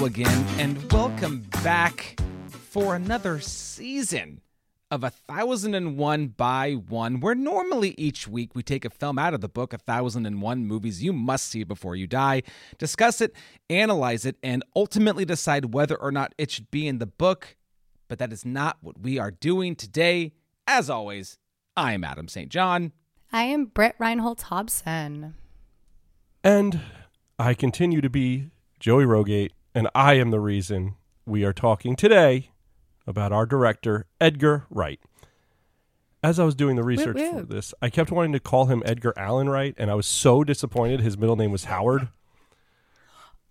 Hello again, and welcome back for another season of A Thousand and One by One, where normally each week we take a film out of the book, A Thousand and One Movies You Must See Before You Die, discuss it, analyze it, and ultimately decide whether or not it should be in the book. But that is not what we are doing today. As always, I am Adam St. John. I am Britt Reinholtz Hobson. And I continue to be Joey Rogate, and I am the reason we are talking today about our director, Edgar Wright. As I was doing the research Woot for this, I kept wanting to call him Edgar Allen Wright, and I was so disappointed his middle name was Howard.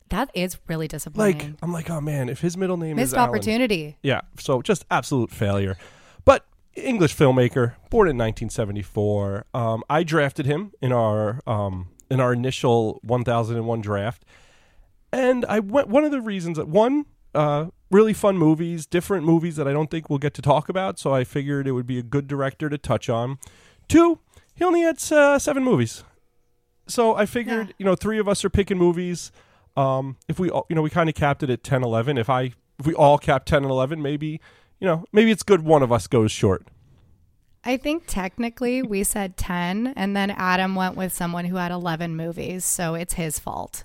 That is really disappointing. Like. I'm like, oh man, if his middle name Missed is Allen, opportunity. Yeah, so just absolute failure. But English filmmaker, born in 1974. Um, I drafted him in our um, in our initial 1001 draft, and I went. One of the reasons that one, uh, really fun movies, different movies that I don't think we'll get to talk about. So I figured it would be a good director to touch on. Two, he only had uh, seven movies, so I figured Yeah. you know three of us are picking movies. Um, if we all, you know we kind of capped it at 10, 11. If I if we all cap 10 and 11, maybe you know maybe it's good one of us goes short. I think technically we said 10, and then Adam went with someone who had 11 movies, so it's his fault.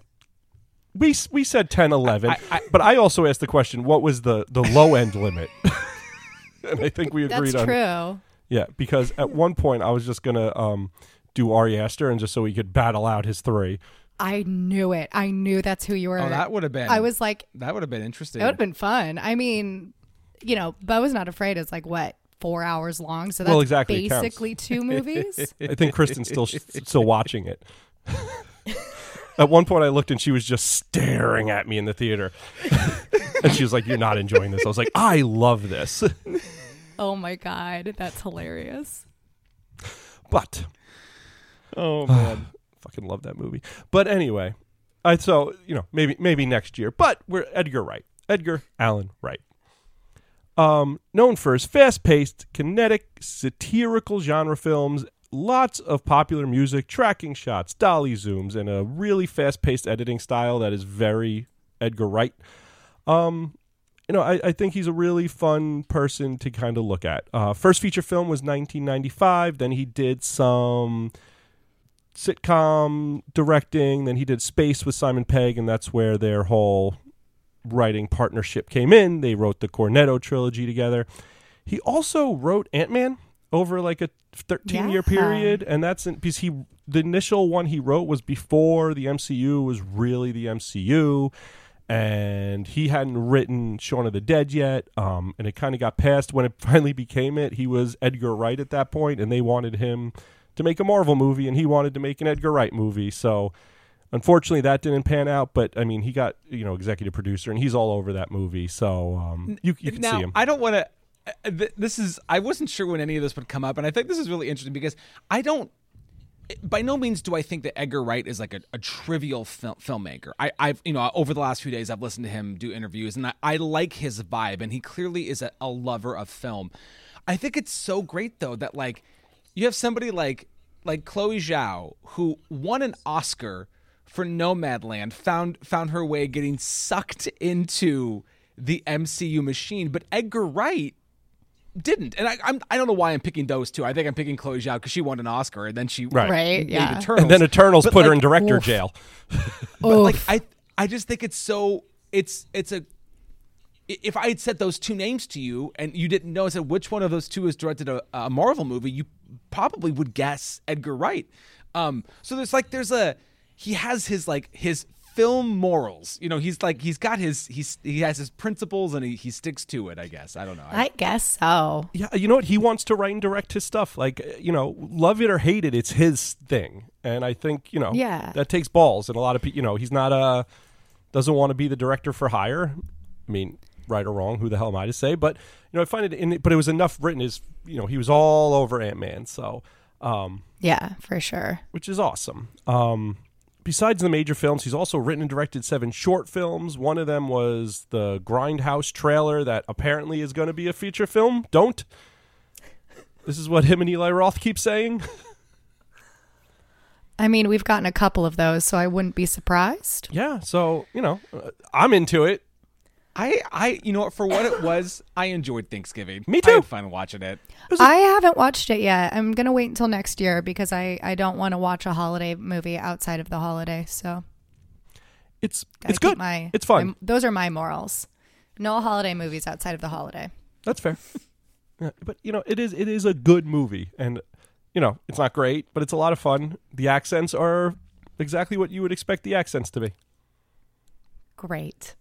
We we said 10, 11, I- I- but I also asked the question, what was the the low end limit? and I think we agreed on That's on true. yeah because at one point I was just gonna um do Ari Aster and just so he could battle out his three. I knew it. I knew that's who you were. Oh, that would have been. I was like, That would have been interesting. it would have been fun. I mean, you know, Beau's Not Afraid It's like what? Four hours long, so that's Well, exactly, basically two movies. I think Kristen's still still watching it. At one point, I looked and she was just staring at me in the theater, and she was like, "You're not enjoying this." I was like, "I love this," oh my god, that's hilarious. but oh man. fucking love that movie. But anyway, I so you know maybe maybe next year. But we're Edgar Wright, Edgar Allen Wright, um, known for his fast-paced, kinetic, satirical genre films. Lots of popular music, tracking shots, dolly zooms, and a really fast-paced editing style that is very Edgar Wright. Um, you know, I, I think he's a really fun person to kind of look at. Uh, first feature film was 1995. Then he did some sitcom directing. Then he did Spaced with Simon Pegg, and that's where their whole writing partnership came in. They wrote the Cornetto trilogy together. He also wrote Ant Man over like a 13 year Yeah. period, and that's in, because he the initial one he wrote was before the MCU was really the MCU. And he hadn't written Shaun of the Dead yet, um, and it kind of got passed when it finally became it. He was Edgar Wright at that point, and they wanted him to make a Marvel movie, and he wanted to make an Edgar Wright movie. So, unfortunately, that didn't pan out. But I mean, he got you know executive producer, and he's all over that movie. So um, you you can now, see him. I don't want to. Uh, th- this is. I wasn't sure when any of this would come up, and I think this is really interesting because I don't. By no means do I think that Edgar Wright is like a, a trivial fil- filmmaker. I, I've you know over the last few days I've listened to him do interviews, and I, I like his vibe, and he clearly is a, a lover of film. I think it's so great though that like you have somebody like like Chloe Zhao who won an Oscar for Nomadland, found found her way getting sucked into the MCU machine, but Edgar Wright didn't. And I I'm, I don't know why I'm picking those two. I think I'm picking Chloe Zhao because she won an Oscar and then she Right. Right? made Yeah. Eternals. and then Eternals But, put her in director oof. jail. but like I I just think it's so it's it's a. if I had said those two names to you and you didn't know I said which one of those two has directed a, a Marvel movie, you probably would guess Edgar Wright. Um, so there's like there's a he has his like his film morals. You know, he's like he's got his he's he has his principles and he, he sticks to it. I guess I don't know. I guess so. Yeah, you know what? He wants to write and direct his stuff. Like, uh, you know, love it or hate it, it's his thing. And I think, you know, Yeah. that takes balls. And a lot of people, you know, he's not a, doesn't want to be the director for hire. I mean, right or wrong, who the hell am I to say? But, you know, I find it, in, but it was enough written. Is, you know, he was all over Ant Man. So, um, Yeah, for sure. which is awesome. Um, besides the major films, he's also written and directed seven short films. One of them was the Grindhouse trailer that apparently is going to be a feature film. Don't. This is what him and Eli Roth keep saying. I mean, we've gotten a couple of those, so I wouldn't be surprised. Yeah, so you know, uh, I'm into it. I, I, you know what? For what it was, I enjoyed Thanksgiving. Me too. I too. had fun watching it. I haven't watched it yet. I'm gonna wait until next year because I I don't want to watch a holiday movie outside of the holiday. So It's gotta it's keep good. My, it's fun. my- those are my morals. No holiday movies outside of the holiday. That's fair. yeah, but you know, it is it is a good movie, and you know, it's not great, but it's a lot of fun. The accents are exactly what you would expect the accents to be. Great,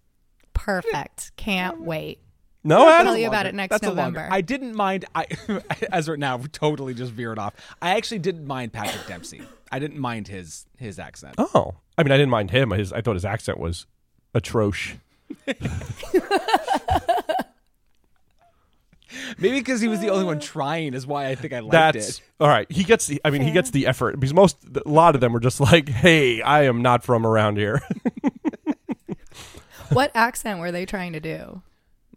perfect. Can't wait. No, I'll Adam? tell you about it next That's November. I didn't mind. I, as right now, we totally just veered off. I actually didn't mind Patrick Dempsey. I didn't mind his his accent. Oh, I mean, I didn't mind him. His, I thought his accent was atrocious. Maybe because he was the only one trying is why I think I liked That's it. all right. He gets the. I mean, he gets the effort because most a lot of them were just like, "Hey, I am not from around here." what accent were they trying to do?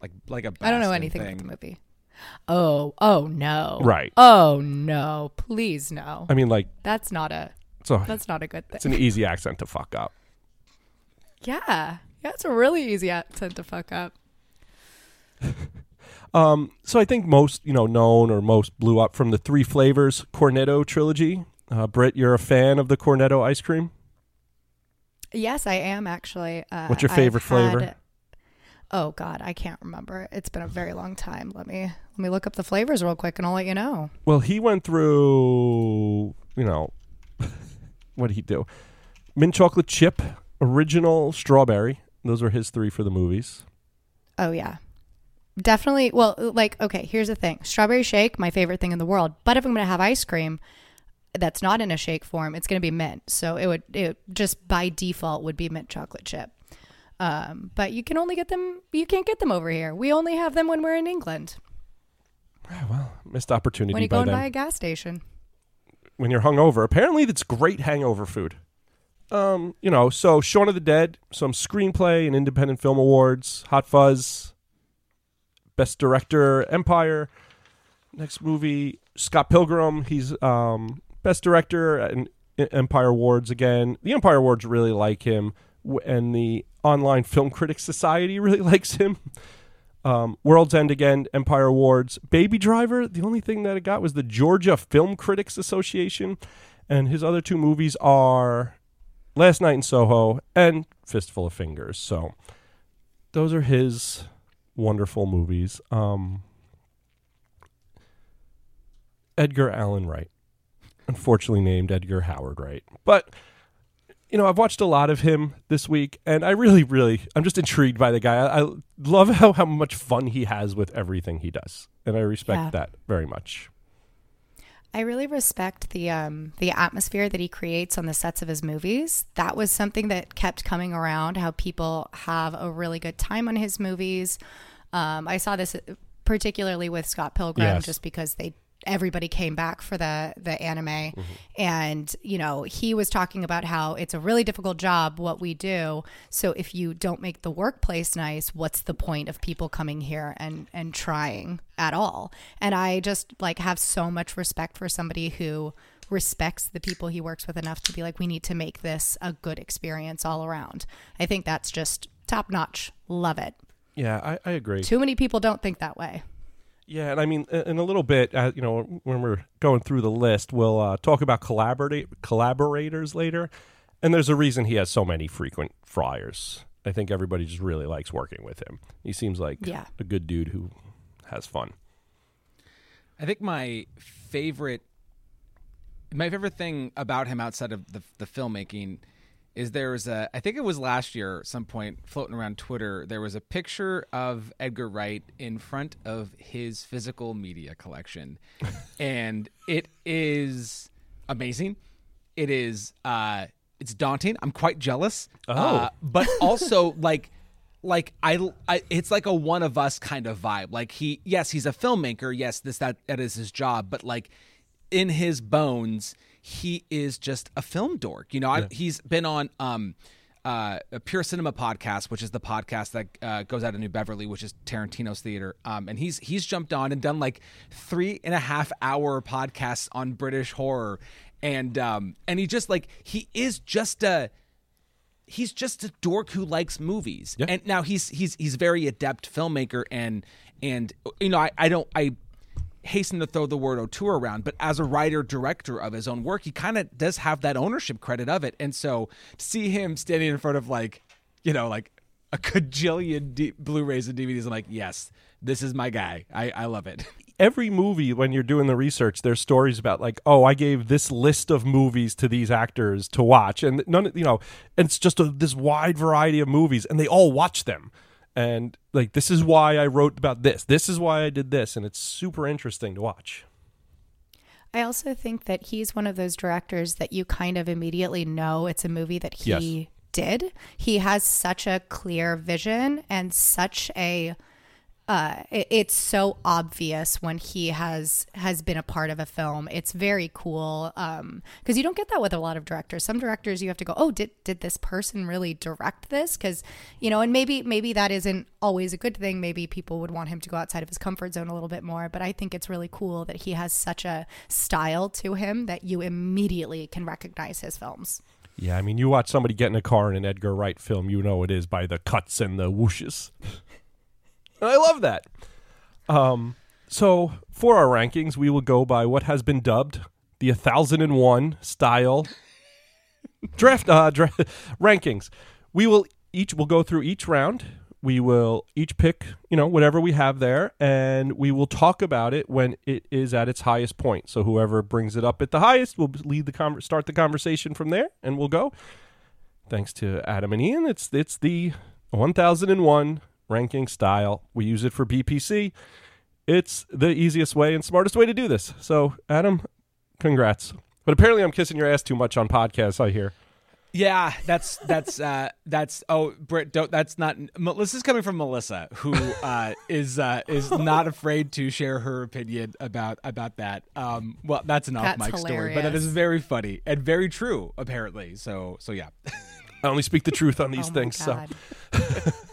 Like like a. I don't know anything thing. about the movie. Oh, oh no. Right. Oh no. Please no. I mean, like, That's not a so that's not a good thing. it's an easy accent to fuck up. Yeah. Yeah, it's a really easy accent to fuck up. Um, so I think most, you know, known or most blew up from the Three Flavors Cornetto trilogy. Uh, Britt, you're a fan of the Cornetto ice cream. Yes, I am actually. Uh, What's your favorite flavor? oh God, I can't remember. It's been a very long time. Let me let me look up the flavors real quick, and I'll let you know. Well, he went through, you know, what did he do? Mint chocolate chip, original strawberry. Those are his three for the movies. Oh yeah, definitely. Well, like okay, here's the thing: strawberry shake, my favorite thing in the world. But if I'm gonna have ice cream that's not in a shake form, it's gonna be mint. So it would it just by default would be mint chocolate chip. Um, but you can only get them. You can't get them over here. We only have them when we're in England. Well, missed opportunity When you go and them. buy a gas station. when you're hungover. Apparently, that's great hangover food. Um, you know, so Shaun of the Dead, some screenplay and independent film awards, Hot Fuzz, Best Director, Empire. Next movie, Scott Pilgrim. He's um, Best Director and Empire Awards again. The Empire Awards really like him, and the Online Film Critics Society really likes him. Um, World's End again, Empire Awards. Baby Driver, the only thing that it got was the Georgia Film Critics Association. And his other two movies are Last Night in Soho and Fistful of Fingers. So those are his wonderful movies. Um, Edgar Allan Wright, unfortunately named Edgar Howard Wright. But you know, I've watched a lot of him this week, and I really, really, I'm just intrigued by the guy. I, I love how, how much fun he has with everything he does, and I respect Yeah. that very much. I really respect the um, the atmosphere that he creates on the sets of his movies. That was something that kept coming around. How people have a really good time on his movies. Um, I saw this particularly with Scott Pilgrim, Yes. just because they everybody came back for the the anime, mm-hmm. and you know he was talking about how it's a really difficult job what we do. So if you don't make the workplace nice, what's the point of people coming here and and trying at all? And I just like have so much respect for somebody who respects the people he works with enough to be like we need to make this a good experience all around. I think that's just top notch. Love it. Yeah, I, I agree. Too many people don't think that way. Yeah, and I mean, in a little bit, uh, you know, when we're going through the list, we'll uh, talk about collaborate collaborators later. And there's a reason he has so many frequent friars. I think everybody just really likes working with him. He seems like Yeah. a good dude who has fun. I think my favorite, my favorite thing about him outside of the the filmmaking, is there was a. I think it was last year, at some point floating around Twitter. There was a picture of Edgar Wright in front of his physical media collection, and it is amazing. It is. uh It's daunting. I'm quite jealous. Oh. Uh, but also like like I, I it's like a one of us kind of vibe like he yes he's a filmmaker yes this that that is his job but like in his bones he is just a film dork you know I, he's been on um uh a pure cinema podcast which is the podcast that uh, goes out of new beverly which is tarantino's theater um and he's he's jumped on and done like three and a half hour podcasts on british horror and um and he just like he is just a he's just a dork who likes movies. Yeah. And now he's he's he's very adept filmmaker and and you know I I don't I hasten to throw the word auteur around, but as a writer director of his own work, he kind of does have that ownership credit of it. And so to see him standing in front of like, you know, like a cajillion D- Blu-rays and DVDs, I'm like, yes, this is my guy. I, I love it. every movie when you're doing the research there's stories about like oh i gave this list of movies to these actors to watch and none you know it's just a, this wide variety of movies and they all watch them and like this is why i wrote about this this is why i did this and it's super interesting to watch I also think that he's one of those directors that you kind of immediately know it's a movie that he Yes. did. He has such a clear vision and such a uh, it- it's so obvious when he has has been a part of a film. It's very cool because you don't get that with a lot of directors. Some directors you have to go, oh, did did this person really direct this? Because you know, and maybe maybe that isn't always a good thing. Maybe people would want him to go outside of his comfort zone a little bit more. But I think it's really cool that he has such a style to him that you immediately can recognize his films. yeah i mean you watch somebody get in a car in an edgar wright film you know it is by the cuts and the whooshes and i love that. Um so for our rankings we will go by what has been dubbed the 1001 style draft uh dra- rankings. We will each will go through each round. We will each pick you know whatever we have there and we will talk about it when it is at its highest point. So whoever brings it up at the highest will lead the con- start the conversation from there and we'll go. Thanks to adam and ian it's it's the 1001 ranking style we use it for bpc it's the easiest way and smartest way to do this so adam congrats but apparently i'm kissing your ass too much on podcasts i hear Yeah, that's that's uh that's oh Britt, don't that's not Melissa's coming from Melissa who uh is uh is not afraid to share her opinion about about that. Um well that's an off That's mic story, but it hilarious. is very funny and very true apparently. So so yeah. i only speak the truth on these oh things my so God.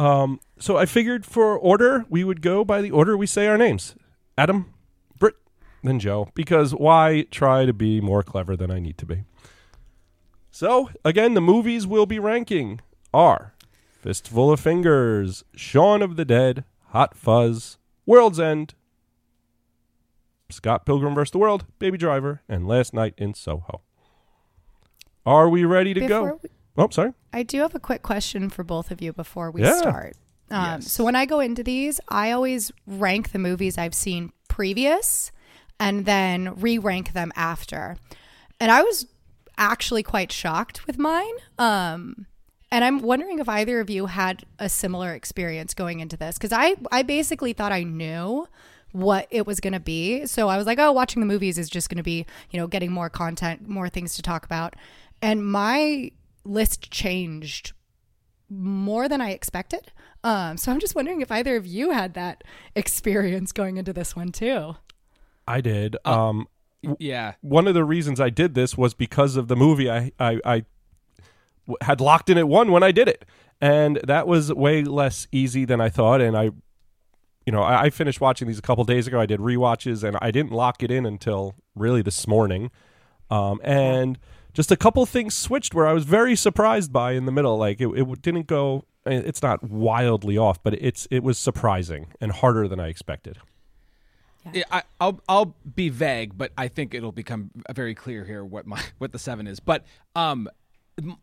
Um, so I figured for order, we would go by the order we say our names Adam, Britt, then Joe, because why try to be more clever than I need to be? So, again, the movies we'll be ranking are Fistful of Fingers, Shaun of the Dead, Hot Fuzz, World's End, Scott Pilgrim vs. the World, Baby Driver, and Last Night in Soho. Are we ready to Before go? we- Oh, sorry. I do have a quick question for both of you before we Yeah. start. Um, Yes. So when I go into these, I always rank the movies I've seen previous and then re-rank them after. And I was actually quite shocked with mine. Um, and I'm wondering if either of you had a similar experience going into this because I I basically thought I knew what it was going to be. So I was like, oh, watching the movies is just going to be, you know, getting more content, more things to talk about. And my list changed more than I expected. Um, so I'm just wondering if either of you had that experience going into this one too. I did. Um, Yeah. one of the reasons I did this was because of the movie I, I, I w- had locked in at one when I did it. And that was way less easy than I thought. And I, you know, I, I finished watching these a couple days ago. I did rewatches and I didn't lock it in until really this morning. Um, and just a couple things switched where I was very surprised by in the middle. Like it, it didn't go, it's not wildly off, but it's, it was surprising and harder than I expected. Yeah, I, I'll I'll be vague, but I think it'll become very clear here what my what the seven is. But um,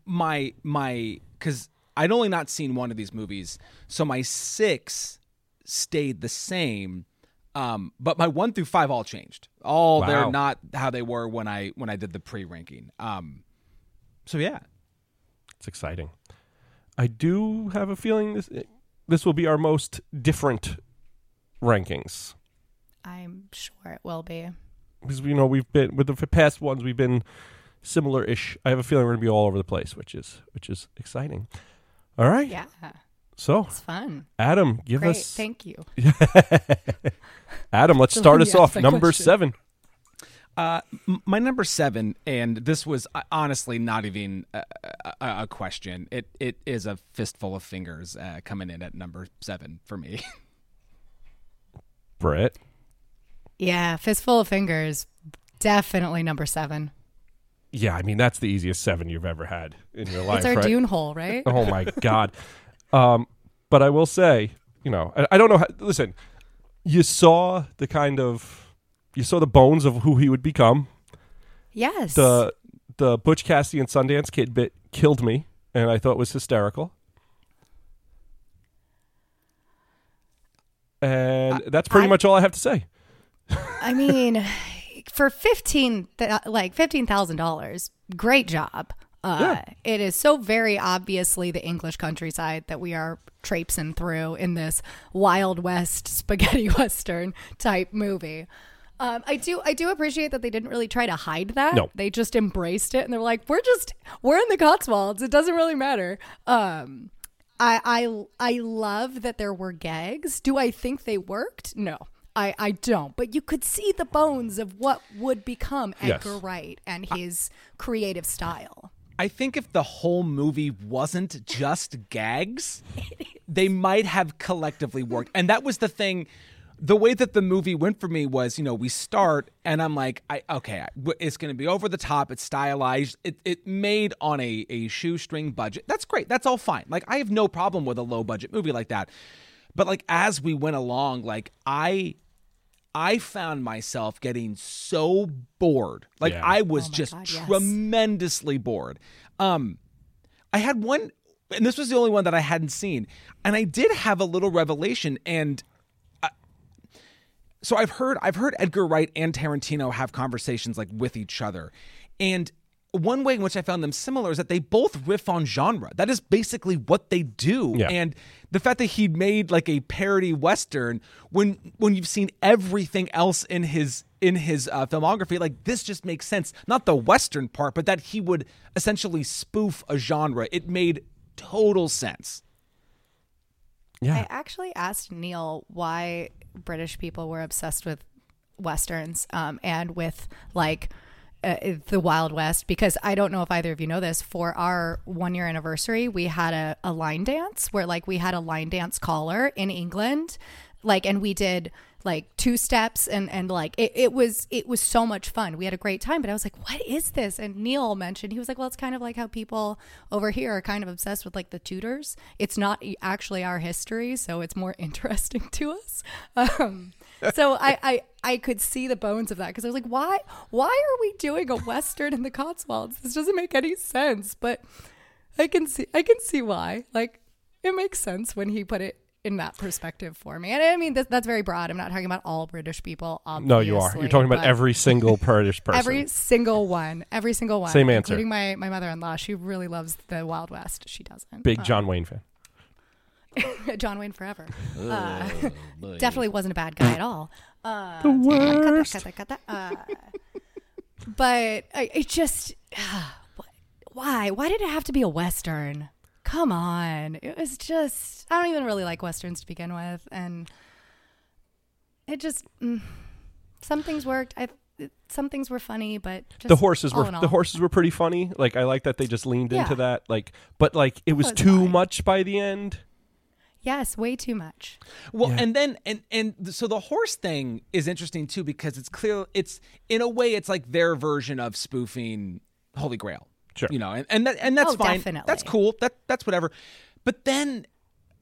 my my because I'd only not seen one of these movies, so my six stayed the same. Um, but my one through five all changed. All Wow. they're not how they were when I when I did the pre ranking. Um, so yeah, It's exciting. I do have a feeling this this will be our most different rankings I'm sure it will be. because you know we've been with the past ones we've been similar-ish. I have a feeling we're going to be all over the place, which is which is exciting. All right. Yeah, So, it's fun. Adam, give Great, us thank you. Adam, let's start us off number question. 7. Uh, my number seven, and this was uh, honestly not even a, a, a question. It it is a fistful of fingers uh, coming in at number seven for me. Brett. Yeah, fistful of fingers, definitely number seven. yeah, I mean that's the easiest seven you've ever had in your life. It's our right? dune hole, right? Oh my god. Um, but I will say, you know, I, I don't know. How, listen, you saw the kind of you saw the bones of who he would become. Yes. The the Butch Cassidy and Sundance Kid bit killed me, and I thought was hysterical. And that's pretty I- much all I have to say. I mean, for fifteen, th- like fifteen thousand dollars, great job. Uh, Yeah. It is so very obviously the English countryside that we are traipsing through in this Wild West spaghetti western type movie. Um, I do, I do appreciate that they didn't really try to hide that. No. They just embraced it, and they're like, "We're just, we're in the Cotswolds. It doesn't really matter." Um, I, I, I love that there were gags. Do I think they worked? No. I, I don't, but you could see the bones of what would become Yes. Edgar Wright and his creative style. I think if the whole movie wasn't just gags, they might have collectively worked. And that was the thing. The way that the movie went for me was, you know, we start and I'm like, I okay, it's going to be over the top. It's stylized. It, it made on a, a shoestring budget. That's great. That's all fine. Like I have no problem with a low budget movie like that. But like as we went along, like I I found myself getting so bored. Like Yeah. I was Oh just God, yes. tremendously bored. Um I had one and this was the only one that I hadn't seen. And I did have a little revelation and uh, so I've heard I've heard Edgar Wright and Tarantino have conversations like with each other. And one way in which I found them similar is that they both riff on genre. That is basically what they do. Yeah. And the fact that he made like a parody western when when you've seen everything else in his in his uh, filmography, like this just makes sense. Not the western part, but that he would essentially spoof a genre. It made total sense. Yeah. I actually asked Neil why British people were obsessed with westerns um, and with like uh, the Wild West because I don't know if either of you know this. For our one year anniversary, we had a, a line dance where like we had a line dance caller in England, like, and we did like two steps and and like it, it was it was so much fun. We had a great time but i was like what is this? And neil mentioned he was like well it's kind of like how people over here are kind of obsessed with like the tudors. It's not actually our history so it's more interesting to us. Um so I, I I could see the bones of that because I was like, why why are we doing a western in the Cotswolds? This doesn't make any sense. But I can see I can see why. Like it makes sense when he put it in that perspective for me. And I mean that's, that's very broad. I'm not talking about all British people. No, you are. You're talking about every single British person. every single one, every single one. Same answer. Including my my mother-in-law. She really loves the Wild West. She doesn't. Big John Wayne fan. John Wayne forever. Uh, definitely wasn't a bad guy at all. Uh, The worst. Uh, but I, it just, why? Why did it have to be a western? Come on, it was just. I don't even really like westerns to begin with, and it just mm, some things worked. I some things were funny, but just the horses were the horses were pretty funny. Like I like that they just leaned into that. Like, but like it was was too fine. much by the end. Yes, way too much. Well, Yeah. and then and and so the horse thing is interesting too because it's clear it's in a way it's like their version of spoofing Holy Grail. Sure. You know, and and that and that's Oh, fine. definitely. That's cool. That that's whatever. But then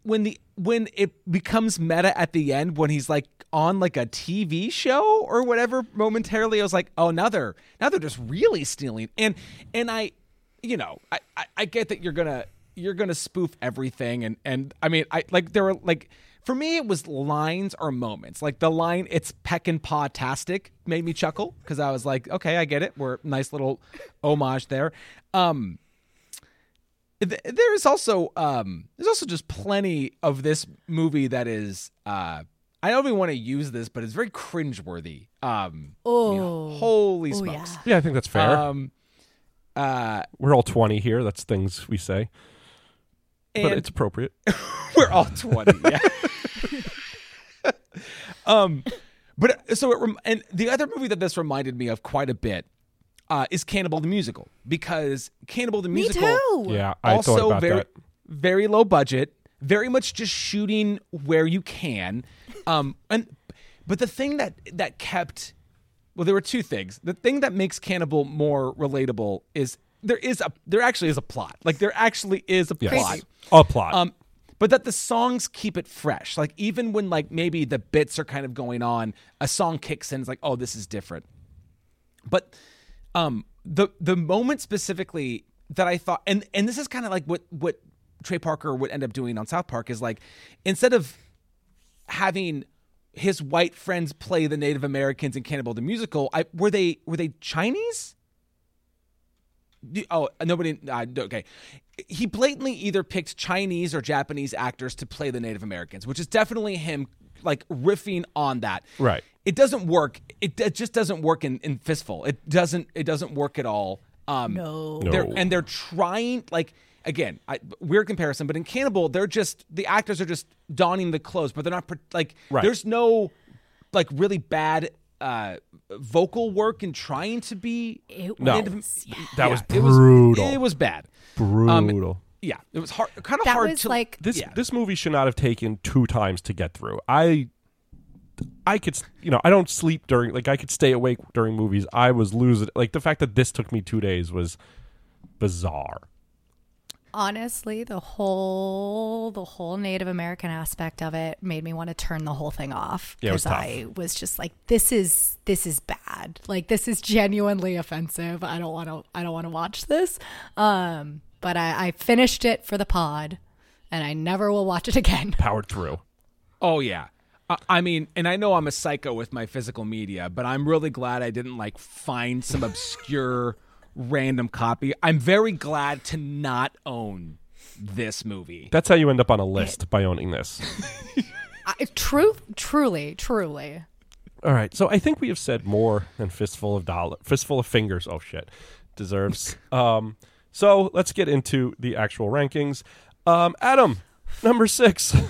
when the when it becomes meta at the end when he's like on like a TV show or whatever momentarily I was like, "Oh, now they're now they're just really stealing." And and I you know, I I, I get that you're going to you're going to spoof everything and and I mean, I like there were like for me it was lines or moments. Like the line it's peck and paw tastic made me chuckle cuz I was like, "Okay, I get it. We're nice little homage there." Um th- there is also um there's also just plenty of this movie that is uh I don't even want to use this, but it's very cringeworthy. Um Oh, you know, holy oh smokes. yeah. Yeah, I think that's fair. Um uh we're all twenty here. That's things we say, but it's appropriate. we're all 20, yeah. um but so it rem- and the other movie that this reminded me of quite a bit uh is Cannibal the Musical because Cannibal the Me Musical too. Yeah, I also thought about very that. very low budget very much just shooting where you can um and but the thing that that kept well, there were two things. The thing that makes Cannibal more relatable is there is a there actually is a plot. Like there actually is a Yes. plot. A plot. Um, but that the songs keep it fresh. Like even when like maybe the bits are kind of going on, a song kicks in. It's like, oh, this is different. But um, the the moment specifically that I thought, and and this is kind of like what what Trey Parker would end up doing on South Park is like instead of having his white friends play the Native Americans in Cannibal the musical, I were they were they Chinese? The- Oh, nobody. Uh, okay, he blatantly either picked Chinese or Japanese actors to play the Native Americans, which is definitely him like riffing on that. Right. It doesn't work. It, it just doesn't work in, in Fistful. It doesn't. It doesn't work at all. Um, No. No. They're, and they're trying like again, I, weird comparison, but in Cannibal, they're just the actors are just donning the clothes, but they're not like Right. there's no like really bad uh vocal work and trying to be it no, was, yeah. that was it brutal. it was bad. brutal. Yeah, it was hard. Kind of That hard was to like this Yeah. this movie should not have taken two times to get through. I I could you know I don't sleep during like I could stay awake during movies. I was losing like the fact that this took me two days was bizarre. Honestly the whole the whole Native American aspect of it made me want to turn the whole thing off Yeah, it was tough. I was just like this is this is bad like this is genuinely offensive I don't want to I don't want to watch this um but I, I finished it for the pod and I never will watch it again Powered through. Oh yeah. I- I mean, and I know I'm a psycho with my physical media, but I'm really glad I didn't like find some obscure random copy. I'm very glad to not own this movie. That's how you end up on a list by owning this. I, true truly truly All right, so I think we have said more than fistful of dollar, fistful of fingers. Oh shit, deserves. um, so let's get into the actual rankings. Um, Adam, number six.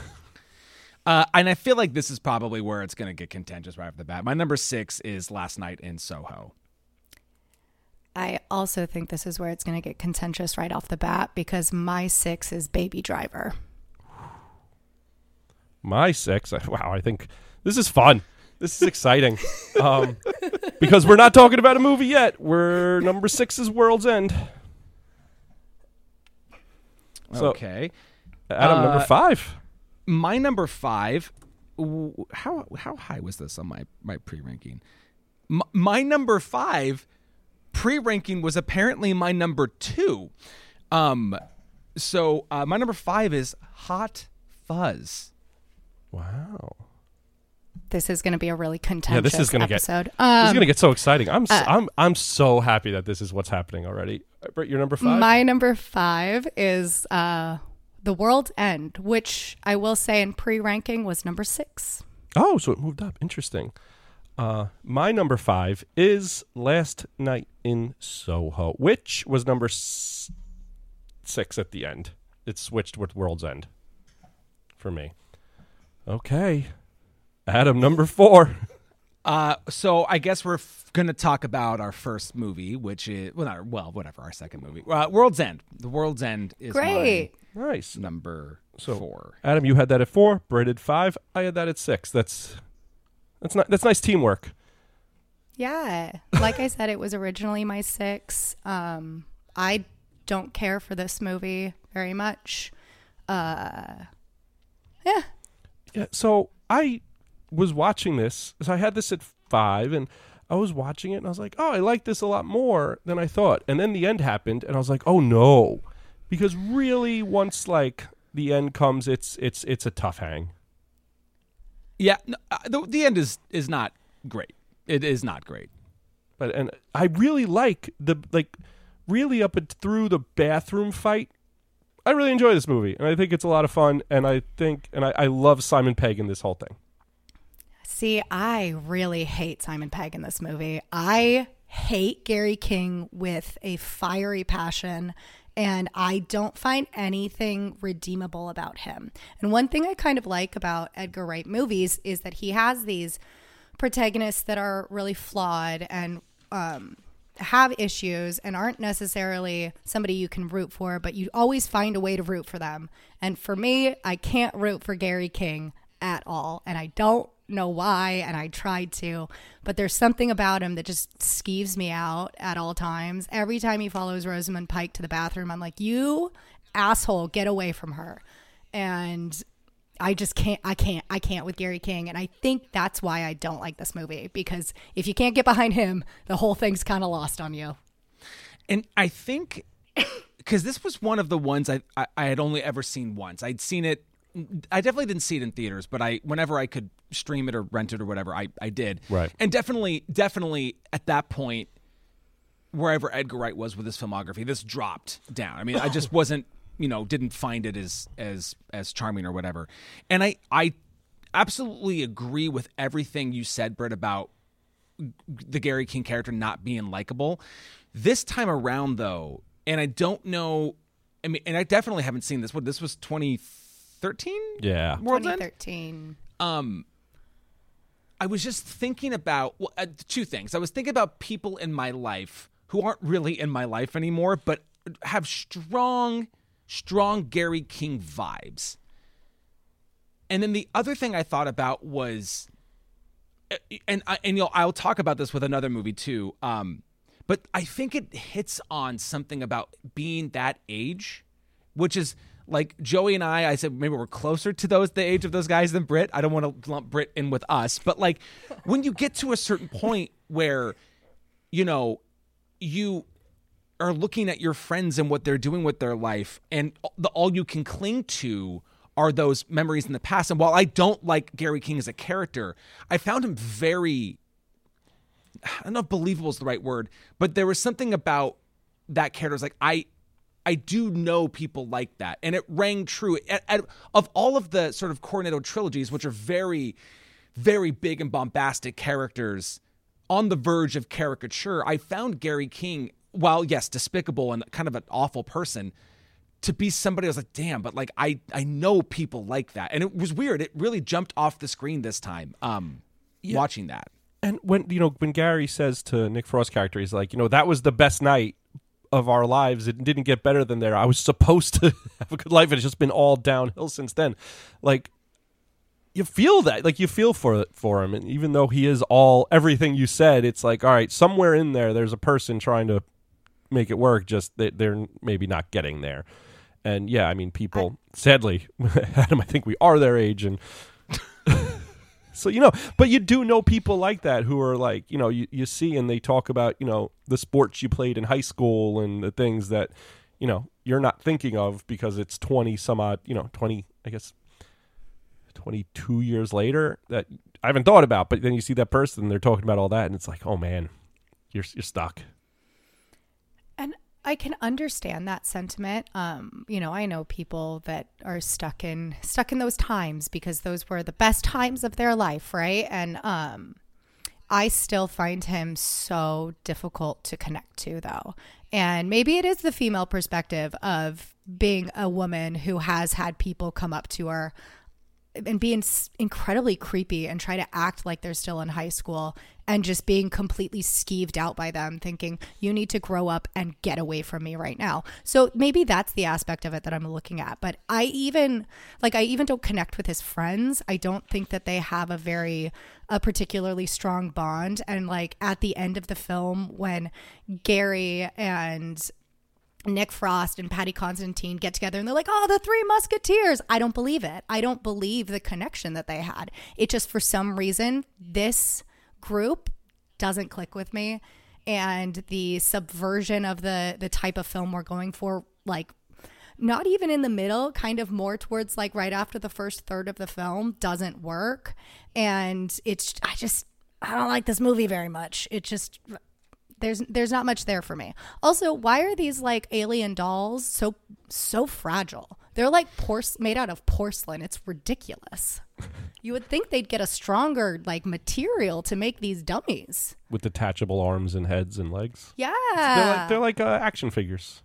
Uh, and I feel like this is probably where it's going to get contentious right off the bat. My number six is Last Night in Soho. I also think this is where it's going to get contentious right off the bat because my six is Baby Driver. My six. Wow, I think this is fun. This is exciting. um, because we're not talking about a movie yet. We're number six is World's End. So- okay. Adam, number Uh, five. my number five how how high was this on my my pre-ranking M- my number five pre-ranking was apparently my number two um so uh, my number five is hot fuzz Wow. This is going to be a really contentious Yeah, this is gonna get- episode. This um, is gonna get so exciting. I'm s uh, am I'm so happy that this is what's happening already. Uh, Britt, you're number five. My number five is uh, The World's End, which I will say in pre ranking was number six. Oh, so it moved up. Interesting. Uh, my number five is Last Night in Soho, which was number s- six at the end. It switched with World's End for me. Okay. Adam, number four. uh so i guess we're f- gonna talk about our first movie which is well not well whatever our second movie uh, world's end the world's end is Great. Nice. number So- four Adam, you had that at four. Britt had five. I had that at six. That's that's not that's nice teamwork. Yeah. Like I said, it was originally my six. Um, I don't care for this movie very much. Uh, yeah. Yeah, so I was watching this. So I had this at five, and I was watching it, and I was like, "Oh, I like this a lot more than I thought." And then the end happened, and I was like, "Oh no," because really, once like the end comes, it's it's it's a tough hang. Yeah no, uh, the, the end is is not great it is not great But and I really like the like really up and through the bathroom fight. I really enjoy this movie, and I think it's a lot of fun. And I think, and I, I love Simon Pegg in this whole thing. See, I really hate Simon Pegg in this movie. I hate Gary King with a fiery passion, and I don't find anything redeemable about him. And one thing I kind of like about Edgar Wright movies is that he has these protagonists that are really flawed and um, have issues and aren't necessarily somebody you can root for, but you always find a way to root for them. And for me, I can't root for Gary King at all. And I don't know why, and I tried to, but there's something about him that just skeeves me out at all times. Every time he follows Rosamund Pike to the bathroom, I'm like, you asshole, get away from her. And I just can't, I can't, I can't with Gary King. And I think that's why I don't like this movie because if you can't get behind him, the whole thing's kind of lost on you. And I think because this was one of the ones I, I, I had only ever seen once. I'd seen it. I definitely didn't see it in theaters, but I whenever I could stream it or rent it or whatever, I, I did. Right. And definitely, definitely at that point, wherever Edgar Wright was with his filmography, this dropped down. I mean, I just wasn't, you know, didn't find it as as as charming or whatever. And I I absolutely agree with everything you said, Britt, about the Gary King character not being likable. This time around, though, and I don't know. I mean, and I definitely haven't seen this. What this was 2013? Yeah. World's End? 2013. Um, I was just thinking about well, uh, two things. I was thinking about people in my life who aren't really in my life anymore, but have strong, strong Gary King vibes. And then the other thing I thought about was, uh, and I, and you know I'll talk about this with another movie too. Um, but I think it hits on something about being that age, which is like Joey and I. I said maybe we're closer to those the age of those guys than Brit. I don't want to lump Brit in with us, but like when you get to a certain point where, you know, you are looking at your friends and what they're doing with their life, and the all you can cling to are those memories in the past. And while I don't like Gary King as a character, I found him very I don't know if believable is the right word, but there was something about that character. It's like I, I do know people like that, and it rang true. At, at, of all of the sort of Cornetto trilogies, which are very, very big and bombastic characters, on the verge of caricature, I found Gary King, while yes, despicable and kind of an awful person, to be somebody I was like, damn, but like I, I know people like that, and it was weird. It really jumped off the screen this time. Um, watching that. And when you know when Gary says to Nick Frost character, he's like, you know, that was the best night of our lives. It didn't get better than there. I was supposed to have a good life, and it's just been all downhill since then. Like you feel that, like you feel for for him, and even though he is all everything you said, it's like, all right, somewhere in there, there's a person trying to make it work. Just they, they're maybe not getting there. And yeah, I mean, people. sadly, Adam, I think we are their age, and so you know, but you do know people like that who are like, you know, you, you see and they talk about, you know, the sports you played in high school and the things that, you know, you're not thinking of because it's 20 some odd, you know, 20, I guess 22 years later that I haven't thought about, but then you see that person, they're talking about all that and it's like, "Oh man, you're you're stuck." And I can understand that sentiment. Um, you know, I know people that are stuck in stuck in those times because those were the best times of their life, right? And um I still find him so difficult to connect to though. And maybe it is the female perspective of being a woman who has had people come up to her and being incredibly creepy and try to act like they're still in high school and just being completely skeeved out by them thinking you need to grow up and get away from me right now. So maybe that's the aspect of it that i'm looking at. But i even like i even don't connect with his friends. I don't think that they have a very a particularly strong bond. And like at the end of the film when gary and Nick Frost and Paddy Considine get together and they're like, oh, the three musketeers. I don't believe it. I don't believe the connection that they had. It just, for some reason, this group doesn't click with me. And the subversion of the the type of film we're going for, like not even in the middle, kind of more towards like right after the first third of the film, doesn't work. And it's I just I don't like this movie very much. It just there's there's not much there for me. Also, why are these like alien dolls so so fragile? They're like porce- made out of porcelain. It's ridiculous. You would think they'd get a stronger like material to make these dummies. with detachable arms and heads and legs. Yeah. They're like, they're like uh, action figures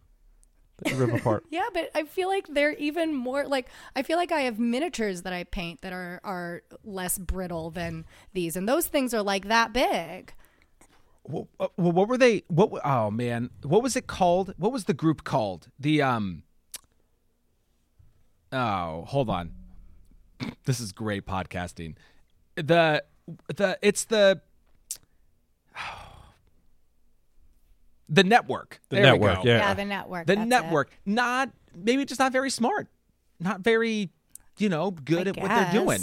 that you rip apart. yeah, but I feel like they're even more like I feel like I have miniatures that I paint that are are less brittle than these and those things are like that big. Well, uh, what were they? What? Oh man, what was it called? What was the group called? The um. Oh, hold on. This is great podcasting. the the it's the the network. The There we network, go. yeah. Yeah, the network. The that's it. network. Not maybe just not very smart. Not very, you know, good I at what they're doing.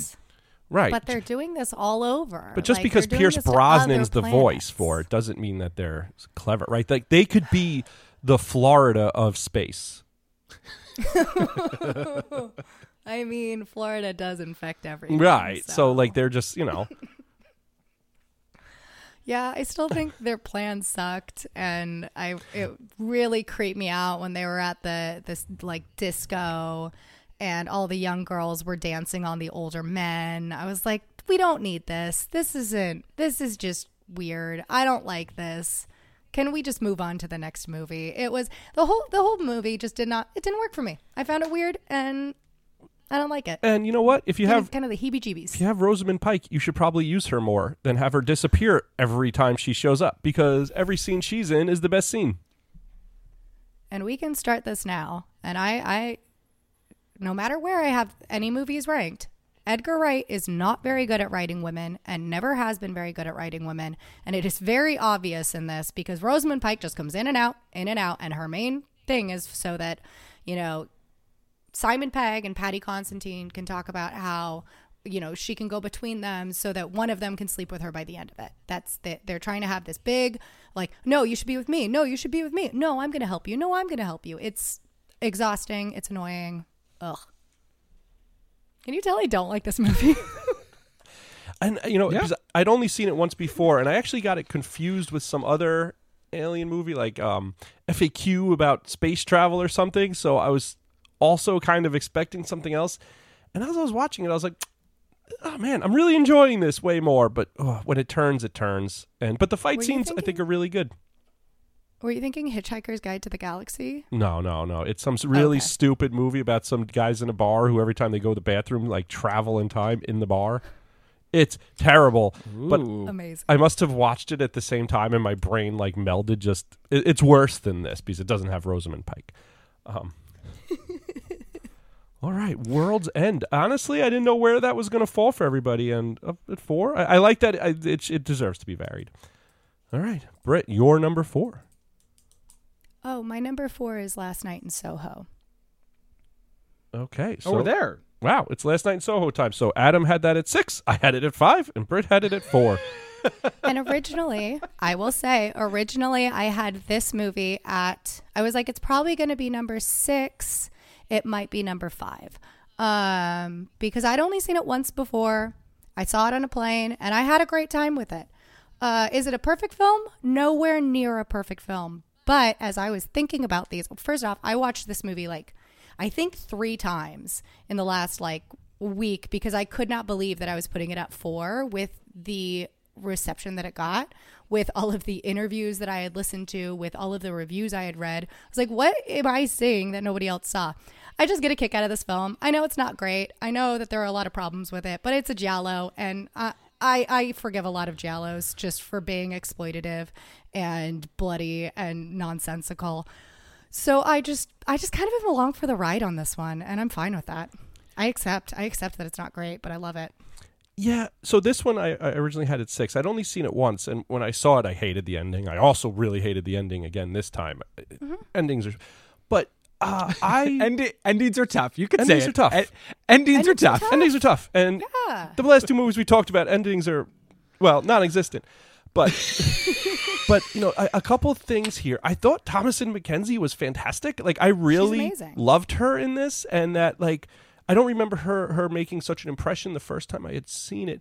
Right. But they're doing this all over. But just Like, because Pierce Brosnan's the voice for it doesn't mean that they're clever, right? Like they could be the Florida of space. I mean, Florida does infect everything. Right. So like they're just, you know, Yeah, I still think their plan sucked, and I it really creeped me out when they were at the this like disco, and all the young girls were dancing on the older men. I was like, we don't need this. This isn't. This is just weird. I don't like this. Can we just move on to the next movie? It was the whole the whole movie just did not. It didn't work for me. I found it weird, and I don't like it. and you know what? If you have kind of the heebie-jeebies. if you have Rosamund Pike, you should probably use her more than have her disappear every time she shows up because every scene she's in is the best scene. and we can start this now. And I, I, no matter where I have any movies ranked, Edgar Wright is not very good at writing women and never has been very good at writing women. And it is very obvious in this because Rosamund Pike just comes in and out, in and out. And her main thing is so that, you know, Simon Pegg and Paddy Considine can talk about how you know she can go between them so that one of them can sleep with her by the end of it. That's the, they're trying to have this big like no you should be with me no you should be with me no I'm going to help you no I'm going to help you. It's exhausting. It's annoying. Ugh. Can you tell I don't like this movie? And uh, you know, Yeah. because I'd only seen it once before, and I actually got it confused with some other alien movie, like um, FAQ about space travel or something. So I was also kind of expecting something else. And as I was watching it, I was like, "Oh man, I'm really enjoying this way more." But oh, when it turns, it turns. And but the fight Were scenes, I think, are really good. Were you thinking Hitchhiker's Guide to the Galaxy? No, no, no. It's some really Okay. stupid movie about some guys in a bar who every time they go to the bathroom, like travel in time in the bar. It's terrible. But Amazing. I must have watched it at the same time, and my brain like melded. Just it, it's worse than this because it doesn't have Rosamund Pike. Um, all right, World's End. Honestly, I didn't know where that was going to fall for everybody, and up at four, I, I like that. I, it, it deserves to be varied. All right, Britt, your number four. Oh, my number four is Last Night in Soho. Okay, so Over there. Wow, it's last night in Soho time. So Adam had that at six, I had it at five, and Britt had it at four. and originally, I will say, originally I had this movie at, I was like, it's probably going to be number six. It might be number five. Um, because I'd only seen it once before. I saw it on a plane and I had a great time with it. Uh, is it a perfect film? Nowhere near a perfect film. But as I was thinking about these, first off, I watched this movie like, I think three times in the last like week because I could not believe that I was putting it at four with the reception that it got, with all of the interviews that I had listened to, with all of the reviews I had read. I was like, what am I seeing that nobody else saw? I just get a kick out of this film. I know it's not great. I know that there are a lot of problems with it, but it's a Giallo, and I, I, I forgive a lot of Giallos just for being exploitative and bloody and nonsensical. So I just I just kind of am along for the ride on this one, and I'm fine with that. I accept. I accept that it's not great, but I love it. Yeah. So this one I, I originally had at six. I'd only seen it once, and when I saw it, I hated the ending. I also really hated the ending again this time. Endings are, but uh, I Endi- endings are tough. You could Endings say endings are it. tough. E- endings, are Endings are tough. tough. endings are tough, and Yeah. the last two movies we talked about endings are well non-existent. But but you know a, a couple things here. I thought Thomasin McKenzie was fantastic. Like I really loved her in this, and that like I don't remember her her making such an impression the first time I had seen it.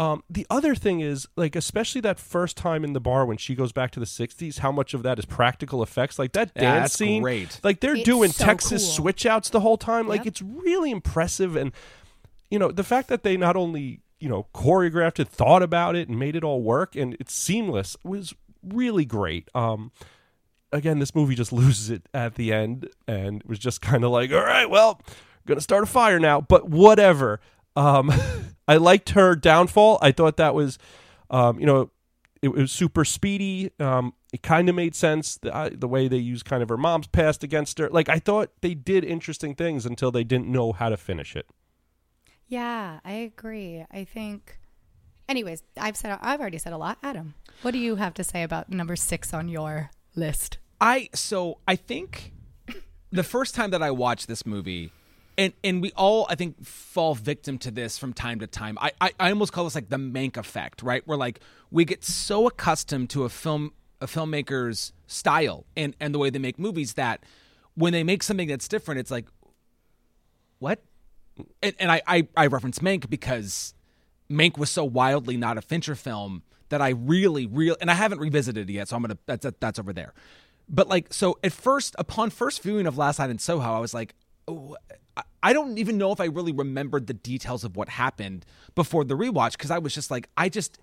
Um, the other thing is like especially that first time in the bar when she goes back to the 60s how much of that is practical effects like that Yeah, dance that's scene great. like they're It's doing so texas cool. switch outs the whole time like Yep. it's really impressive and you know the fact that they not only you know choreographed it thought about it and made it all work and it's seamless was really great. Um again this movie just loses it at the end and it was just kind of like all right well gonna start a fire now. But whatever. Um i liked her downfall. I thought that was um you know it was super speedy. Um it kind of made sense the, uh, the way they used kind of her mom's past against her. Like i thought they did interesting things until they didn't know how to finish it. Yeah, I agree. I think Anyways, I've said I've already said a lot. Adam, what do you have to say about number six on your list? I so I think the first time that I watched this movie, and and we all I think fall victim to this from time to time. I I, I almost call this like the Mank effect, right? Where like we get so accustomed to a film a filmmaker's style and and the way they make movies that when they make something that's different, it's like what? And, and I, I I reference Mank because Mank was so wildly not a Fincher film that I really, really, and I haven't revisited it yet, so I'm gonna that's that's over there. But like, so at first, upon first viewing of Last Night in Soho, I was like, oh, I- don't even know if I really remembered the details of what happened before the rewatch because I was just like, I just.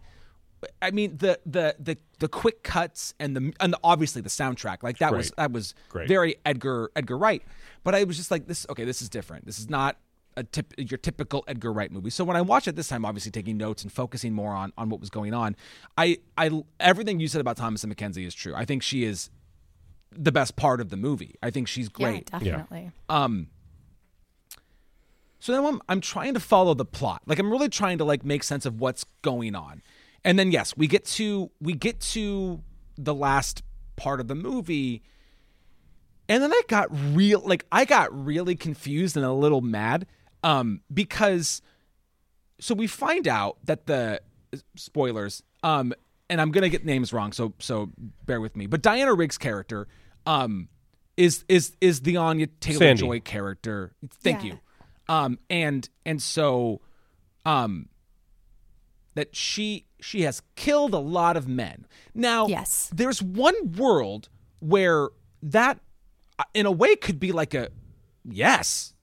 I mean the the the the quick cuts and the and the, obviously the soundtrack like that was that was Great. very Edgar Edgar Wright, but I was just like this. Okay, this is different. This is not tip, your typical Edgar Wright movie. So when I watched it this time, obviously taking notes and focusing more on on what was going on, I I everything you said about Thomasin McKenzie is true. I think she is the best part of the movie. I think she's great. Yeah, definitely. Um. So then I'm, I'm trying to follow the plot. Like I'm really trying to like make sense of what's going on. And then yes, we get to we get to the last part of the movie. And then I got real like I got really confused and a little mad um because so we find out that the spoilers um and I'm going to get names wrong so so bear with me. But Diana Rigg's character um is is is the Anya Taylor Sandy. Joy character. Thank Yeah. you. Um and and so um that she she has killed a lot of men. Now, Yes. there's one world where that uh, in a way could be like a yes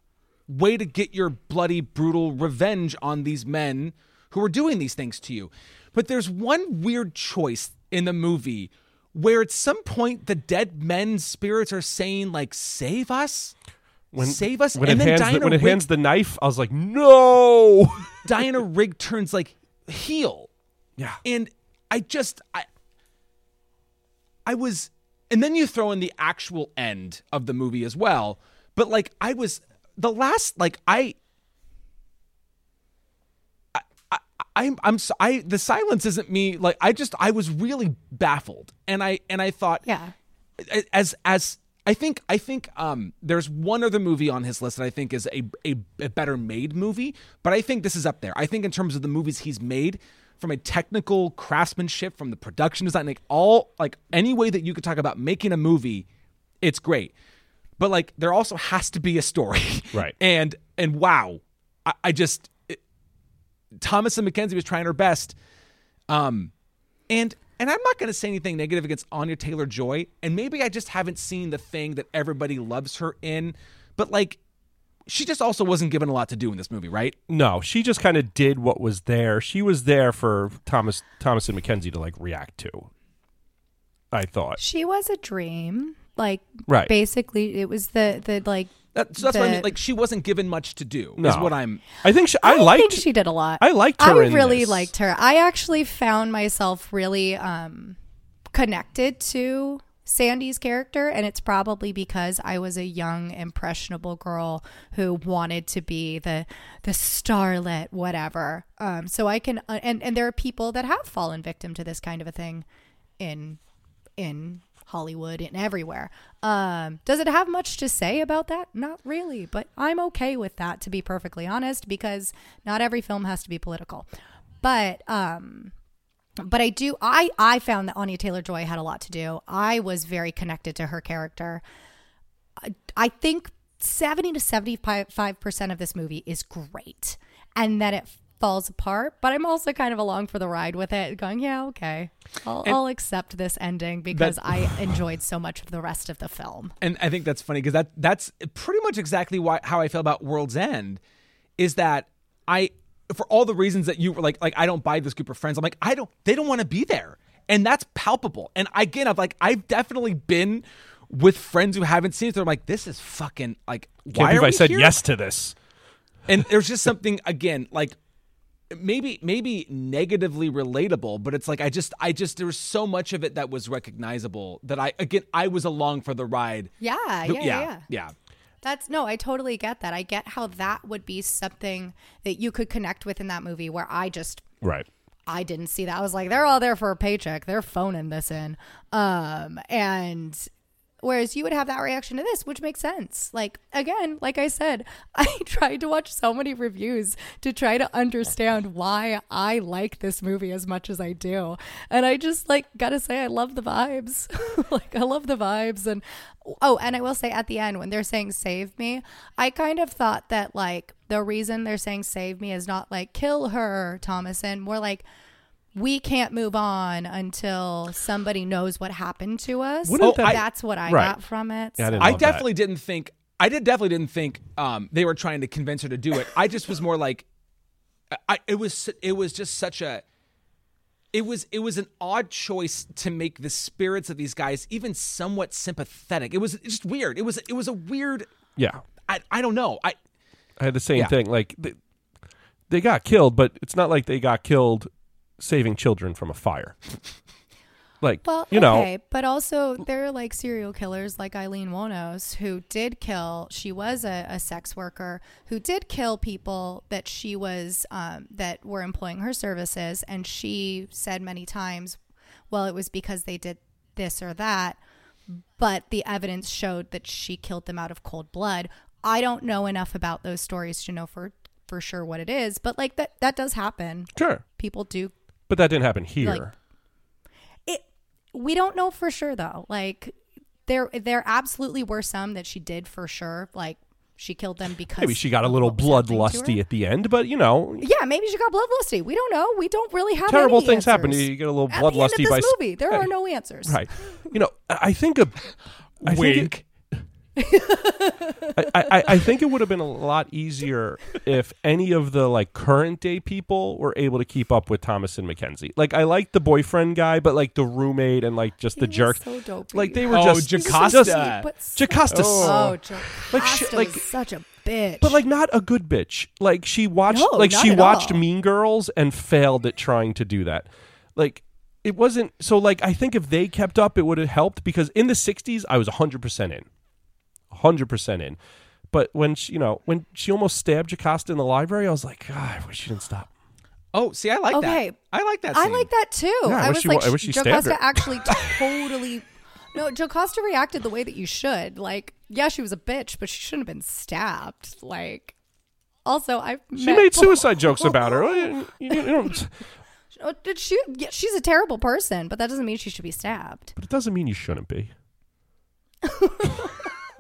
way to get your bloody brutal revenge on these men who are doing these things to you but there's one weird choice in the movie where at some point the dead men's spirits are saying like save us When, save us When and it then hands Diana the, when it Rigg- hands the knife, I was like, no. Diana Rigg turns like heel yeah. and I just I I was and then you throw in the actual end of the movie as well. But like I was the last like I I, I I'm I'm I the silence isn't me like I just I was really baffled and I and I thought Yeah. as as I think I think um there's one other movie on his list that I think is a, a a better made movie, but I think this is up there. I think in terms of the movies he's made from a technical craftsmanship, from the production design, like all like any way that you could talk about making a movie, it's great. But like there also has to be a story. Right. And and wow. I, I just it, Thomasin McKenzie was trying her best. Um, and and I'm not going to say anything negative against Anya Taylor Joy, and maybe I just haven't seen the thing that everybody loves her in, but like, she just also wasn't given a lot to do in this movie, right? No, she just kind of did what was there. She was there for Thomas Thomasin McKenzie to like react to. I thought. She was a dream. Like Right. basically it was the the like That, so that's what I mean. Like, she wasn't given much to do. Is what I'm. I think she, I, I, liked think she did a lot. I liked I her in really this. liked her. I actually found myself really um connected to Sandy's character and it's probably because I was a young impressionable girl who wanted to be the the starlet whatever. Um so I can uh, and and there are people that have fallen victim to this kind of a thing in in Hollywood and everywhere. Um, does it have much to say about that? Not really, but I'm okay with that to be perfectly honest, because not every film has to be political. But um, but I do I I found that Anya Taylor Joy had a lot to do. I was very connected to her character. I, I think 70 to 75% of this movie is great. And then it falls apart, but I'm also kind of along for the ride with it, going, yeah, okay. I'll, I'll accept this ending because I enjoyed so much of the rest of the film. and I think that's funny because that that's pretty much exactly why how I feel about World's End is that I for all the reasons that you were like like I don't buy this group of friends I'm like I don't they don't want to be there and that's palpable and again I've like I've definitely been with friends who haven't seen it they're like this is fucking like Can't why believe I said here? yes to this. and there's just something again like maybe maybe negatively relatable but it's like i just i just there was so much of it that was recognizable that i again i was along for the ride Yeah, yeah, yeah, yeah. yeah That's no, I totally get that. I get how that would be something that you could connect with in that movie where I just Right. I didn't see that. I was like, they're all there for a paycheck. They're phoning this in. Um, and whereas you would have that reaction to this, which makes sense. Like again, like I said, I tried to watch so many reviews to try to understand why I like this movie as much as I do. And I just like gotta say I love the vibes. like I love the vibes and oh, and I will say at the end when they're saying save me, I kind of thought that like the reason they're saying save me is not like kill her, Thomasin, more like we can't move on until somebody knows what happened to us. Wouldn't that- that's what I Right. got from it. Yeah, I didn't I love that. definitely didn't think. I did definitely didn't think um, they were trying to convince her to do it. I just was more like, I, it was it was just such a. It was it was an odd choice to make the spirits of these guys even somewhat sympathetic. It was just weird. It was it was a weird. Yeah. I I don't know. I I had the same Yeah. thing. Like they, they got killed, but it's not like they got killed saving children from a fire. like Well, you know, okay, but also there are like serial killers like Aileen Wuornos who did kill. She was a, a sex worker who did kill people that she was um, that were employing her services, and she said many times, "Well, it was because they did this or that," but the evidence showed that she killed them out of cold blood. I don't know enough about those stories to know for for sure what it is, but like that that does happen. sure, People do but that didn't happen here. Like, it we don't know for sure though like there there absolutely were some that she did for sure like she killed them because Maybe she got a little what was happening to bloodlusty at the end, but you know, yeah maybe she got bloodlusty we don't know we don't really have terrible any things happen. answers. You get a little At the end of bloodlusty by s- movie there are no answers right. You know, I I think a I think it- wink. I, I, I think it would have been a lot easier if any of the like current day people were able to keep up with Thomasin McKenzie. Like I like the boyfriend guy, but like the roommate and like just the He was jerk. so dopey. Like they were Oh, just Jocasta. just- but so- Jocasta. oh Like, oh, Jocasta she- like- such a bitch But like not a good bitch. Like she watched No, like she watched all. Mean Girls and failed at trying to do that. Like it wasn't so like I think if they kept up it would have helped because in the 60s I was 100% in. 100% in. But when she, you know, when she almost stabbed Jocasta in the library, I was like, God, I wish she didn't stop. Oh, see, I like Okay. that. I like that. I like that too. Yeah, I I, wish was she like, wa- I wish she stabbed Jocasta her. actually totally. No, Jocasta reacted the way that you should. Like, yeah, she was a bitch, but she shouldn't have been stabbed. Like, also, I She made suicide jokes about her. You, you- you don't- Oh, Did she? Yeah, she's a terrible person, but that doesn't mean she should be stabbed. but it doesn't mean you shouldn't be.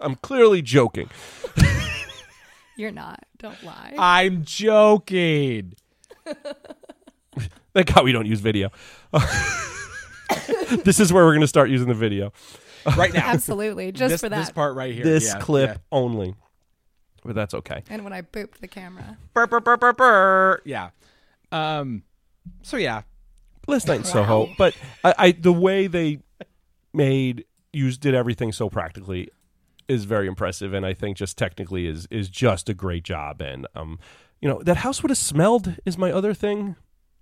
I'm clearly joking. You're not. Don't lie. I'm joking. Thank God we don't use video. this is where we're going to start using the video. Right now. Absolutely, just this, for that. this part right here. This Yeah, clip yeah. only. But that's okay. and when I booped the camera. Burr, burr, burr, burr, burr. Yeah. Um. So yeah. Last night in Soho, but I, I the way they made used did everything so practically is very impressive, and I think just technically is is just a great job. And um, you know that house would have smelled is my other thing.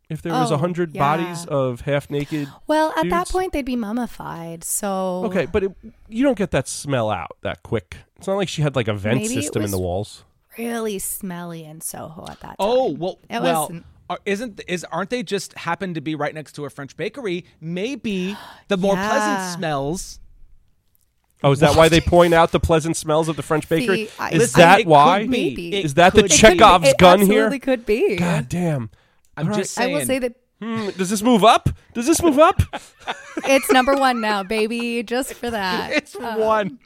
If there was a Oh, hundred yeah. bodies of half naked, Well, at that point, they'd be mummified. So okay, but it, you don't get that smell out that quick. It's not like she had like a vent Maybe it system in the walls. really smelly in Soho at that time. Oh well. It well. wasn't- Isn't is aren't they just happen to be right next to a French bakery? Maybe the more Yeah. pleasant smells. Oh, is that why they point out the pleasant smells of the French bakery? See, I- is Listen, that it could why? be. Maybe. It Is that the could It be. Chekhov's it gun absolutely here? could be. God damn. I'm All just I will say that Hmm, does this move up? Does this move up? it's number one now, baby. Just for that. it's one.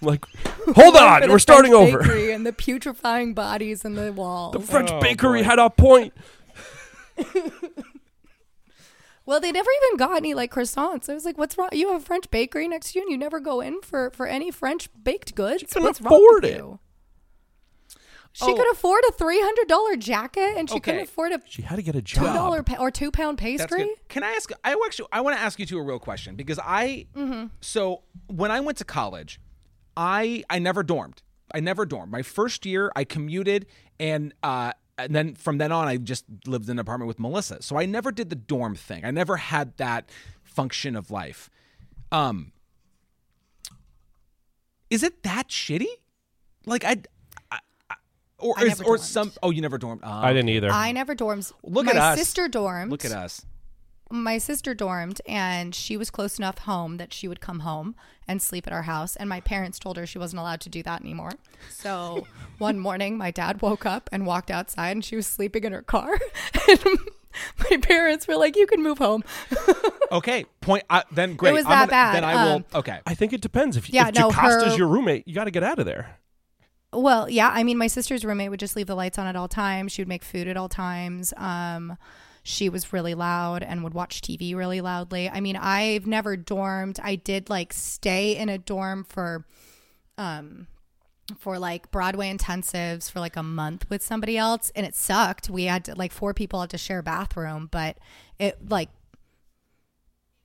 like, hold One on, we're starting over. bakery and the putrefying bodies in the walls. The French Oh, bakery boy. had a point. well, they never even got any like croissants. I was like, "What's wrong? You have a French bakery next to you, and you never go in for for any French baked goods. couldn't What's afford wrong with it. you?" She Oh. could afford a three hundred dollar jacket, and she couldn't afford a She had to get a two dollar job. pa- or two pound pastry. Can I ask? I actually I want to ask you two a real question because I so when I went to college, I I never dormed. I never dormed. My first year, I commuted, and uh, and then from then on, I just lived in an apartment with Melissa. So I never did the dorm thing. I never had that function of life. Um, is it that shitty? Like I, I, I or I is, or dormed. some? Oh, you never dormed. I didn't either. I never dorms. Look my at us. sister dormed. Look at us. My sister dormed and she was close enough home that she would come home and sleep at our house and my parents told her she wasn't allowed to do that anymore so one morning my dad woke up and walked outside and she was sleeping in her car and my parents were like you can move home Okay, point. Uh, then great. it was that gonna- bad. Then I will. Um, okay. I think it depends. If, Yeah, if no, Jocasta's her- your roommate, you got to get out of there. well yeah i mean my sister's roommate would just leave the lights on at all times she would make food at all times um she was really loud and would watch TV really loudly. I mean, I've never dormed. I did like stay in a dorm for um for like Broadway intensives for like a month with somebody else and it sucked. We had to, like four people had to share a bathroom, but it like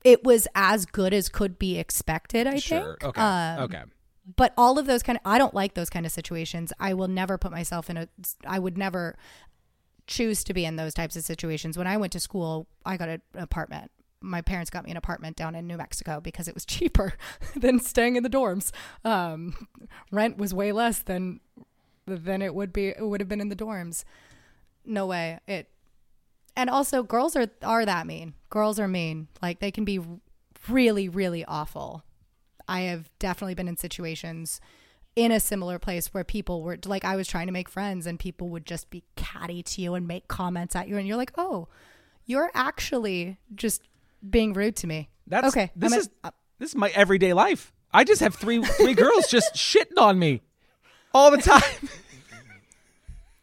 it was as good as could be expected, I Sure. think. Okay. Um, okay. but all of those kind of i don't like those kind of situations i will never put myself in a i would never choose to be in those types of situations. When i went to school i got an apartment. My parents got me an apartment down in new mexico because it was cheaper than staying in the dorms. Um, rent was way less than than it would be it would have been in the dorms. No way. It and also girls are are that mean. Girls are mean. Like they can be really really awful. I have definitely been in situations in a similar place where people were like, I was trying to make friends and people would just be catty to you and make comments at you. And you're like, oh, you're actually just being rude to me. That's okay. This I'm is a- this is my everyday life. I just have three three girls just shitting on me all the time.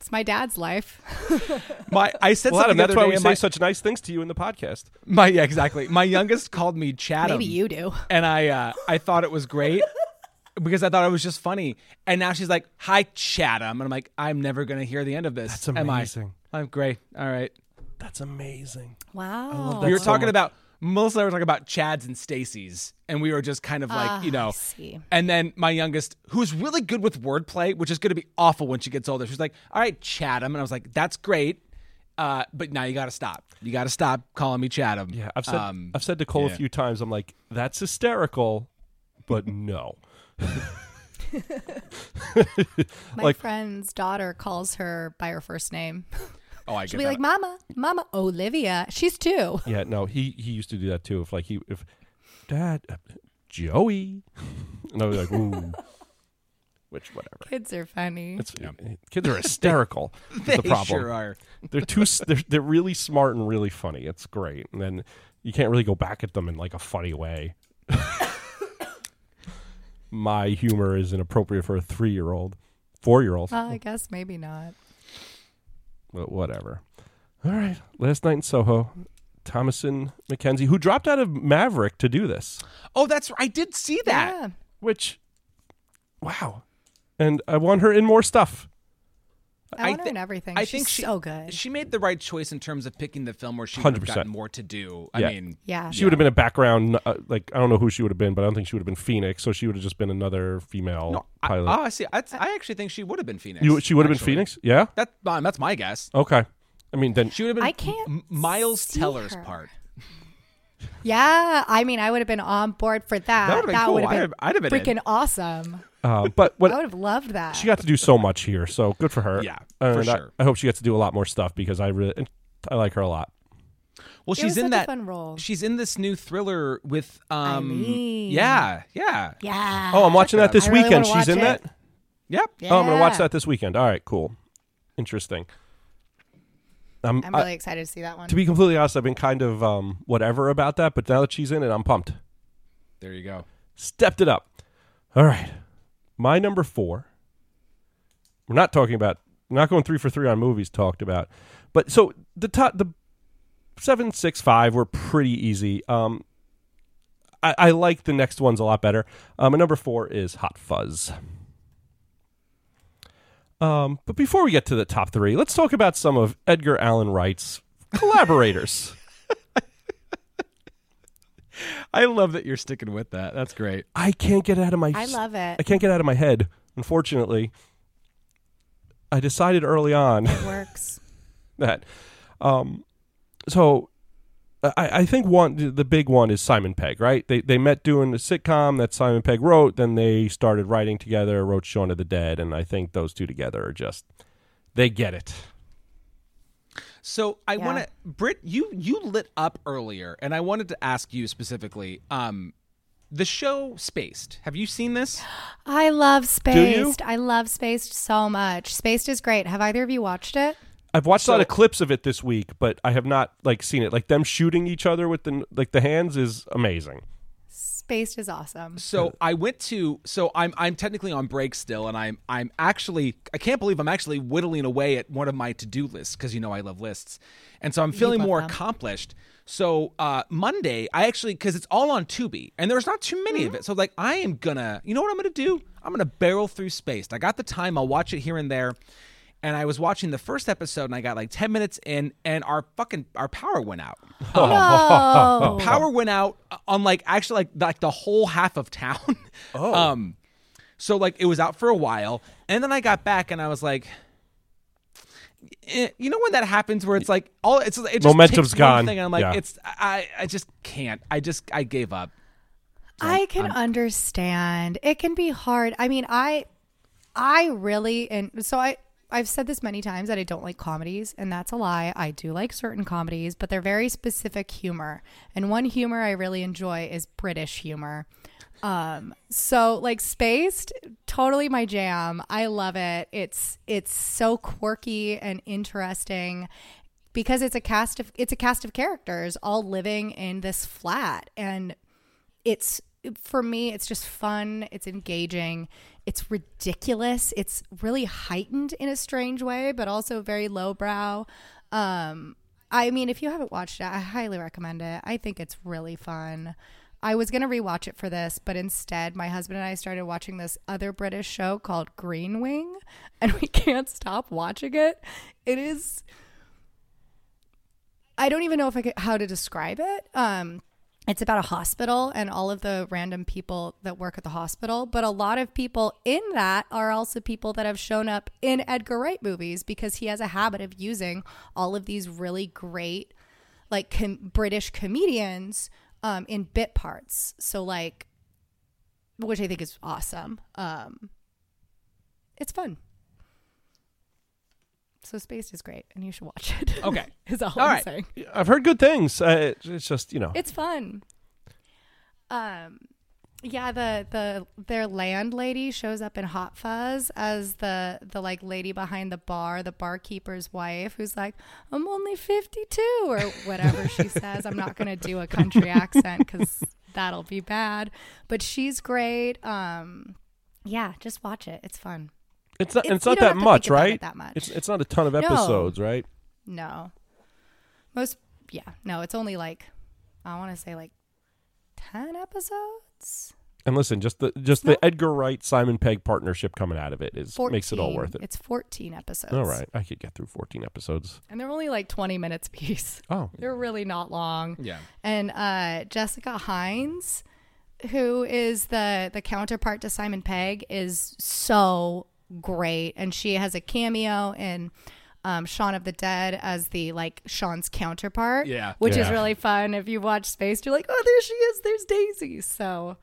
it's my dad's life. My I said Well, Adam, something the that's why day we say my, such nice things to you in the podcast. my yeah exactly. My youngest called me Chatham. Maybe you do. and I uh, I thought it was great because I thought it was just funny. And now she's like, "Hi, Chatham," and I'm like, "I'm never gonna hear the end of this." That's am I? amazing. I'm great. All right. That's amazing. Wow. we were so talking much. about Melissa and I were talking about Chads and Stacy's, and we were just kind of like, Ah, you know. I see. And then my youngest, who's really good with wordplay, which is going to be awful when she gets older, she's like, "All right, Chatham," and I was like, "That's great." Uh, but now you got to stop. You got to stop calling me Chatham. Yeah, I've said Um, I've said to Cole yeah. a few times. I'm like, that's hysterical, but no. My like- friend's daughter calls her by her first name. oh, I get She'll be that. like, Mama, Mama, Olivia. She's two. Yeah, no. He he used to do that too. If like he if Dad, uh, Joey, and I was like, ooh, which whatever. Kids are funny. It's kids are hysterical. is the They problem. sure are. They're too. They're they're really smart and really funny. It's great, and then you can't really go back at them in like a funny way. My humor is inappropriate for a three-year-old, four-year-old. Well, I guess maybe not. But whatever. All right. Last night in Soho, Thomasin McKenzie, who dropped out of Maverick to do this, Oh, that's I did see that. Yeah. which, wow. And I want her in more stuff. I, I want her thi- in everything. I She's think she, so good. She made the right choice in terms of picking the film where she would have 100%. gotten more to do. I Yeah. mean, yeah. She would have been a background, uh, like, I don't know who she would have been, but I don't think she would have been Phoenix. So she would have just been another female no, I, pilot. oh, I see. I, I actually think she would have been Phoenix. you, she would have been actually. Phoenix? Yeah? That um, that's my guess. Okay. I mean, then She would have been I can't M- Miles see Teller's her. part. Yeah, I mean, I would have been on board for that. That would've been cool. would I'd been have- I'd have been in. freaking awesome. Uh, but what I would have loved that. she got to do so much here, so good for her. Yeah, and for I- sure. I, hope she gets to do a lot more stuff because I really, I like her a lot. Well, It she's in that. fun role. She's in this new thriller with. um Eileen. Yeah, yeah, yeah. Oh, I'm watching that this I weekend. wanna She's in watch that. yep. Yeah. Oh, I'm gonna watch that this weekend. All right, cool, interesting. I'm I- really excited to see that one. to be completely honest, I've been kind of um, whatever about that, but now that she's in it, I'm pumped. There you go. Stepped it up. All right, my number four. We're not talking about. Not going three for three on movies. Talked about, but so the top the seven six five were pretty easy. Um, I, I like the next ones a lot better. Um, number four is Hot Fuzz. Um, but before we get to the top three, let's talk about some of Edgar Allan Wright's collaborators. I love that you're sticking with that. That's great. I can't get out of my I love it. I can't get out of my head. Unfortunately, I decided early on It works. that. Um, so I, I think one the big one is Simon Pegg, right? They they met doing the sitcom that Simon Pegg wrote. Then they started writing together, wrote Shaun of the Dead, and I think those two together are just they get it. So I Yeah. want to, Britt, you you lit up earlier, and I wanted to ask you specifically. Um, the show Spaced. Have you seen this? I love? Spaced. I love Spaced so much. Spaced is great. Have either of you watched it? I've watched a lot of clips of it this week, but I have not like seen it. Like them shooting each other with the like the hands is amazing. Spaced is awesome. So I went to so I'm I'm technically on break still, and I'm I'm actually I can't believe I'm actually whittling away at one of my to do lists because you know I love lists, and so I'm feeling more them. accomplished. So uh, Monday, I actually because it's all on Tubi, and there's not too many of it. So like I am gonna, you know what I'm gonna do? I'm gonna barrel through Spaced. I got the time. I'll watch it here and there. And I was watching the first episode, and I got like ten minutes in, and our fucking our power went out. No. Power went out on like actually like like the whole half of town. Oh. um, so like it was out for a while, and then I got back, and I was like, eh, you know when that happens where it's like all it's it just Momentum's takes one gone. Thing, and I'm like, Yeah. it's I I just can't. I just I gave up. I can understand. It can be hard. I mean, I I really and so I I've said this many times that I don't like comedies and that's a lie. I do like certain comedies, but they're very specific humor. And one humor I really enjoy is British humor. Um so like Spaced, totally my jam. I love it. It's it's so quirky and interesting because it's a cast of it's a cast of characters all living in this flat and it's for me it's just fun. It's engaging. It's ridiculous. It's really heightened in a strange way but also very lowbrow. Um i mean if you haven't watched it i highly recommend it. I think it's really fun. I was going to rewatch it for this but instead my husband and i started watching this other british show called green wing and we can't stop watching it. It is I don't even know if I could, how to describe it. Um, it's about a hospital and all of the random people that work at the hospital, but a lot of people in that are also people that have shown up in Edgar Wright movies because he has a habit of using all of these really great, like com- British comedians um, in bit parts. So like, which I think is awesome. Um, it's fun. So Spaced is great, and you should watch it. Okay. is all, All I'm right. saying. I've heard good things. Uh, it- it's just you know. It's fun. Um, yeah, the the their landlady shows up in Hot Fuzz as the the like lady behind the bar, the barkeeper's wife, who's like, "I'm only 52" or whatever she says. I'm not gonna do a country accent because that'll be bad. But she's great. Um, yeah, just watch it. It's fun. It's not. It's- it's not that much, think it right? that much. It's it's not a ton of episodes, right? No, most yeah, no, it's only like I want to say like ten episodes. And listen, just the just No. the Edgar Wright Simon Pegg partnership coming out of it is 14. makes it all worth it. It's 14 episodes. All right, I could get through 14 episodes. And they're only like 20 minutes piece. Oh, They're really not long. Yeah. And uh, Jessica Hynes, who is the the counterpart to Simon Pegg, is so great, and she has a cameo in um, Shaun of the Dead as the like Shaun's counterpart. Yeah. which is really fun. If you watch Space, you're like, oh, there she is. There's Daisy. So.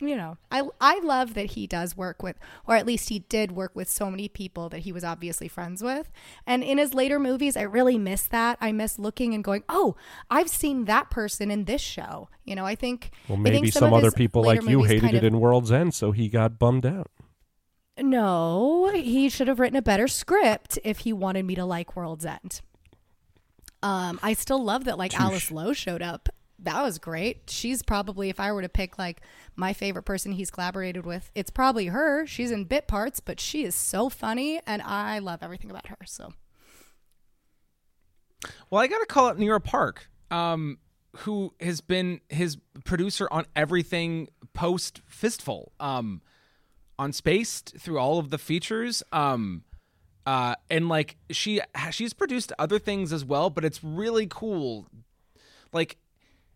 You know, I I love that he does work with, or at least he did work with so many people that he was obviously friends with. And in his later movies, I really miss that. I miss looking and going, "Oh, I've seen that person in this show." You know, I think. well, I think maybe some some other people like you hated it of- in World's End, so he got bummed out. No, he should have written a better script if he wanted me to like World's End. Um, I still love that like Alice Lowe showed up. That was great. She's probably if I were to pick like my favorite person he's collaborated with, it's probably her. She's in bit parts, but she is so funny and I love everything about her. So Well, I got to call out Nira Park, um, who has been his producer on everything post Fistful, um, on Spaced through all of the features. Um, uh, and like she she's produced other things as well, but it's really cool. Like,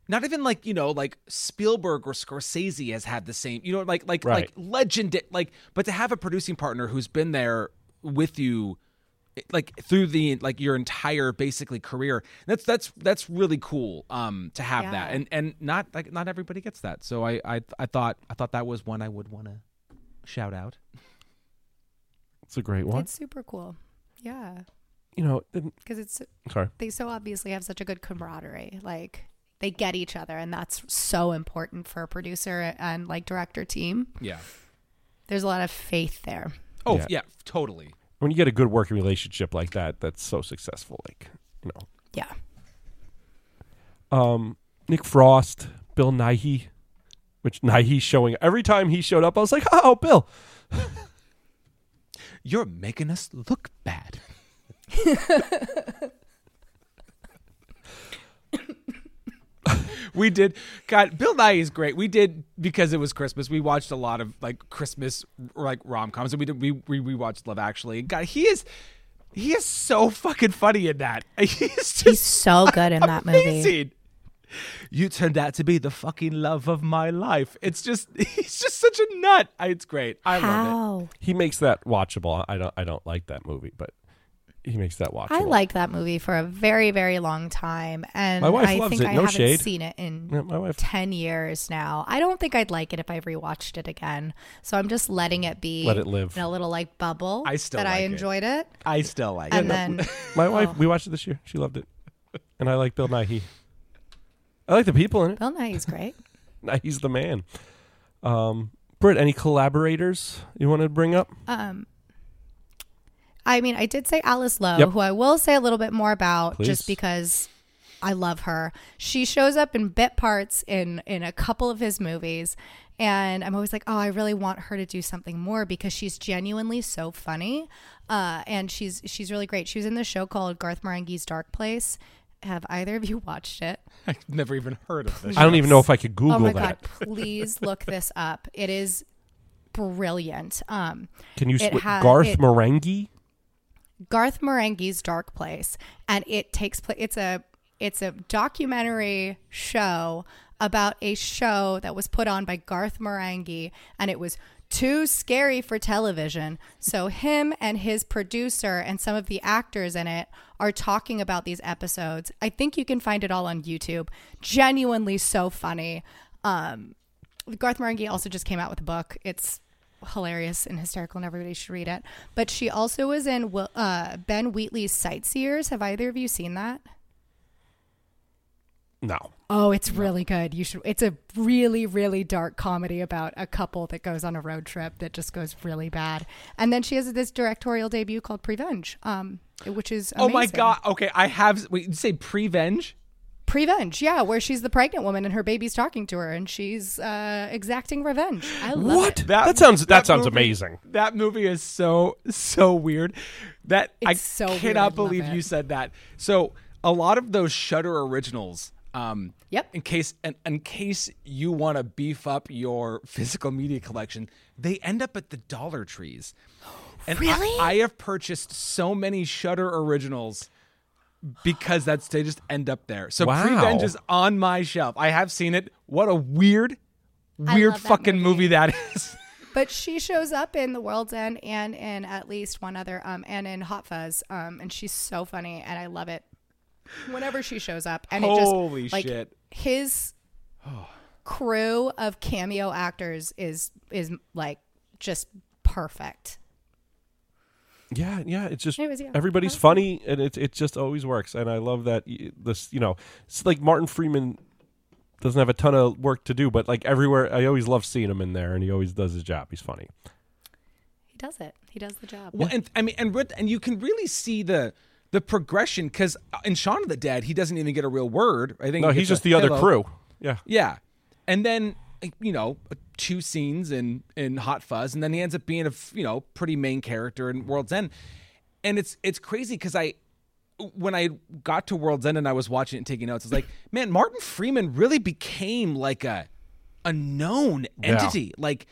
not even like you know like Spielberg or Scorsese has had the same you know like like like Right. legend like but to have a producing partner who's been there with you like through the like your entire basically career that's that's that's really cool um to have that and and not like not everybody gets that so i i, I thought i thought that was one i would want to shout out It's a great one. it's super cool. Yeah, You know, because it's sorry. they so obviously have such a good camaraderie. Like they get each other, and that's so important for a producer and like director team. Yeah. There's a lot of faith there. Oh Yeah. yeah, totally. When you get a good working relationship like that, that's so successful. Like, you know, Yeah. um, Nick Frost, Bill Nighy, which now he's showing every time he showed up, I was like, oh, Bill. You're making us look bad. we did God Bill Nighy is great. We did because it was Christmas. We watched a lot of like Christmas like rom coms and we did we we, we watched Love Actually. God, he is he is so fucking funny in that. He's just He's so good in that movie. Amazing. You turned out to be the fucking love of my life. It's just he's just such a nut. It's great. I love it. How? He makes that watchable. I don't. I don't like that movie, but he makes that watchable. I liked that movie for a very, very long time, and My wife I loves think it. I No haven't shade. seen it in Yeah, my wife. ten years now. I don't think I'd like it if I rewatched it again. So I'm just letting it be. Let it live. in a little like bubble. I still that I like it. enjoyed it, I still like and it. then My wife. Oh. We watched it this year. She loved it, and I like Bill Nighy. I like the people in it. Bill Nighy's great. Nighy's the man. Um, Britt, any collaborators you want to bring up? Um, I mean, I did say Alice Lowe, Yep. who I will say a little bit more about Please. just because I love her. She shows up in bit parts in in a couple of his movies, and I'm always like, oh, I really want her to do something more because she's genuinely so funny, uh, and she's she's really great. She was in the show called Garth Marenghi's Dark Place. Have either of you watched it? I've never even heard of this. I don't even know if I could Google oh my that. god! Please look this up. It is brilliant. Um, Can you It split ha- Garth it- Marenghi? Garth Marenghi's Dark Place, and it takes place. It's a it's a documentary show about a show that was put on by Garth Marenghi, and it was too scary for television. So him and his producer and some of the actors in it are talking about these episodes. I think you can find it all on YouTube. Genuinely so funny. Um, Garth Marenghi also just came out with a book. It's hilarious and hysterical, and everybody should read it. But she also was in uh, Ben Wheatley's Sightseers. Have either of you seen that? No. Oh, it's really good. You should. It's a really, really dark comedy about a couple that goes on a road trip that just goes really bad. And then she has this directorial debut called Prevenge, um, which is Oh my god. Okay, I have. Wait, you say prevenge? Prevenge, yeah, where she's the pregnant woman and her baby's talking to her and she's uh, exacting revenge. I love What? it. That, sounds that, sounds movie- amazing. That movie is so so weird. That I so cannot love believe you said that. So a lot of those Shutter originals. Um, Yep. In case in, in case you want to beef up your physical media collection, they end up at the Dollar Trees. And I- Really? I, have purchased so many Shutter originals because that's they just end up there. So Wow. Prevenge is on my shelf. I have seen it. What a weird, weird fucking movie. movie that is. But she shows up in The World's End and in at least one other, um, and in Hot Fuzz, um, and she's so funny, and I love it whenever she shows up. And it just like shit. his oh. crew of cameo actors is is like just perfect. Yeah, yeah. It's just Anyways, yeah. everybody's That's funny, and it it just always works. And I love that this. You know, it's like Martin Freeman doesn't have a ton of work to do, but like everywhere, I always love seeing him in there, and he always does his job. He's funny. He does it. He does the job. Well, and I mean, and with- and you can really see the the progression because in Shaun of the Dead, he doesn't even get a real word. I think No, he he's just the other crew. Yeah, Yeah, and then you know two scenes in in Hot Fuzz, and then he ends up being a you know pretty main character in World's End, and it's it's crazy because I. When I got to World's End and I was watching it and taking notes, I was like, "Man, Martin Freeman really became like a a known entity. Like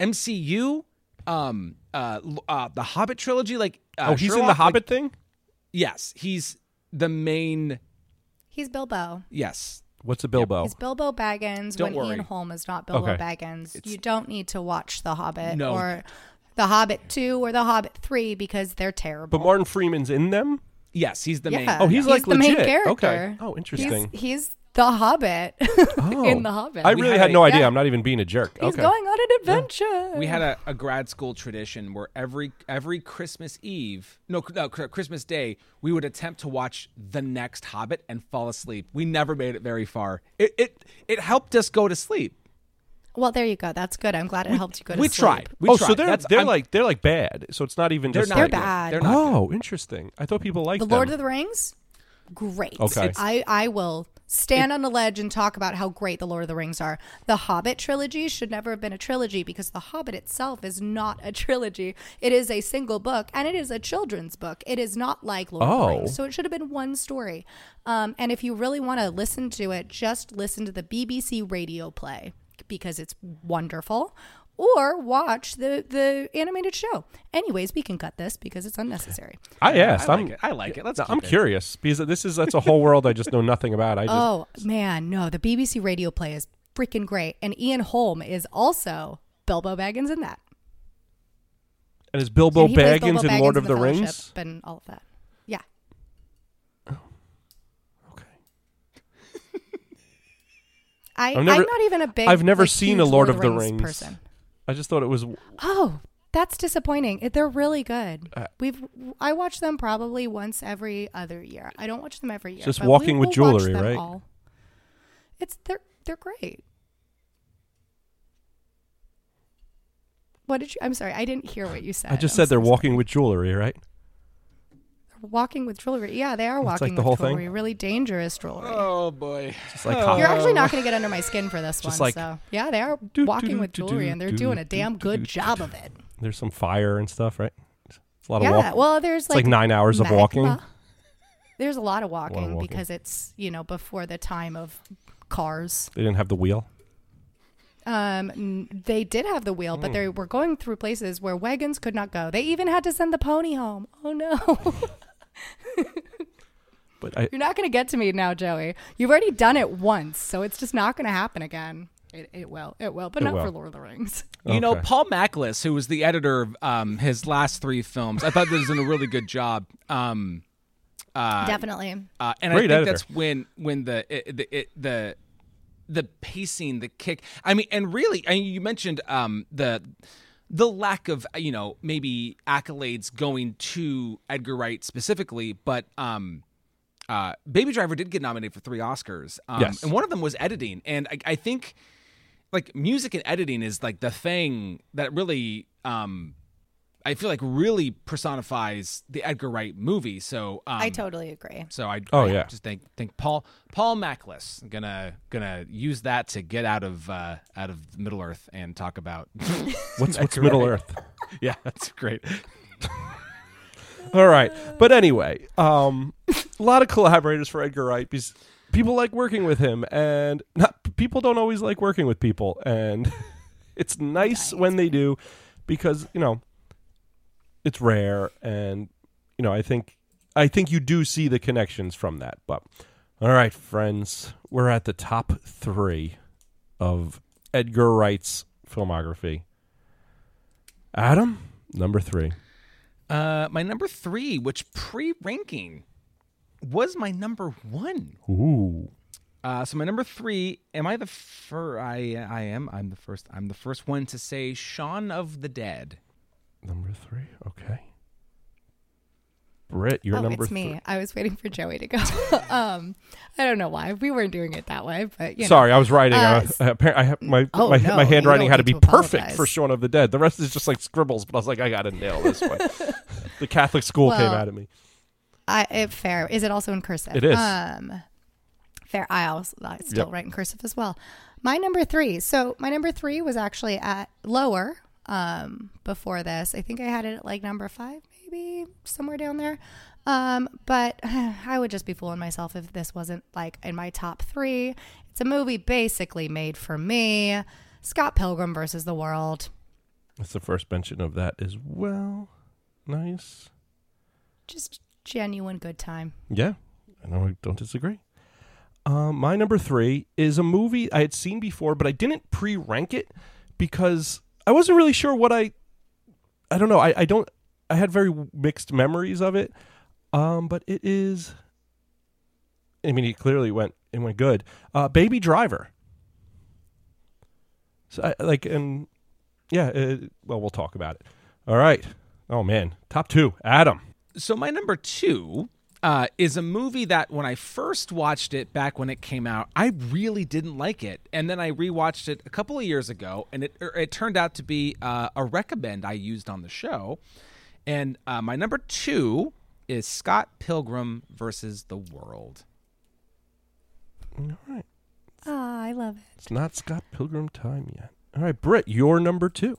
MCU, um, uh, uh, the Hobbit trilogy. Like, uh, oh, he's in the Sherlock, like- Hobbit thing. Yes, he's the main. He's Bilbo. Yes, What's a Bilbo? He's Bilbo Baggins Don't when worry. Ian Holm is not Bilbo Okay. Baggins. You don't need to watch The Hobbit No. or The Hobbit 2 or The Hobbit 3 because they're terrible. but Martin Freeman's in them. yes, he's the main. yeah. Oh, he's like the main legit. character. Okay. Oh, interesting. He's, he's the Hobbit Oh. in the oh. Hobbit. I really had had no idea. Yeah. I'm not even being a jerk. He's okay. going on an adventure. We had a, a grad school tradition where every every Christmas Eve, no, no, Christmas Day, we would attempt to watch the next Hobbit and fall asleep. We never made it very far. It it it helped us go to sleep. well, there you go. That's good. I'm glad it helped you go to we sleep. tried. We oh, tried. Oh, so they're That's- they're I'm- like they're like bad. So it's not even they're just not They're like bad. They're not oh, good. Oh, interesting. I thought people liked The them. Lord of the Rings, great. Okay. I, I will stand on a ledge and talk about how great the Lord of the Rings are. The Hobbit trilogy should never have been a trilogy because The Hobbit itself is not a trilogy. It is a single book and it is a children's book. It is not like Lord of Oh. the Rings. So it should have been one story. Um, and if you really want to listen to it, just listen to the BBC radio play because it's wonderful. Or watch the, the animated show. Anyways, we can cut this because it's unnecessary. I asked. I I'm like it. I like it. Let's. I'm it. curious because this is that's a whole world I just know nothing about. I just Oh man, no, the BBC radio play is freaking great, and Ian Holm is also Bilbo Baggins in that. and is Bilbo And he plays Baggins in Lord of the, Fellowship Rings? and all of that. Yeah, oh, Okay. I I've never- I'm not even a big. I've never like, seen a huge Lord of the Rings. person. I just thought it was Oh, that's disappointing. It, they're really good. Uh, We've I watch them probably once every other year. I don't watch them every year. Just Walking with Jewelry, right? all. It's they're they're great. What did you? I'm sorry, I didn't hear what you said. I just I'm said they're so walking with jewelry, right? Walking with jewelry. Yeah, they are like walking the with whole thing? jewelry. Really dangerous jewelry. Oh boy. Just like hot. You're actually not going to get under my skin for this Just one. like- so yeah, they are Do, walking do, with jewelry, do, and they're do, doing a damn do, good do, job do. of it. There's some fire and stuff, right? It's a lot of walking. Yeah, well, there's it's like like nine hours of walking. There's a lot of walking, walking. because it's you know before the time of cars. They didn't have the wheel. Um, n- they did have the wheel, Hmm. but they were going through places where wagons could not go. They even had to send the pony home. Oh no. But I, You're not going to get to me now, Joey. You've already done it once, so it's just not going to happen again. It, it will. It will, but It not will. for Lord of the Rings. You know, Paul Machliss, who was the editor of um, his last three films, I thought this was in a really good job. Um, uh, Definitely. uh, and Great I think editor. that's when when the it, the it, the the pacing, the kick. I mean, and really, I mean, you mentioned um, the the lack of you know maybe accolades going to Edgar Wright specifically, but um, uh, Baby Driver did get nominated for three Oscars, um, Yes. and one of them was editing, and I, I think like music and editing is like the thing that really um, I feel like really personifies the Edgar Wright movie. So um, I totally agree. so I Oh, I yeah. just think think Paul Paul Machliss I'm gonna gonna use that to get out of uh, out of Middle Earth and talk about what's what's Middle Earth? yeah that's great All right. But anyway, um, a lot of collaborators for Edgar Wright because people like working with him, and not people don't always like working with people, and it's nice when they do because you know it's rare, and you know I think I think you do see the connections from that. But all right, friends, we're at the top three of Edgar Wright's filmography. Adam, number three. Uh, my number three which pre-ranking was my number one Ooh. uh, so my number three am I the fir- I I am I'm the first I'm the first one to say Shaun of the Dead Number three. Okay. Britt, you're oh, number it's me. three. I was waiting for Joey to go. um, I don't know why we weren't doing it that way, but you know. Sorry, I was writing. Uh, uh, apparently, I have my oh, my, no, my handwriting had to be to perfect for Shaun of the Dead. The rest is just like scribbles. But I was like, I got to nail this one. the Catholic school came out at me. I, it, fair. Is it also in cursive? It is. Um, fair. I also I still Yep. write in cursive as well. My number three. So my number three was actually at lower um, before this. I think I had it at like number five, maybe somewhere down there. Um, but I would just be fooling myself if this wasn't like in my top three. It's a movie basically made for me. Scott Pilgrim versus the World. That's the first mention of that as well. Nice. Just genuine good time. Yeah, I know. I don't disagree. Um, my number three is a movie I had seen before, but I didn't pre-rank it because I wasn't really sure what I. I don't know. I, I don't. I had very mixed memories of it. Um, but it is. I mean, he clearly went it went good. Uh, Baby Driver. So I, like and yeah, uh, well we'll talk about it. All right. Oh man, top two, Adam. So my number two uh, is a movie that when I first watched it back when it came out, I really didn't like it, and then I rewatched it a couple of years ago, and it er, it turned out to be uh, a recommend I used on the show. And uh, my number two is Scott Pilgrim versus the World. All right, Oh, I love it. it's not Scott Pilgrim time yet. All right, Britt, your number two.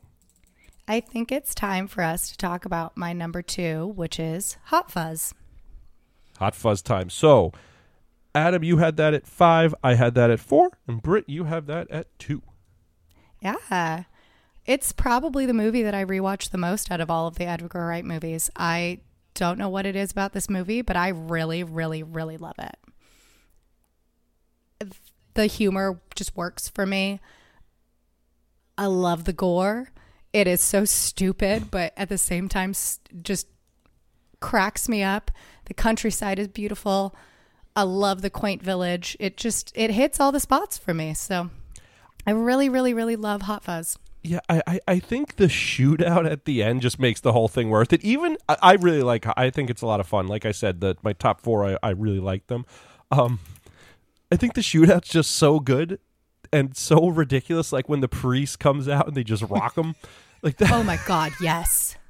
I think it's time for us to talk about my number two, which is Hot Fuzz. Hot Fuzz time. So, Adam, you had that at five. I had that at four, and Britt, you have that at two. Yeah. It's probably the movie that I rewatched the most out of all of the Edgar Wright movies. I don't know what it is about this movie, but I really, really, really love it. The humor just works for me. I love the gore. It is so stupid, but at the same time, just cracks me up. The countryside is beautiful. I love the quaint village. It just it hits all the spots for me. So I really, really, really love Hot Fuzz. Yeah, I, I, I think the shootout at the end just makes the whole thing worth it. Even I, I really like. I think it's a lot of fun. Like I said, that my top four, I, I really like them. Um, I think the shootout's just so good and so ridiculous. Like when the priest comes out and they just rock him, like that. Oh my God, yes.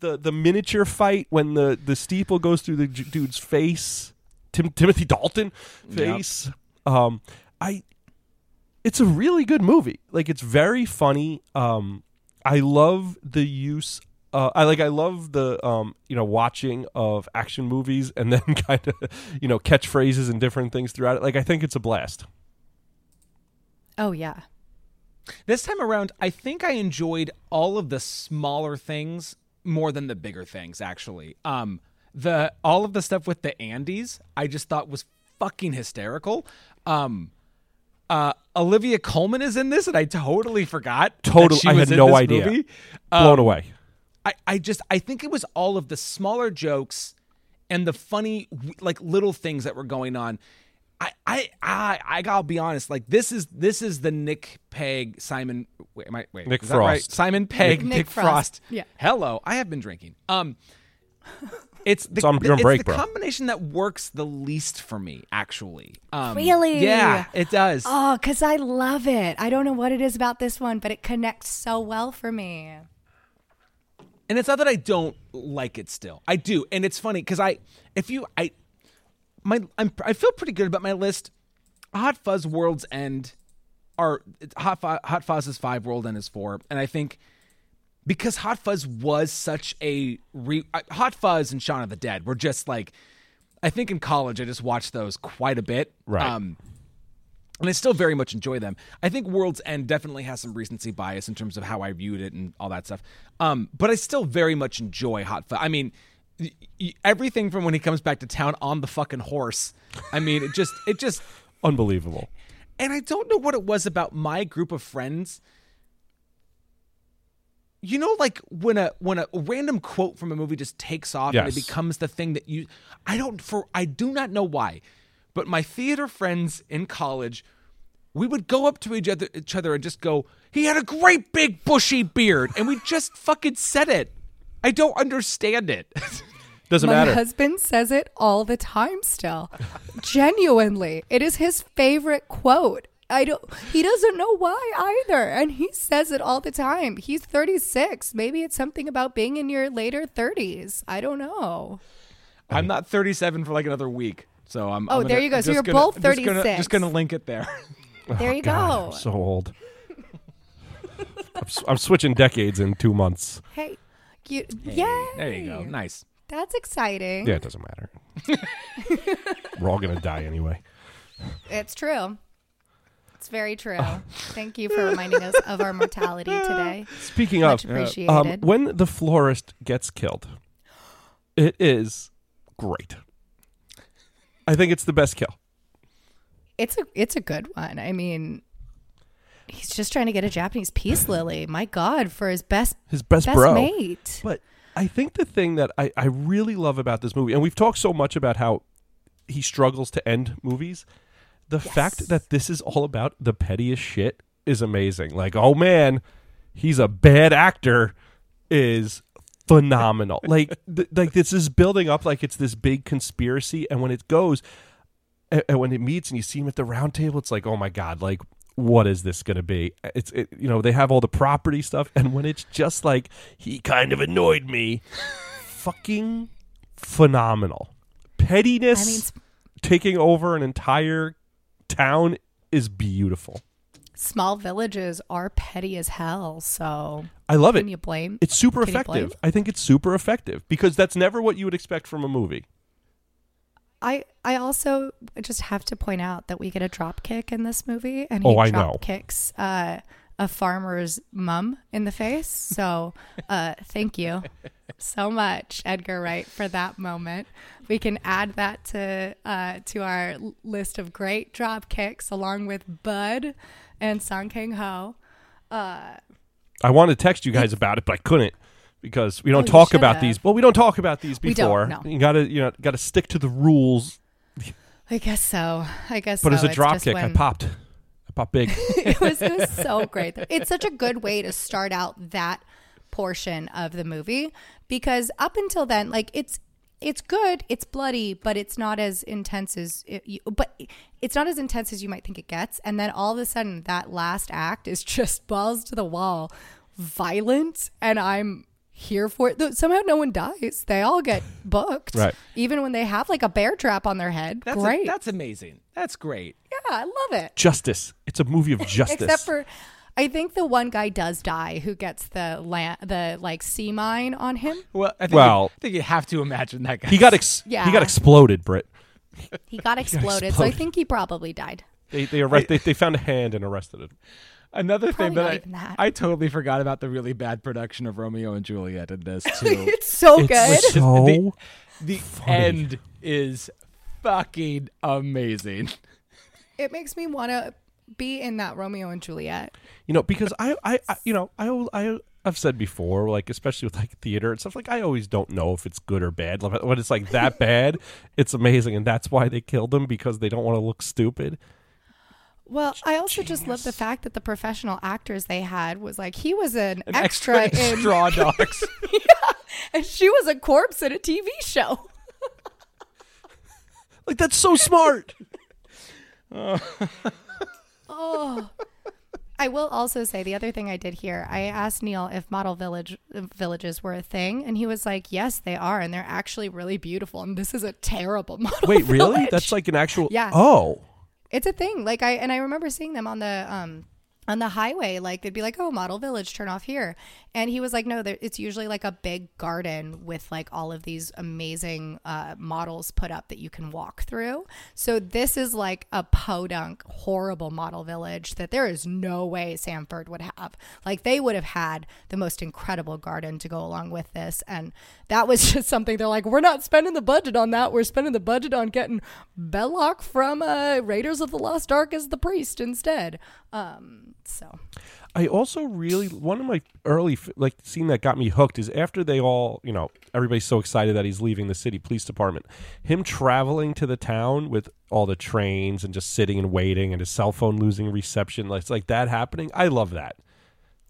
The the miniature fight when the the steeple goes through the j- dude's face, Tim, Timothy Dalton face. Um, I it's a really good movie. Like it's very funny. Um, I love the use. Uh, I like. I love the um, you know, watching of action movies and then kind of you know catchphrases and different things throughout it. Like I think it's a blast. Oh yeah. This time around, I think I enjoyed all of the smaller things more than the bigger things. Actually, um, the all of the stuff with the Andys, I just thought was fucking hysterical. Um, uh, Olivia Colman is in this, and I totally forgot. that Total- she I was had in no idea. movie. Blown Um, away. I, I just I think it was all of the smaller jokes and the funny like little things that were going on. I I I, I gotta be honest. Like this is this is the Nick Pegg Simon. Wait, am I, wait Nick is that right? Frost. Simon Pegg Nick Nick, Frost. Frost. Yeah. Hello, I have been drinking. Um, it's the, It's on- you're on it's break, the bro. combination that works the least for me. Actually, um, Really? Yeah, it does. Oh, because I love it. I don't know what it is about this one, but it connects so well for me. and it's not that I don't like it still. I do, and it's funny because I, if you, I, my, I'm, I feel pretty good about my list. Hot Fuzz World's End are Hot Fu- Hot is five, World End is four, and I think because Hot Fuzz was such a re, Hot Fuzz and Shaun of the Dead were just like, I think in college I just watched those quite a bit, Right. Um, and I still very much enjoy them. I think World's End definitely has some recency bias in terms of how I viewed it and all that stuff. Um, but I still very much enjoy Hot Fuzz. I mean, everything from when he comes back to town on the fucking horse. I mean, it just, it just, Unbelievable. and I don't know what it was about my group of friends. You know, like when a when a random quote from a movie just takes off and it becomes the thing that you I don't for I do not know why, but my theater friends in college, we would go up to each other each other and just go, He had a great big bushy beard, and we just fucking said it. I don't understand it. Doesn't My matter. My husband says it all the time still. Genuinely. It is his favorite quote. I don't he doesn't know why either. And he says it all the time. He's 36. Maybe it's something about being in your later 30s. I don't know. I'm not 37 for like another week. So I'm. Oh, I'm there gonna- you go. So you're gonna- both I'm just gonna- 36. Just gonna link it there. Oh, there you God, go. I'm so old. I'm, s- I'm switching decades in two months. hey. You, yay. There you go. Nice. That's exciting. Yeah, it doesn't matter. We're all gonna die anyway. It's true. It's very true. Thank you for reminding us of our mortality today. Speaking Much of, appreciated. um, when the florist gets killed, it is great. I think it's the best kill. It's a it's a good one. I mean, he's just trying to get a Japanese peace lily. My God, for his best His best, best bro. mate. But I think the thing that I, I really love about this movie, and we've talked so much about how he struggles to end movies, the fact that this is all about the pettiest shit is amazing. Like, oh man, he's a bad actor is phenomenal. like, th- like this is building up like it's this big conspiracy, and when it goes, and, and when it meets and you see him at the round table, it's like, oh my god, like what is this going to be? It's it, you know they have all the property stuff, and when it's just like he kind of annoyed me, fucking phenomenal. Pettiness I mean, taking over an entire town is beautiful. small villages are petty as hell. So I love it. can you blame? It's super Can you blame? effective. I think it's super effective because that's never what you would expect from a movie. I I also just have to point out that we get a drop kick in this movie, and Oh, he I drop know. kicks uh, a farmer's mum in the face. So uh, thank you so much, Edgar Wright, for that moment. We can add that to uh, to our list of great drop kicks, along with Bud and Song Kang Ho. I wanted to text you guys about it, but I couldn't because we don't Oh, talk about these. Well, we don't talk about these before. no. You got to you know got to stick to the rules. I guess so. I guess. But so. as a drop kick, when- I popped big. it was it was so great. It's such a good way to start out that portion of the movie because up until then, like it's it's good, it's bloody, but it's not as intense as it, you, but it's not as intense as you might think it gets. And then all of a sudden, that last act is just balls to the wall, violent, and I'm here for it. Though Somehow, no one dies. They all get booked, Right. Even when they have like a bear trap on their head. That's great. that's amazing. That's great. yeah, I love it. justice. It's a movie of justice. Except for, I think the one guy does die who gets the land, the like sea mine on him. Well, I think Well- you, I think you have to imagine that guy. he got ex- Yeah. he got exploded, Britt. He got exploded, so I think he probably died. They they, arrest, they they found a hand and arrested him. Another thing that I, that. I totally forgot about the really bad production of Romeo and Juliet in this too. It's so It's good. so the the funny. end is fucking amazing. It makes me want to be in that Romeo and Juliet. you know because I, I I you know I, I, I've said before like especially with like theater and stuff like I always don't know if it's good or bad Like, when it's like that bad it's amazing and that's why they killed him because they don't want to look stupid Well, I also just love the fact that the professional actors they had was like he was an, An extra, extra, in Straw Dogs. and she was a corpse in a TV show. like that's so smart Oh. I will also say the other thing I did here. I asked Neil if model village villages were a thing, and he was like, "Yes, they are, and they're actually really beautiful." And this is a terrible model. wait really that's like an actual Yeah. oh it's a thing. Like I and I remember seeing them on the um on the highway. Like they'd be like, "Oh, model village, turn off here," and he was like, "No, there, it's usually like a big garden with like all of these amazing uh, models put up that you can walk through." So this is like a podunk, horrible model village that there is no way Sandford would have. Like they would have had the most incredible garden to go along with this, and that was just something they're like, "We're not spending the budget on that. We're spending the budget on getting Belloq from uh, Raiders of the Lost Ark as the priest instead." Um, so I also really one of my early like scene that got me hooked is after they all you know everybody's so excited that he's leaving the city police department. Him traveling to the town with all the trains and just sitting and waiting and his cell phone losing reception. It's like that happening. I love that.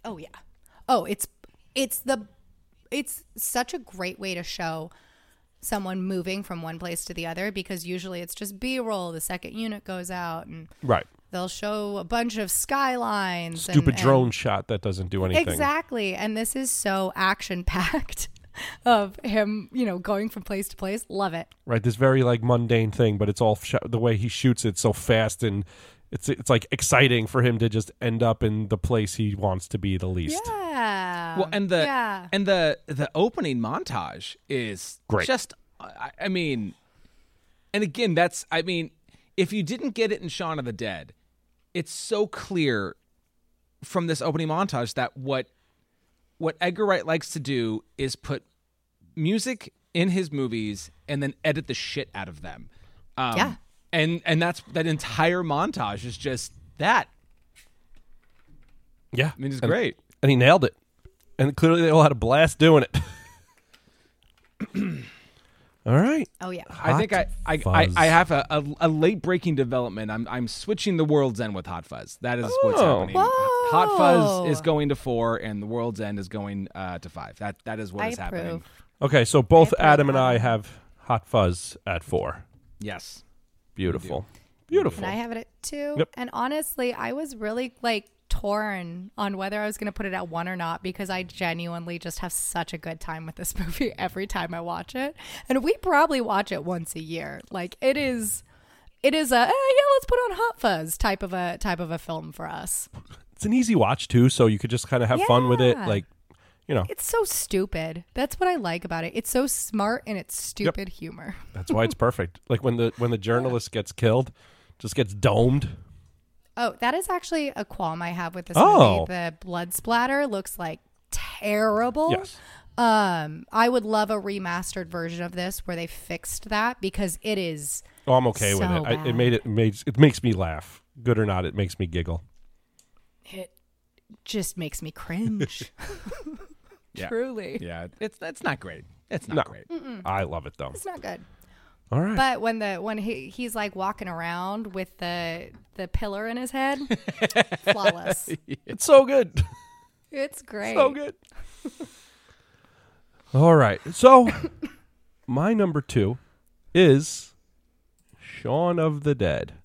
Oh yeah. Oh, it's it's the it's such a great way to show someone moving from one place to the other because usually it's just B-roll. The second unit goes out and Right. They'll show a bunch of skylines. and- Stupid and- drone shot that doesn't do anything. Exactly. And this is so action packed of him, you know, going from place to place. Love it. Right. This very like mundane thing, but it's all sh- the way he shoots it so fast and. It's, it's like exciting for him to just end up in the place he wants to be the least. Yeah. Well, and the yeah. and the the opening montage is Great. Just, I, I mean, and again, that's I mean, if you didn't get it in Shaun of the Dead, it's so clear from this opening montage that what what Edgar Wright likes to do is put music in his movies and then edit the shit out of them. Um, Yeah. and and that's that entire montage is just that. Yeah. I mean, it's And- great. and he nailed it. And clearly they all had a blast doing it. All right. Oh yeah. I think I I, I, I have a, a, a late breaking development. I'm I'm switching the World's End with Hot Fuzz. That is what's Oh. happening. Hot Fuzz is going to four, and the World's End is going uh, to five. That that is what I is happening. Okay, so both Adam and I have Hot Fuzz at four. Yes. Beautiful. Beautiful. And I have it at two. Yep. And honestly, I was really like torn on whether I was going to put it at one or not because I genuinely just have such a good time with this movie every time I watch it. And we probably watch it once a year. Like it is it is a eh, yeah, let's put on Hot Fuzz type of a type of a film for us. It's an easy watch too, so you could just kind of have fun with it. Like, you know, It's so stupid. That's what I like about it. It's so smart and it's stupid humor. that's why it's perfect. Like when the when the journalist gets killed, just gets domed. Oh, that is actually a qualm I have with this Oh. movie. The blood splatter looks like terrible. Yes. Um, I would love a remastered version of this where they fixed that because it is Oh, I'm okay with it. I, it made it made it makes me laugh. Good or not, it makes me giggle. it just makes me cringe. Yeah. Truly. Yeah. It's it's not great. It's not No. great. I love it though. It's not good. All right. But when the when he he's like walking around with the the pillar in his head, flawless. it's so good. It's great. so good. All right. So my number 2 is Shaun of the Dead.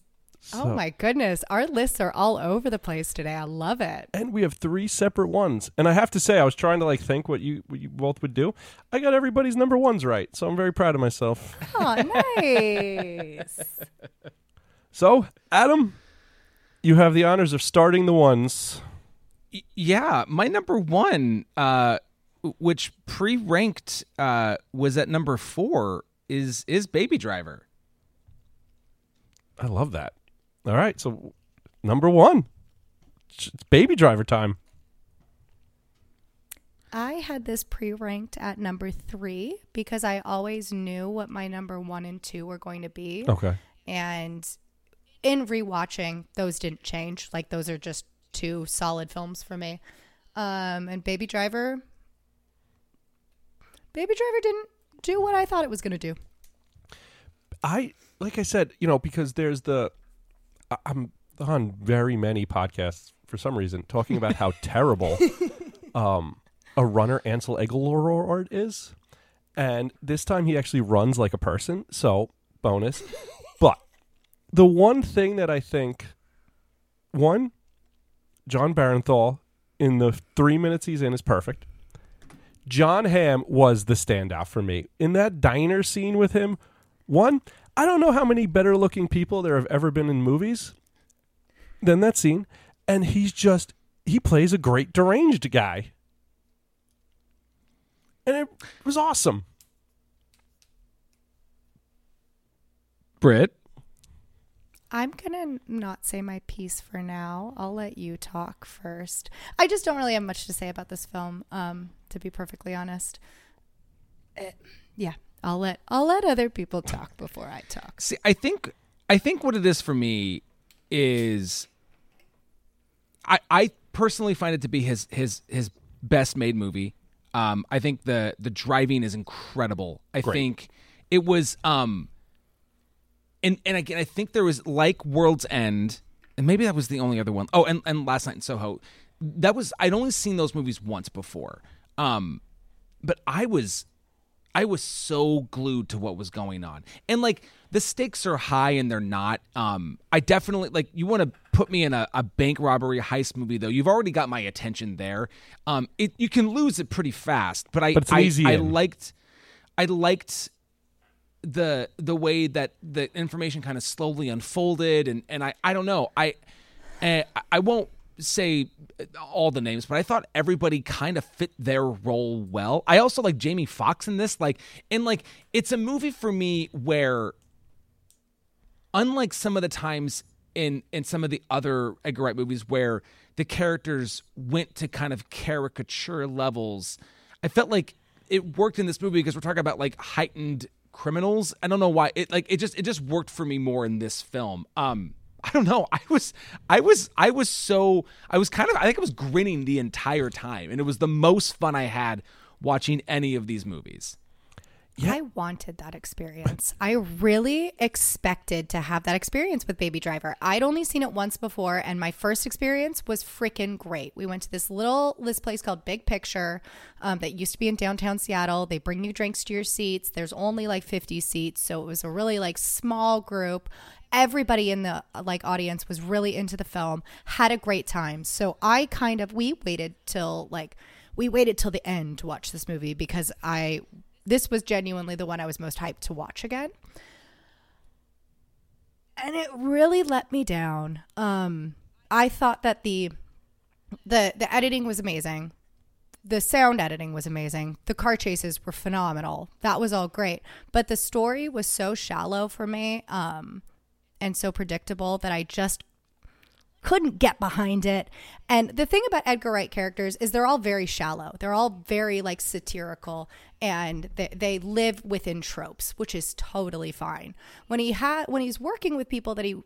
Oh my goodness. Our lists are all over the place today. I love it. and we have three separate ones. And I have to say, I was trying to like think what you what you both would do. I got everybody's number ones right, so I'm very proud of myself. Oh, nice. So, Adam, you have the honors of starting the ones. Y- Yeah, my number one, uh, which pre-ranked, uh, was at number four. Is is Baby Driver? I love that. All right, so number one, it's Baby Driver time. I had this pre ranked at number three because I always knew what my number one and two were going to be. Okay. And in rewatching, those didn't change. Like, those are just two solid films for me. Um, and Baby Driver, Baby Driver didn't do what I thought it was going to do. I like I said, you know, because there's the I'm on very many podcasts for some reason talking about how terrible um a runner Ansel Elgort is, and this time he actually runs like a person. So bonus, but the one thing that I think, one, Jon Bernthal in the three minutes he's in is perfect. Jon Hamm was the standout for me in that diner scene with him. One, I don't know how many better looking people there have ever been in movies than that scene, and he's just he plays a great deranged guy, and it was awesome. Brit. I'm going to not say my piece for now. I'll let you talk first. I just don't really have much to say about this film, um, to be perfectly honest. Eh, yeah, I'll let I'll let other people talk before I talk. See, I think I think what it is for me is I I personally find it to be his his his best made movie. Um, I think the the driving is incredible. I think it was um and and again I think there was like World's End and maybe that was the only other one. Oh, and and Last Night in Soho. That was I'd only seen those movies once before. Um but I was I was so glued to what was going on. And like the stakes are high and they're not. Um I definitely like you want to put me in a, a bank robbery heist movie though. You've already got my attention there. Um it you can lose it pretty fast, but I But I, I liked I liked the the way that the information kind of slowly unfolded and and I I don't know. I uh, I won't say all the names, but I thought everybody kind of fit their role well. I also like Jamie Foxx in this, like, and like it's a movie for me where, unlike some of the times in in some of the other Edgar Wright movies where the characters went to kind of caricature levels, I felt like it worked in this movie because we're talking about like heightened criminals. I don't know why it like it just it just worked for me more in this film. Um I don't know. I was I was I was so I was kind of I think I was grinning the entire time and it was the most fun I had watching any of these movies. Yeah. I wanted that experience. I really expected to have that experience with Baby Driver. I'd only seen it once before, and my first experience was freaking great. We went to this little this place called Big Picture um, that used to be in downtown Seattle. They bring you drinks to your seats. There's only like 50 seats, so it was a really like small group. Everybody in the like audience was really into the film, had a great time. So I kind of we waited till like we waited till the end to watch this movie because I this was genuinely the one I was most hyped to watch again. And it really let me down. Um I thought that the the the editing was amazing. The sound editing was amazing. The car chases were phenomenal. That was all great. But the story was so shallow for me um and so predictable that I just couldn't get behind it. And the thing about Edgar Wright characters is they're all very shallow. They're all very like satirical and they, they live within tropes, which is totally fine. When he had when he's working with people that he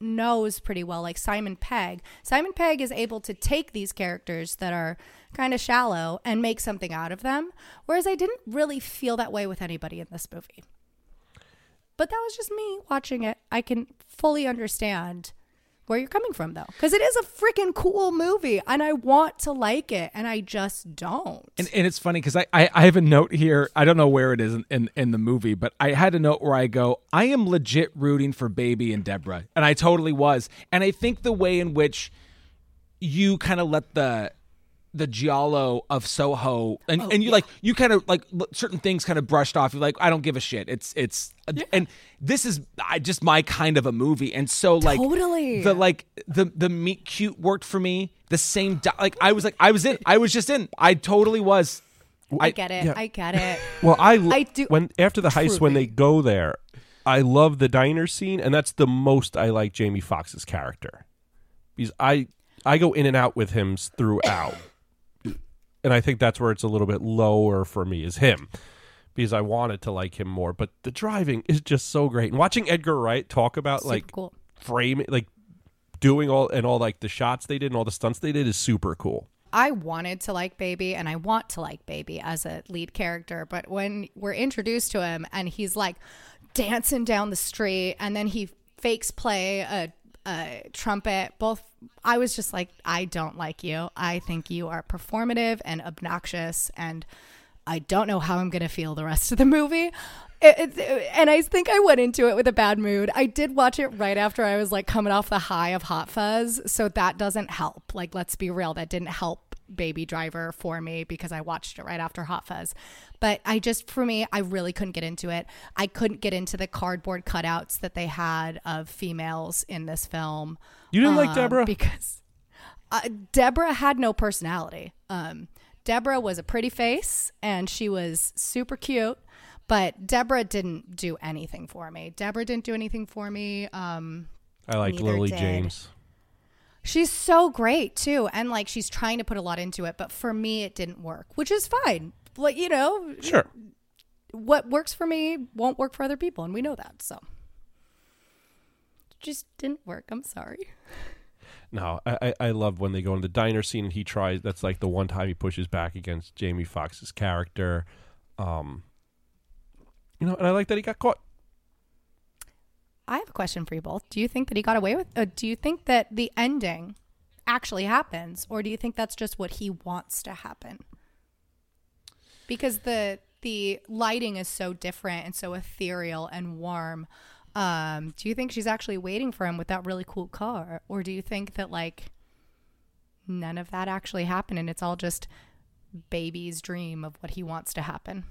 knows pretty well like Simon Pegg, Simon Pegg is able to take these characters that are kind of shallow and make something out of them, whereas I didn't really feel that way with anybody in this movie. But that was just me watching it. I can fully understand where you're coming from though because it is a freaking cool movie and i want to like it and i just don't And, and it's funny because I, I, I have a note here. I don't know where it is in, in, in the movie, but I had a note where I go, I am legit rooting for Baby and Deborah. And I totally was. And I think the way in which you kind of let the the giallo of Soho and, oh, and you like you kind of like certain things kind of brushed off. You're like, I don't give a shit. It's it's and this is I just my kind of a movie. And so like Totally. the like the the meet cute worked for me. The same di- like I was like I was in. I was just in. I totally was. i get it yeah. i get it Well, I, I do- when after the heist when they go there, I love the diner scene, and that's the most I like Jamie Foxx's character because I I go in and out with him throughout, and I think that's where it's a little bit lower for me is him because I wanted to like him more, but the driving is just so great, and watching Edgar Wright talk about Super like cool framing like doing all and all like the shots they did and all the stunts they did is super cool. I wanted to like Baby and I want to like Baby as a lead character, but when we're introduced to him and he's like dancing down the street and then he fakes play a, trumpet, both I was just like, I don't like you. I think you are performative and obnoxious and I don't know how I'm going to feel the rest of the movie. And I think I went into it with a bad mood. I did watch it right after I was like coming off the high of Hot Fuzz, so that doesn't help. Like, let's be real, that didn't help Baby Driver for me because I watched it right after Hot Fuzz. But I just, for me, I really couldn't get into it. I couldn't get into the cardboard cutouts that they had of females in this film. You didn't like Um, Deborah? because uh, Deborah had no personality. Um, Deborah was a pretty face and she was super cute, but Deborah didn't do anything for me. Deborah didn't do anything for me. Um, I liked Lily did. James. She's so great too, and like she's trying to put a lot into it, but for me, it didn't work, which is fine. Like you know, Sure. what works for me won't work for other people, and we know that. So, just didn't work. I'm sorry. No, I, I love when they go in the diner scene and he tries. That's like the one time he pushes back against Jamie Foxx's character. Um, you know, and I like that he got caught. I have a question for you both. Do you think that he got away with? Uh, do you think that the ending actually happens, or do you think that's just what he wants to happen? Because the the lighting is so different and so ethereal and warm. Um, do you think she's actually waiting for him with that really cool car, or do you think that like none of that actually happened and it's all just baby's dream of what he wants to happen?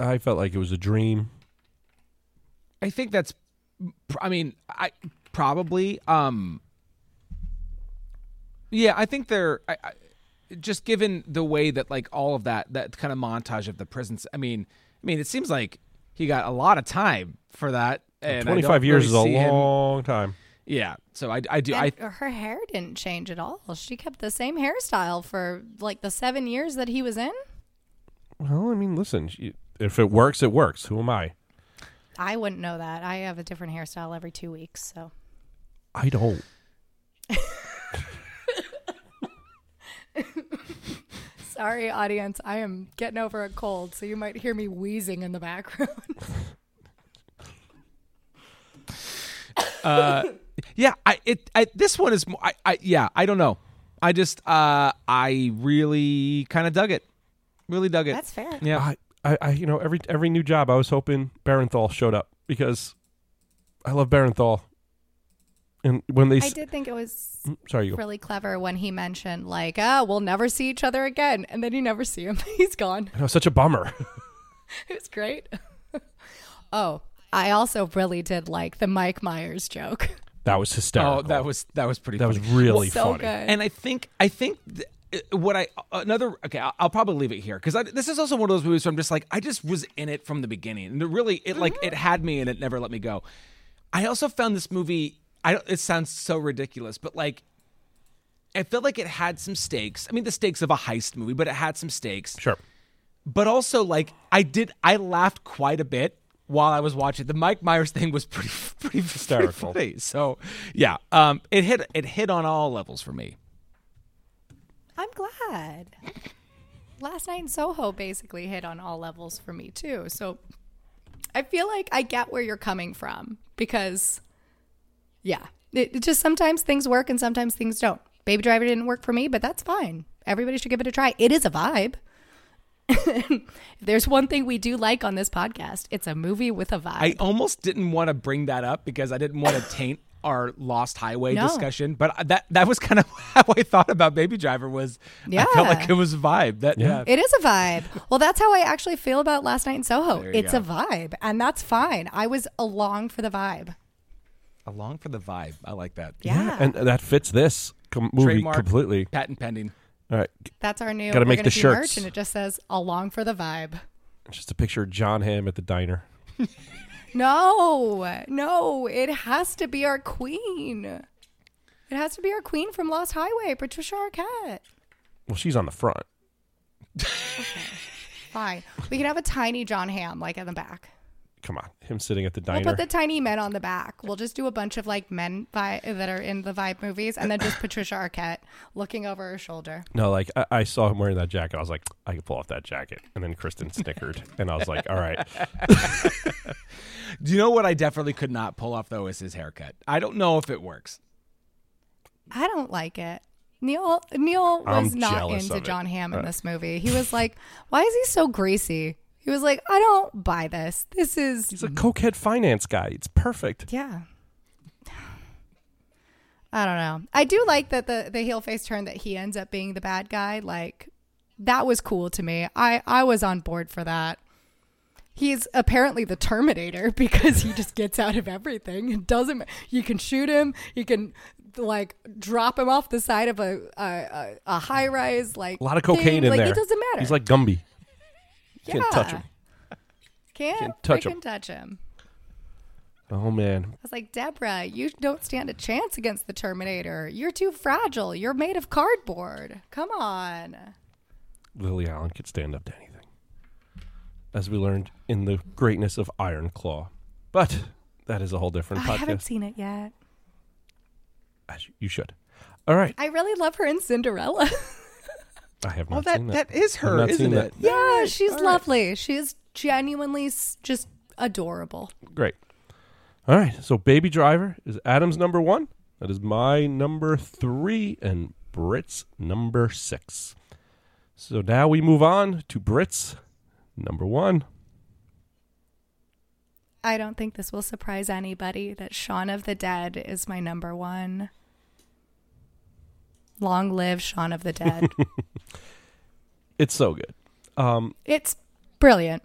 I felt like it was a dream. I think that's. I mean, I probably. Um. Yeah, I think they're. I, I, just given the way that like all of that that kind of montage of the prisons. I mean, I mean, it seems like he got a lot of time for that. And I Twenty years really is a see him- long time. Yeah, so I I do I her hair didn't change at all. She kept the same hairstyle for like the seven years that he was in. Well, I mean, listen, she- if it works, it works. Who am I? I wouldn't know that. I have a different hairstyle every two weeks. So I don't. Sorry, audience. I am getting over a cold, so you might hear me wheezing in the background. uh, Yeah, I it I, this one is mo- I, I yeah I don't know. I just uh I really kind of dug it, really dug it. That's fair. Yeah, I, I, I, you know, every every new job, I was hoping Bernthal showed up because I love Bernthal. And when they, I s- did think it was Mm, sorry, you really clever when he mentioned like, "Ah, we'll never see each other again," and then you never see him. He's gone. It was such a bummer. It was great. oh, I also really did like the Mike Myers joke. that was hysterical. oh that was that was pretty. that was funny. really so funny. good. And I think I think th- Uh, what I uh, another okay I'll, I'll probably leave it here because this is also one of those movies where I'm just like I just was in it from the beginning and it really it like mm-hmm. it had me and it never let me go. I also found this movie. I don't, it sounds so ridiculous, but like I felt like it had some stakes. I mean, the stakes of a heist movie, but it had some stakes. Sure. But also, like I did, I laughed quite a bit while I was watching. The Mike Myers thing was pretty pretty Hysterical. funny. So yeah, um, it hit it hit on all levels for me. I'm glad. Last night in Soho basically hit on all levels for me too. So I feel like I get where you're coming from because, yeah, it, it just sometimes things work and sometimes things don't. Baby Driver didn't work for me, but that's fine. Everybody should give it a try. It is a vibe. there's one thing we do like on this podcast, it's a movie with a vibe. I almost didn't want to bring that up because I didn't want to taint our Lost Highway No. discussion. But that that was kind of how I thought about Baby Driver. Was yeah. I felt like it was a vibe. That yeah. It is a vibe. Well, that's how I actually feel about last night in Soho. It's go. a vibe, and that's fine. I was along for the vibe. along for the vibe. I like that. Yeah. And that fits this com- movie Trademark. completely. Patent pending. All right. That's our new. Gotta make the do shirts. merch, and it just says "along for the vibe." It's just a picture of Jon Hamm at the diner. No, no, it has to be our queen. It has to be our queen from Lost Highway, Patricia Arquette. Well, she's on the front. Okay. Fine, we can have a tiny Jon Hamm like in the back. Come on. Him sitting at the diner. We'll put the tiny men on the back. We'll just do a bunch of like men vi- that are in the vibe movies, and then just Patricia Arquette looking over her shoulder. no, like I, I saw him wearing that jacket. I was like, I could pull off that jacket. And then Kristen snickered. and I was like, all right. Do you know what I definitely could not pull off though is his haircut. I don't know if it works. I don't like it. Neil Neil was I'm not into. Jon Hamm in Uh. this movie. He was like, "Why is he so greasy?" He was like, "I don't buy this. This is He's a cokehead finance guy. It's perfect. yeah." I don't know. I do like that the the heel face turn that he ends up being the bad guy. Like that was cool to me. I I was on board for that. He's apparently the Terminator because he just gets out of everything. It doesn't. You can shoot him. You can like drop him off the side of a a, a, high rise. Like A lot of cocaine thing. in like, there. It doesn't matter. He's like Gumby. Yeah. Can't touch him. Can't, Can't touch him. touch him. Oh, man. I was like, Deborah, you don't stand a chance against the Terminator. You're too fragile. You're made of cardboard. Come on. Lily Allen could stand up to anything. As we learned in the greatness of Iron Claw. But that is a whole different I haven't seen it yet. As You should. All right. I really love her in Cinderella. I have oh, not Oh, that seen that that. is her, isn't seen that. it? yeah, she's all right. lovely. She's genuinely s- just adorable. Great. All right. So Baby Driver is Adam's number one. That is my number three and Brit's number six. So now we move on to Brit's number one. I don't think this will surprise anybody that Shaun of the Dead is my number one. Long live Shaun of the Dead. It's so good. Um, it's brilliant.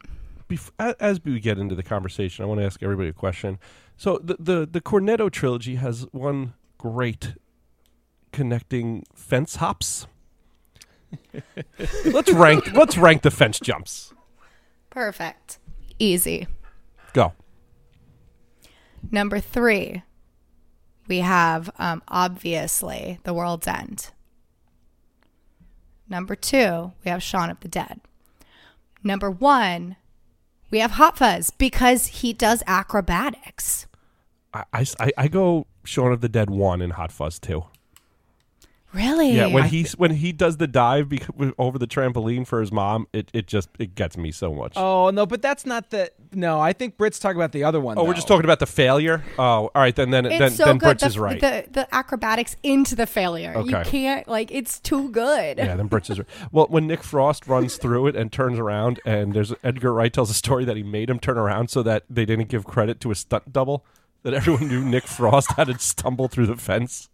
bef- as we get into the conversation, I want to ask everybody a question. So the the the Cornetto trilogy has one great connecting fence hops. let's rank let's rank the fence jumps. Perfect. Easy. Go. Number three, we have um, obviously The World's End. Number two, we have Shaun of the Dead. Number one, we have Hot Fuzz because he does acrobatics. I, I, I- go Shaun of the Dead one and Hot Fuzz two. Really? Yeah, when I- he's when he does the dive bec- over the trampoline for his mom, it, it just it gets me so much. Oh no, but that's not the. No, I think Britt's talking about the other one. Oh, we're just talking about the failure. Oh, all right, then then it's then, so then good. Britch the, is right. The, the acrobatics into the failure. Okay. You can't like it's too good. yeah, then Britch is right. Well, when Nick Frost runs through it and turns around, and there's Edgar Wright tells a story that he made him turn around so that they didn't give credit to a stunt double. That everyone knew Nick Frost had to stumble through the fence.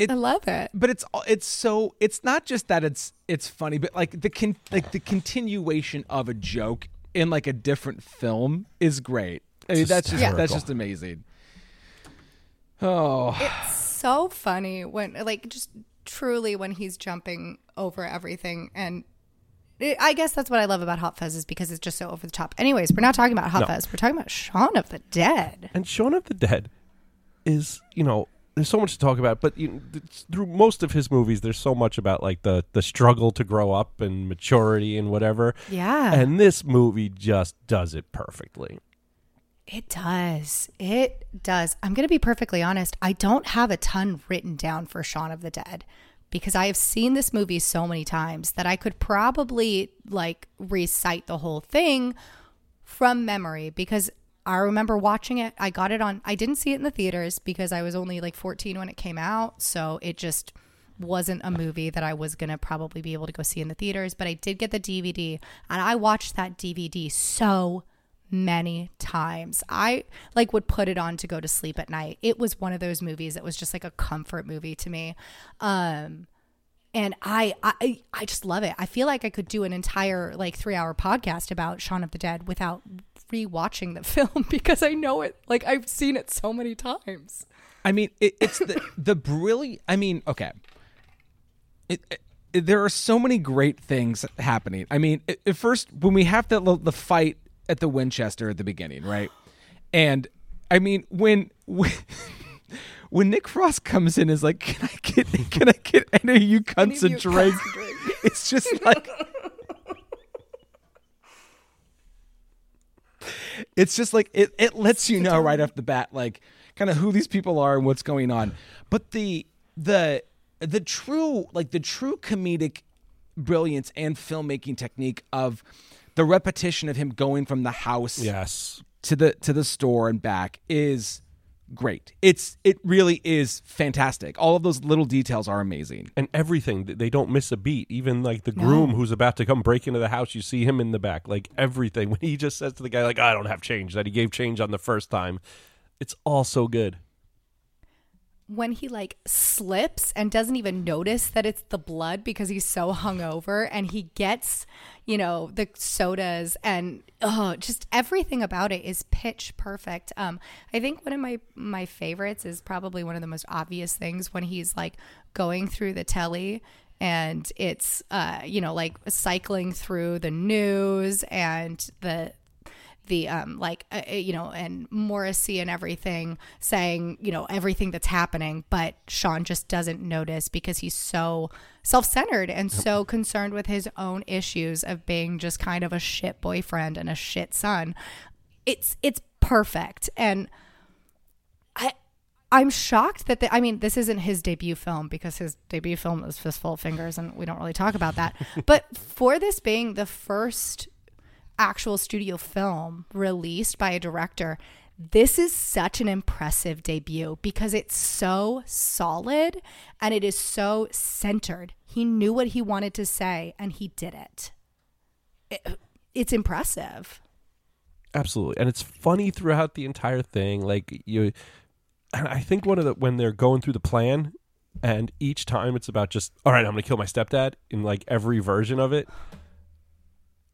I love it. but it's it's so it's not just that it's it's funny, but like the con, like the continuation of a joke in like a different film is great. I mean, that's just that's just amazing. Oh, it's So funny when like just truly when he's jumping over everything and it, I guess that's what I love about Hot Fuzz is because it's just so over the top. Anyways, we're not talking about Hot No. Fuzz. We're talking about Shaun of the Dead. And Shaun of the Dead is, you know, there's so much to talk about, but you know, through most of his movies, there's so much about like the the struggle to grow up and maturity and whatever. Yeah. And this movie just does it perfectly. It does. It does. I'm going to be perfectly honest. I don't have a ton written down for Shaun of the Dead because I have seen this movie so many times that I could probably like recite the whole thing from memory because I remember watching it. I got it on, I didn't see it in the theaters because I was only like 14 when it came out. So it just wasn't a movie that I was going to probably be able to go see in the theaters. But I did get the DVD and I watched that DVD so many times. I like would put it on to go to sleep at night. It was one of those movies that was just like a comfort movie to me. Um and I, I I just love it. I feel like I could do an entire like 3-hour podcast about Shaun of the Dead without rewatching the film because I know it. Like I've seen it so many times. I mean, it, it's the the brilliant. I mean, okay. It, it- there are so many great things happening. I mean, at first when we have the the fight at the Winchester at the beginning, right? And I mean, when when, when Nick Frost comes in, is like, "Can I get can I get any of you cunts a you drink?" cunts a drink. It's just like. it's just like it, it lets you know right off the bat like kind of who these people are and what's going on but the the the true like the true comedic brilliance and filmmaking technique of the repetition of him going from the house Yes. to the to the store and back is great it's it really is fantastic all of those little details are amazing And everything, they don't miss a beat. Even like the groom who's about to come break into the house, you see him in the back. Like everything. When he just says to the guy, like, I don't have change, that he gave change on the first time. It's all so good. When he like slips and doesn't even notice that it's the blood because he's so hungover and he gets, you know, the sodas and oh, just everything about it is pitch perfect. Um, I think one of my my favorites is probably one of the most obvious things when he's like going through the telly and it's uh, you know, like cycling through the news and the the um like uh, uh, you know and Morrissey and everything saying you know everything that's happening but Shaun just doesn't notice because he's so self-centered and so concerned with his own issues of being just kind of a shit boyfriend and a shit son. It's it's perfect. And I I'm shocked that the, I mean this isn't his debut film because his debut film was Fistful of Fingers and we don't really talk about that. but for this being the first actual studio film released by a director, this is such an impressive debut because it's so solid and it is so centered. He knew what he wanted to say and he did it. it it's impressive. Absolutely. And it's funny throughout the entire thing. Like you and I think one of the when they're going through the plan and each time it's about just all right, I'm gonna kill my stepdad in like every version of it.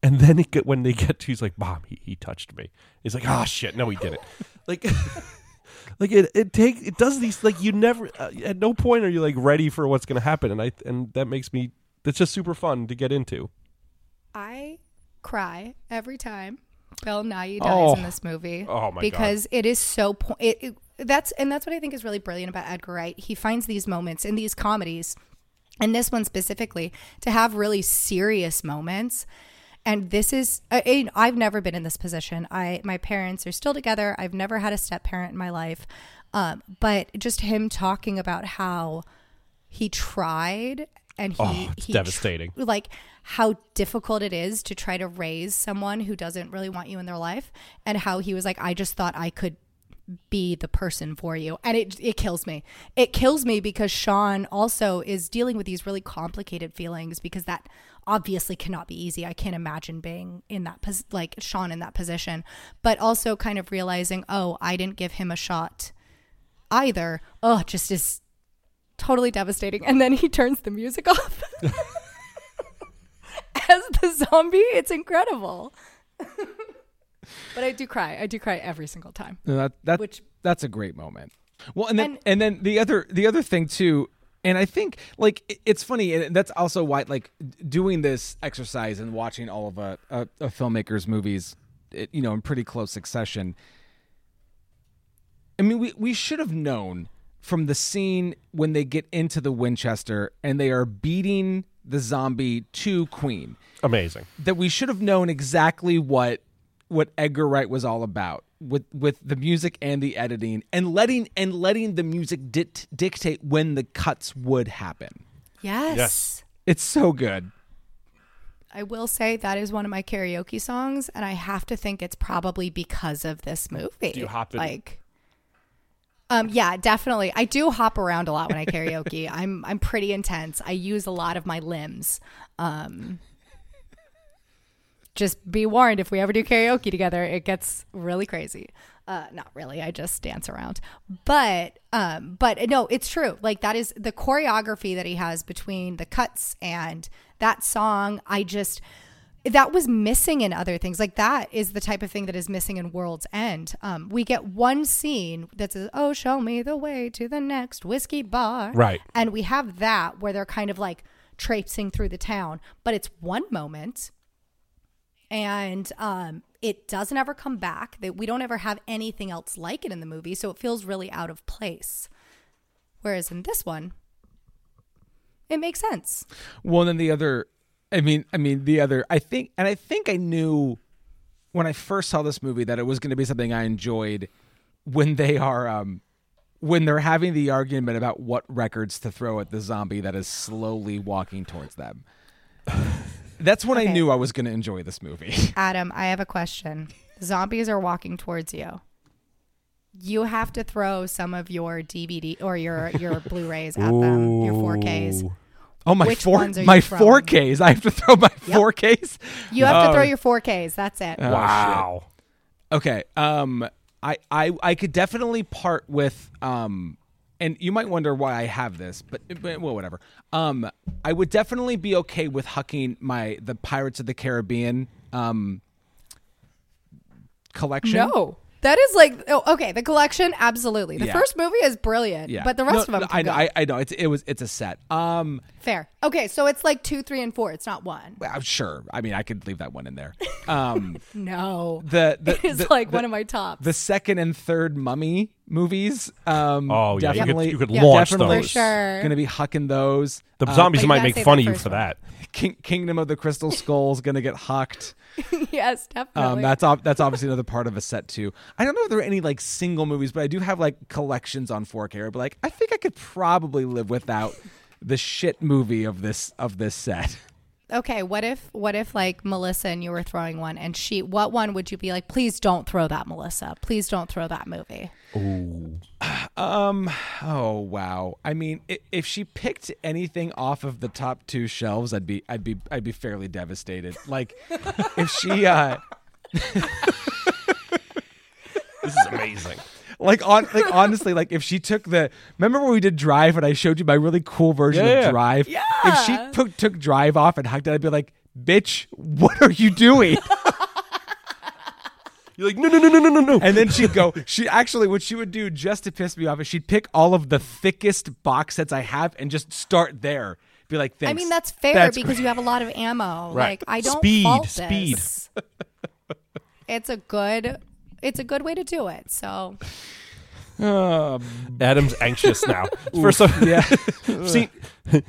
And then it get when they get to he's like, Mom, he, he touched me. He's like, Oh shit, no he didn't. like like it it take it does these like you never uh, at no point are you like ready for what's gonna happen and I and that makes me that's just super fun to get into. I cry every time Bill Nighy dies Oh. in this movie. Oh, my God. Because it is so po- it, it that's and that's what I think is really brilliant about Edgar Wright. He finds these moments in these comedies, and this one specifically, to have really serious moments. And this is I, I- I've never been in this position. I my parents are still together. I've never had a step parent in my life, um, but just him talking about how he tried and he Oh, it's he devastating. like how difficult it is to try to raise someone who doesn't really want you in their life and how he was like I just thought I could be the person for you. And it it kills me. It kills me because Shaun also is dealing with these really complicated feelings because that obviously cannot be easy. I can't imagine being in that pos- like Shaun in that position. But also kind of realizing oh I didn't give him a shot either. Oh just is totally devastating. And then he turns the music off. As the zombie it's incredible but I do cry I do cry every single time No, that that Which- that's a great moment. Well, and then And- and, then the other the other thing too, and I think like it's funny, and that's also why like doing this exercise and watching all of a, a, a filmmaker's movies, it, you know, in pretty close succession. I mean, we we should have known from the scene when they get into the Winchester and they are beating the zombie to Queen Amazing. that we should have known exactly what what Edgar Wright was all about with with the music and the editing and letting and letting the music dit- dictate when the cuts would happen. yes. Yes. It's so good. I will say that is one of my karaoke songs, and I have to think it's probably because of this movie. Do you hop it? Like, um, yeah, definitely. I do hop around a lot when I karaoke. I'm I'm pretty intense. I use a lot of my limbs. Um, just be warned if we ever do karaoke together, it gets really crazy. Uh, not really. I just dance around. But um, but no, it's true. Like that is the choreography that he has between the cuts and that song. I just that was missing in other things. Like that is the type of thing that is missing in World's End. Um, we get one scene that says, "Oh, show me the way to the next whiskey bar," Right. And we have that where they're kind of like traipsing through the town, but it's one moment and um, it doesn't ever come back. That we don't ever have anything else like it in the movie, so it feels really out of place. Whereas in this one, it makes sense. Well, then the other, I mean, I mean the other. I think, and I think I knew when I first saw this movie that it was going to be something I enjoyed when they are um when they're having the argument about what records to throw at the zombie that is slowly walking towards them. That's when I knew I was going to enjoy this movie. Adam, I have a question. Zombies are walking towards you. You have to throw some of your DVD or your your Blu-rays at them, your 4Ks. Oh my Which four ones are you my four Ks. I have to throw my four Ks. You have to Oh. throw your 4Ks. That's it. Oh, Wow. Okay. Um I I I could definitely part with um and you might wonder why I have this, but, but well whatever. Um I would definitely be okay with hucking my the Pirates of the Caribbean um collection. No. That is like oh, okay. The collection, absolutely. The Yeah. first movie is brilliant, Yeah. but the rest No, of them, no, can I know go. I, I know it's it was it's a set. Um fair. Okay, so it's like two, three, and four. It's not one. well, sure. I mean I could leave that one in there. Um No, the the it is the- like the- one of my tops. the second and third mummy movies um Oh, yeah, you could- definitely you could Yeah, launch definitely those. For sure. gonna be hucking those The Uh, zombies you might gotta make say fun that of you first for one. that. King, Kingdom of the Crystal Skull is gonna get hucked. yes, definitely. Um, that's ob- that's obviously another part of a set too. I don't know if there are any like single movies, but I do have like collections on 4K. But like, I think I could probably live without the shit movie of this of this set. Okay. What if, what if like Melissa and you were throwing one, and she, what one would you be like? Please don't throw that, Melissa. Please don't throw that movie. Ooh. Um. Oh wow. I mean, i- if she picked anything off of the top two shelves, I'd be I'd be I'd be fairly devastated. Like, if she uh This is amazing. Like on like honestly like if she took the remember when we did drive and i showed you my really cool version Yeah, of yeah. drive if she took took drive off and hugged it i'd be like bitch what are you doing You're like, no, no, no, no, no, no, no. and then she'd go she actually what she would do just to piss me off is she'd pick all of the thickest box sets i have and just start there be like Thanks. I mean, that's fair That's because great." you have a lot of ammo. Right. Like I don't Speed, fault speed. this. it's a good, it's a good way to do it. So um, Adam's anxious now. First time, yeah seen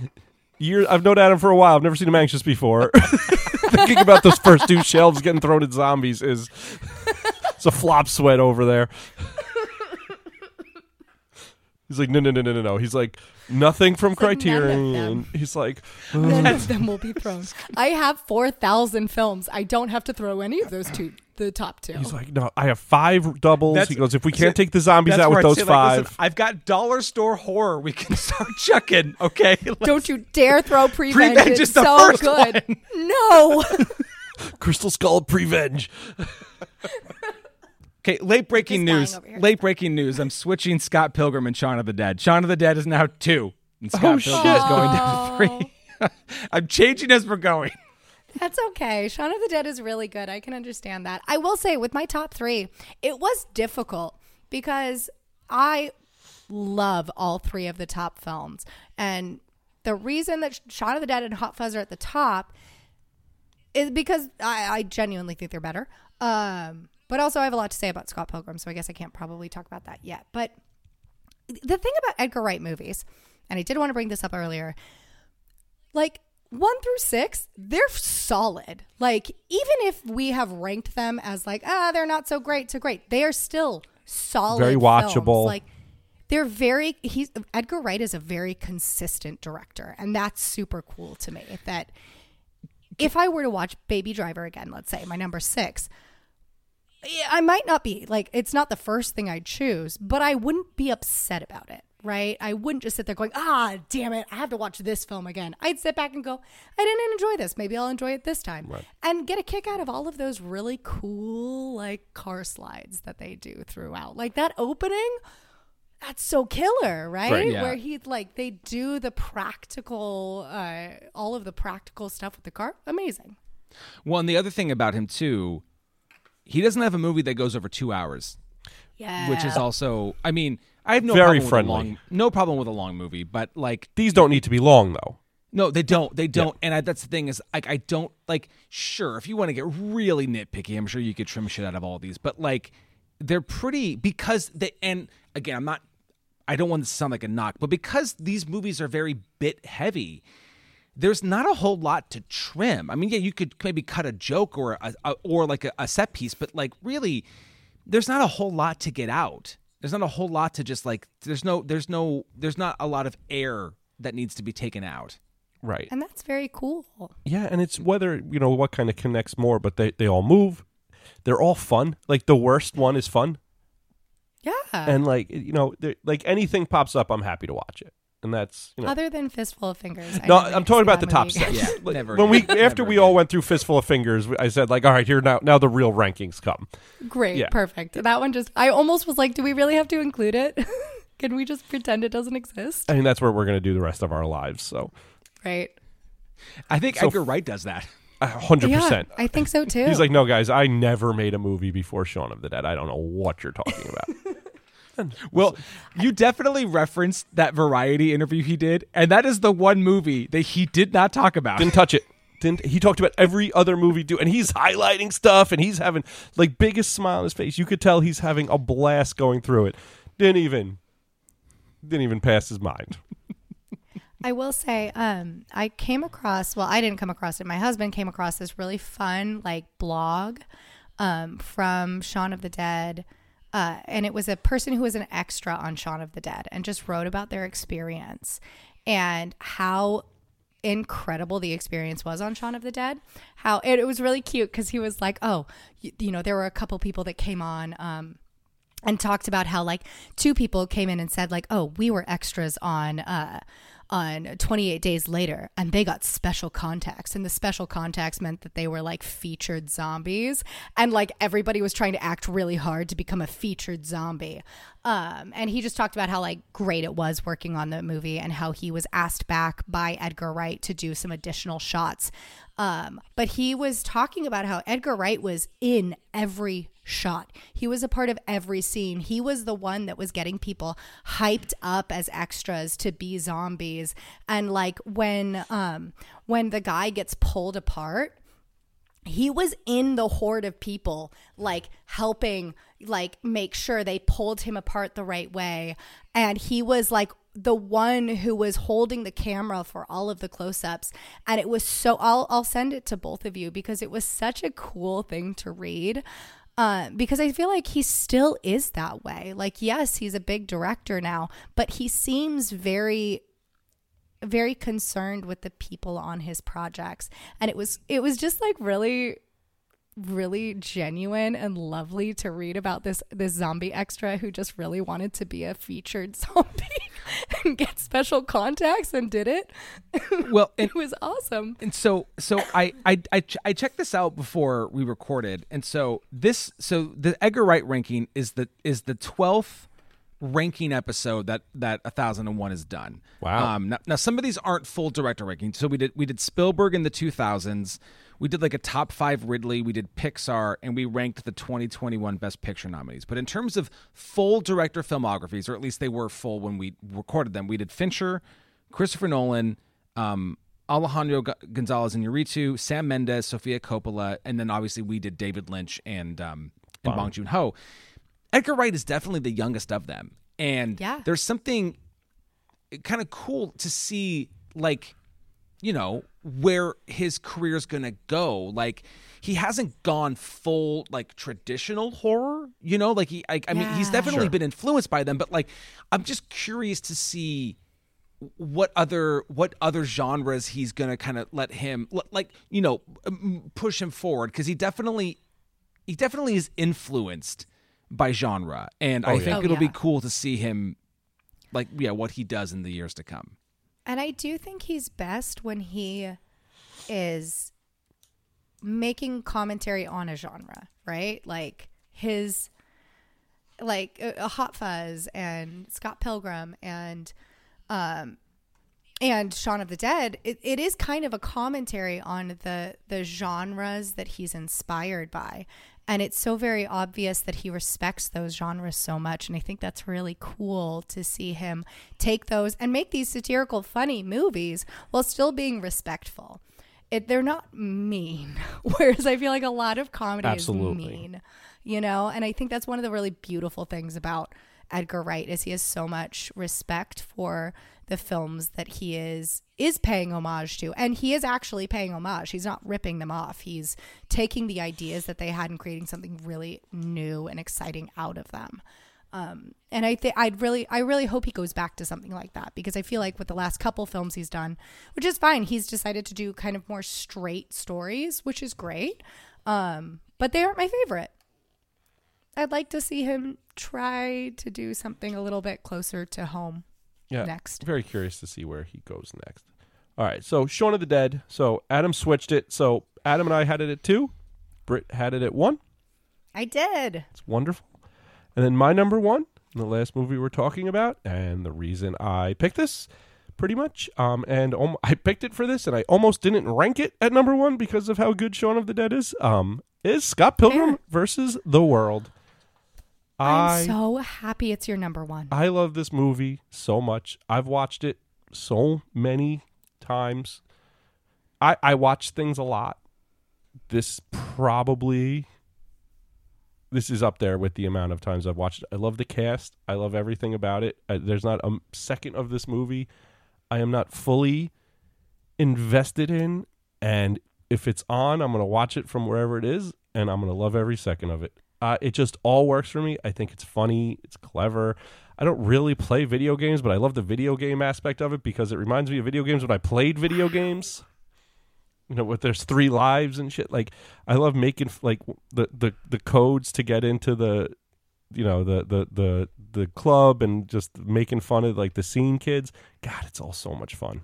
year. I've known Adam for a while. I've never seen him anxious before. Thinking about those first two shelves getting thrown at zombies is it's a flop sweat over there. He's like, no, no, no, no, no, no. He's like, nothing from like, Criterion. He's like, None of them will be thrown. I have 4,000 films. I don't have to throw any of those two, the top two. he's like, no, I have five doubles. That's- he goes, if we can't take the zombies out with those say, like, five, listen, I've got dollar store horror. We can start chucking. Okay. don't you dare throw Prevenge. Prevenge it's is the so first good. No. Crystal Skull Prevenge. Okay, late breaking news. Late breaking news. I'm switching Scott Pilgrim and Shaun of the Dead. Shaun of the Dead is now two, and Scott Oh, Pilgrim shit. is going down to three. I'm changing as we're going. That's okay. Shaun of the Dead is really good. I can understand that. I will say, with my top three, it was difficult because I love all three of the top films. And the reason that Shaun of the Dead and Hot Fuzz are at the top is because I, I genuinely think they're better. Um, but also, I have a lot to say about Scott Pilgrim, so I guess I can't probably talk about that yet. But the thing about Edgar Wright movies, and I did want to bring this up earlier, like one through six, they're solid. Like, even if we have ranked them as like, ah, they're not so great to great, they are still solid. Very films. watchable. Like, they're very, he's, Edgar Wright is a very consistent director. And that's super cool to me. That if I were to watch Baby Driver again, let's say my number six, I might not be like it's not the first thing I'd choose, but I wouldn't be upset about it, right? I wouldn't just sit there going, "Ah, damn it, I have to watch this film again." I'd sit back and go, "I didn't enjoy this. Maybe I'll enjoy it this time." Right. And get a kick out of all of those really cool like car slides that they do throughout. Like that opening, that's so killer, right? Right, yeah. Where he like they do the practical uh all of the practical stuff with the car. Amazing. Well, and the other thing about him too, he doesn't have a movie that goes over two hours, Yeah. which is also. I mean, I have no Very problem friendly. With a long, no problem with a long movie, but like These don't need to be long though. No, they don't. They don't. And I, that's the thing is, like, I don't like. Sure, if you want to get really nitpicky, I'm sure you could trim shit out of all these. But like, they're pretty because they. And again, I'm not. I don't want this to sound like a knock, but because these movies are very bit heavy, there's not a whole lot to trim. I mean, yeah, you could maybe cut a joke or a, a or like a, a set piece, but like really, there's not a whole lot to get out. There's not a whole lot to just like. There's no. There's no. There's not a lot of air that needs to be taken out. Right. And that's very cool. Yeah, and it's whether you know what kind of connects more, but they they all move. They're all fun. Like the worst one is fun, Yeah. and like you know, like anything pops up, I'm happy to watch it, and that's you know. Other than Fistful of Fingers. I no, I'm talking about the top movie six. Yeah, never when we after Never we again. all went through fistful of fingers, I said like, all right, here now now the real rankings come. Great. Yeah. Perfect. That one just, I almost was like, do we really have to include it? Can we just pretend it doesn't exist? I mean, that's where we're gonna do the rest of our lives. So, Right. I think So- Edgar Wright does that. a hundred Yeah, percent. I think so too. He's like, no, guys, I never made a movie before Shaun of the Dead. I don't know what you're talking about. Well, you definitely referenced that variety interview he did, and that is the one movie that he did not talk about. Didn't touch it. Didn't he talked about every other movie do and he's highlighting stuff and he's having like biggest smile on his face. You could tell he's having a blast going through it. Didn't even didn't even pass his mind. I will say, um, I came across, well, I didn't come across it. My husband came across this really fun, like, blog um, from Shaun of the Dead. Uh, and it was a person who was an extra on Shaun of the Dead and just wrote about their experience and how incredible the experience was on Shaun of the Dead. How it, was really cute because he was like, oh, you, you know, there were a couple people that came on. Um, and talked about how like two people came in and said like oh we were extras on uh on 28 days later and they got special contacts. And the special contacts meant that they were like featured zombies. And like everybody was trying to act really hard to become a featured zombie. Um and he just talked about how like great it was working on the movie and how he was asked back by Edgar Wright to do some additional shots um but he was talking about how Edgar Wright was in every shot. He was a part of every scene. He was the one that was getting people hyped up as extras to be zombies. And like when um when the guy gets pulled apart, he was in the horde of people like helping like make sure they pulled him apart the right way and he was like the one who was holding the camera for all of the close-ups and it was so I'll I'll send it to both of you because it was such a cool thing to read Uh, because I feel like he still is that way. Like, yes, he's a big director now, but he seems very very concerned with the people on his projects and it was it was just like really really genuine and lovely to read about this this zombie extra who just really wanted to be a featured zombie and get special contacts and did it. Well, and, it was awesome. and so so I, I I ch- I checked this out before we recorded, and so this so the Edgar Wright ranking is the is the twelfth ranking episode that that 1001 is done. Wow. Um now, now some of these aren't full director rankings. So we did we did Spielberg in the 2000s. We did like a top 5 Ridley, we did Pixar and we ranked the 2021 best picture nominees. But in terms of full director filmographies or at least they were full when we recorded them, we did Fincher, Christopher Nolan, um Alejandro G- Gonzalez Iñárritu, Sam Mendes, Sofia Coppola, and then obviously we did David Lynch and um and Bong Joon Ho. Edgar Wright is definitely the youngest of them. And Yeah. there's something kind of cool to see, like, you know, where his career's going to go. Like, he hasn't gone full, like, traditional horror, you know? Like, he, I, I mean, he's definitely Sure. been influenced by them, but, like, I'm just curious to see what other what other genres he's gonna kind of let him like you know um, push him forward because he definitely he definitely is influenced by genre and i Oh, yeah. think Oh, it'll be cool to see him like yeah what he does in the years to come And I do think he's best when he is making commentary on a genre, right? Like his, like uh, Hot Fuzz and Scott Pilgrim and, um, and Shaun of the Dead. It, it is kind of a commentary on the the genres that he's inspired by. And it's so very obvious that he respects those genres so much. And I think that's really cool to see him take those and make these satirical, funny movies while still being respectful. It, they're not mean. Whereas I feel like a lot of comedy Absolutely. is mean, you know? And I think that's one of the really beautiful things about Edgar Wright is he has so much respect for the films that he is is paying homage to and he is actually paying homage he's not ripping them off he's taking the ideas that they had and creating something really new and exciting out of them um, and I think I'd really, I really hope he goes back to something like that because I feel like with the last couple films he's done, which is fine, he's decided to do kind of more straight stories, which is great. Um, but they aren't my favorite. I'd like to see him try to do something a little bit closer to home. Yeah. Next. Very curious to see where he goes next. All right. So Shaun of the Dead. So Adam switched it. So Adam and I had it at two. Britt had it at one. I did. It's wonderful. And then my number one, the last movie we're talking about, and the reason I picked this, pretty much, um, and um, I picked it for this, and I almost didn't rank it at number one because of how good Shaun of the Dead is. Um, is Scott Pilgrim Fair. versus the World. I I'm so happy it's your number one. I love this movie so much. I've watched it so many times. I I watch things a lot. This probably this is up there with the amount of times I've watched it. I love the cast. I love everything about it. I, there's not a second of this movie I am not fully invested in and if it's on, I'm going to watch it from wherever it is and I'm going to love every second of it. Uh, it just all works for me. I think it's funny, it's clever. I don't really play video games, but I love the video game aspect of it because it reminds me of video games when I played video games. You know, with there's three lives and shit. Like I love making like the the the codes to get into the you know the the the the club and just making fun of like the scene kids. God, it's all so much fun.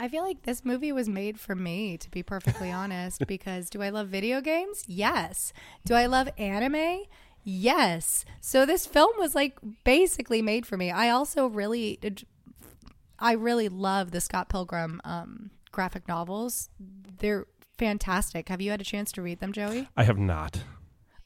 I feel like this movie was made for me, to be perfectly honest, because do I love video games? Yes. Do I love anime? Yes. So this film was like basically made for me. I also really, I really love the Scott Pilgrim um, graphic novels. They're fantastic. Have you had a chance to read them, Joey? I have not.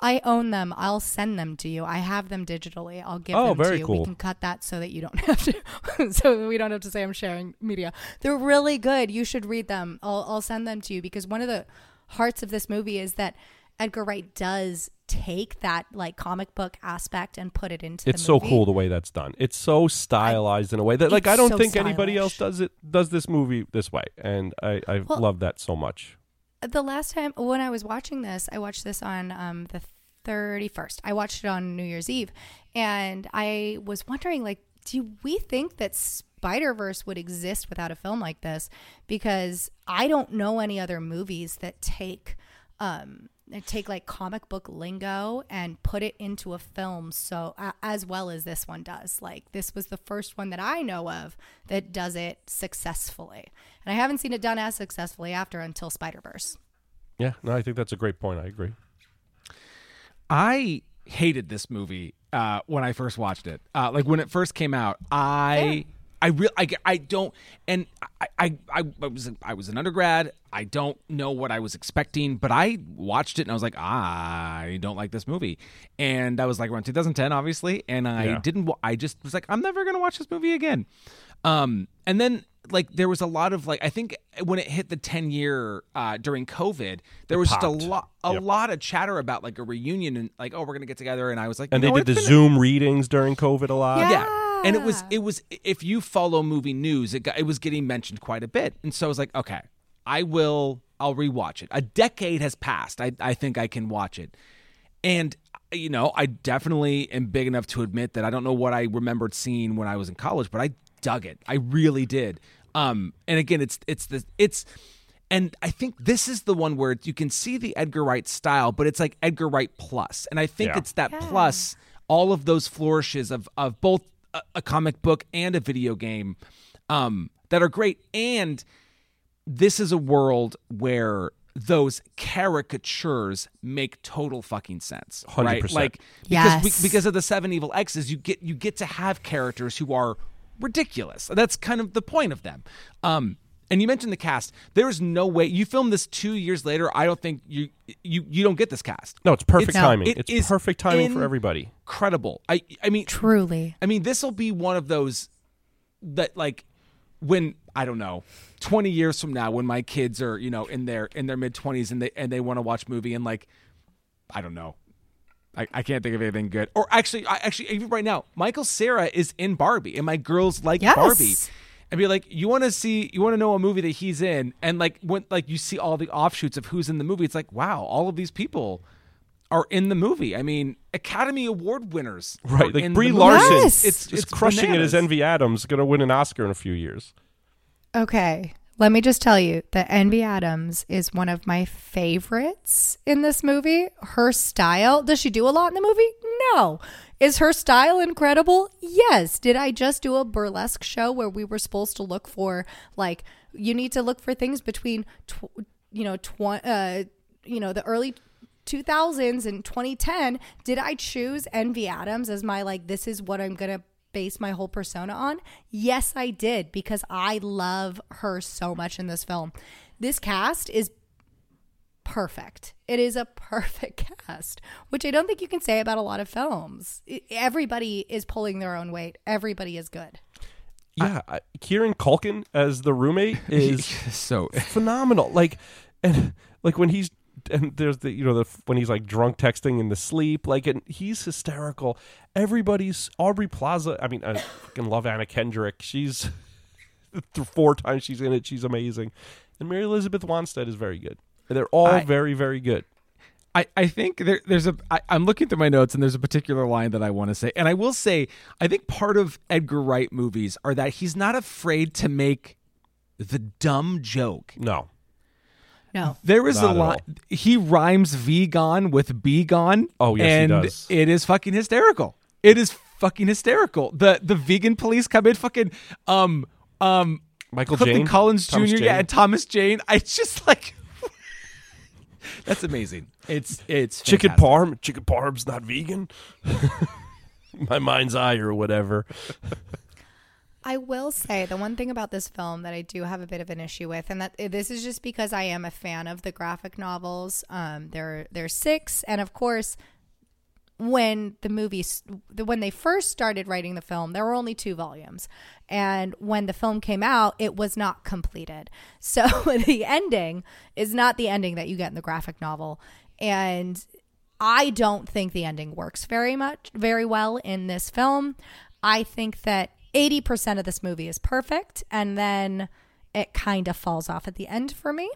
I own them. I'll send them to you. I have them digitally. I'll give Oh, them very to you. cool. We can cut that so that you don't have to so we don't have to say I'm sharing media. They're really good. You should read them. I'll I'll send them to you because one of the hearts of this movie is that Edgar Wright does take that like comic book aspect and put it into It's so cool the way that's done. It's so stylized in a way that like I don't so think anybody else does it does this movie this way, and I I Well- love that so much. the last time when I was watching this, I watched this on um, the 31st. I watched it on New Year's Eve. And I was wondering, like, do we think that Spider Verse would exist without a film like this? Because I don't know any other movies that take. Um, take like comic book lingo and put it into a film so uh, as well as this one does like this was the first one that i know of that does it successfully and i haven't seen it done as successfully after until spider-verse Yeah, no, I think that's a great point. I agree. I hated this movie uh, when I first watched it. Uh, like when it first came out, I. I really, I, I don't, and I, I, I was, I was an undergrad. I don't know what I was expecting, but I watched it and I was like, I don't like this movie, and I was like around 2010, obviously, and I Yeah. didn't. I just was like, I'm never gonna watch this movie again. Um, and then like there was a lot of like I think when it hit the 10 year uh, during COVID, there was just a lot, a Yep. lot of chatter about like a reunion and like, oh, we're gonna get together, and I was like, And you they know, did the it's been- Zoom readings during COVID a lot. Yeah. yeah. And it was it was if you follow movie news, it got, it was getting mentioned quite a bit. And so I was like, okay, I will I'll rewatch it. A decade has passed. I I think I can watch it. And you know, I definitely am big enough to admit that I don't know what I remembered seeing when I was in college, but I dug it. I really did. Um and again, it's it's the it's and I think this is the one where you can see the Edgar Wright style, but it's like Edgar Wright plus. And I think Yeah. it's that plus all of those flourishes of of both a, a comic book and a video game um, that are great. And this is a world where those caricatures make total fucking sense, right? 100%. Like because Yes. we, because of the seven evil X's, you get you get to have characters who are ridiculous. That's kind of the point of them. Um, and you mentioned the cast. There is no way you filmed this two years later. I don't think you you you don't get this cast. No, it's perfect It's- timing. it it's is perfect timing for everybody. Incredible. I I mean truly I mean, this will be one of those that like when I don't know, twenty years from now, when my kids are you know in their in their mid twenties and they and they want to watch movie and like I don't know. I, I can't think of anything good. Or actually, I, actually, even right now, Michael Cera is in Barbie, and my girls like Yes. Barbie. And be like, you want to see, you want to know a movie that he's in, and like when like you see all the offshoots of who's in the movie, it's like, wow, all of these people are in the movie. I mean, Academy Award winners, Right, like Brie. Larson Yes. It's is it's crushing bananas. it as Envy Adams, going to win an Oscar in a few years. Okay. Let me just tell you that Envy Adams is one of my favorites in this movie. Her style, does she do a lot in the movie? No. Is her style incredible? Yes. Did I just do a burlesque show where we were supposed to look for like you need to look for things between tw- you know, tw- uh you know, the early 2000s and 2010 did i choose envy adams as my like this is what i'm gonna base my whole persona on? Yes i did because i love her so much in this film. This cast is perfect. It is a perfect cast which i don't think you can say about a lot of films. Everybody is pulling their own weight. Everybody is good. Yeah, I, Kieran Culkin as the roommate is so phenomenal. Like, and like when he's and there's the you know the when he's like drunk texting in the sleep, like and he's hysterical. Everybody's Aubrey Plaza. I mean, I fucking love Anna Kendrick. She's four times she's in it, she's amazing. And Mary Elizabeth Winstead is very good. They're all I- very very good. I, I think there, there's a. I, I'm looking through my notes and there's a particular line that I want to say, and I will say I think part of Edgar Wright movies are that he's not afraid to make the dumb joke. No, no There is Not a lot. He rhymes vegan with be gone. Oh, yes, he does. it is fucking hysterical. It is fucking hysterical. The the vegan police come in, fucking um um Michael Clifton Jane, Collins Jr. Thomas Yeah, and Thomas Jane. I just like. That's amazing. It's it's chicken fantastic. parm. Chicken parm's not vegan. My mind's eye or whatever. I will say the one thing about this film that I do have a bit of an issue with, and that this is just because I am a fan of the graphic novels. Um, there, there's six, and of course, when the movie, when they first started writing the film, there were only two volumes, and when the film came out, it was not completed. So the ending is not the ending that you get in the graphic novel, and I don't think the ending works very much, very well in this film. I think that 80% of this movie is perfect and then it kind of falls off at the end for me.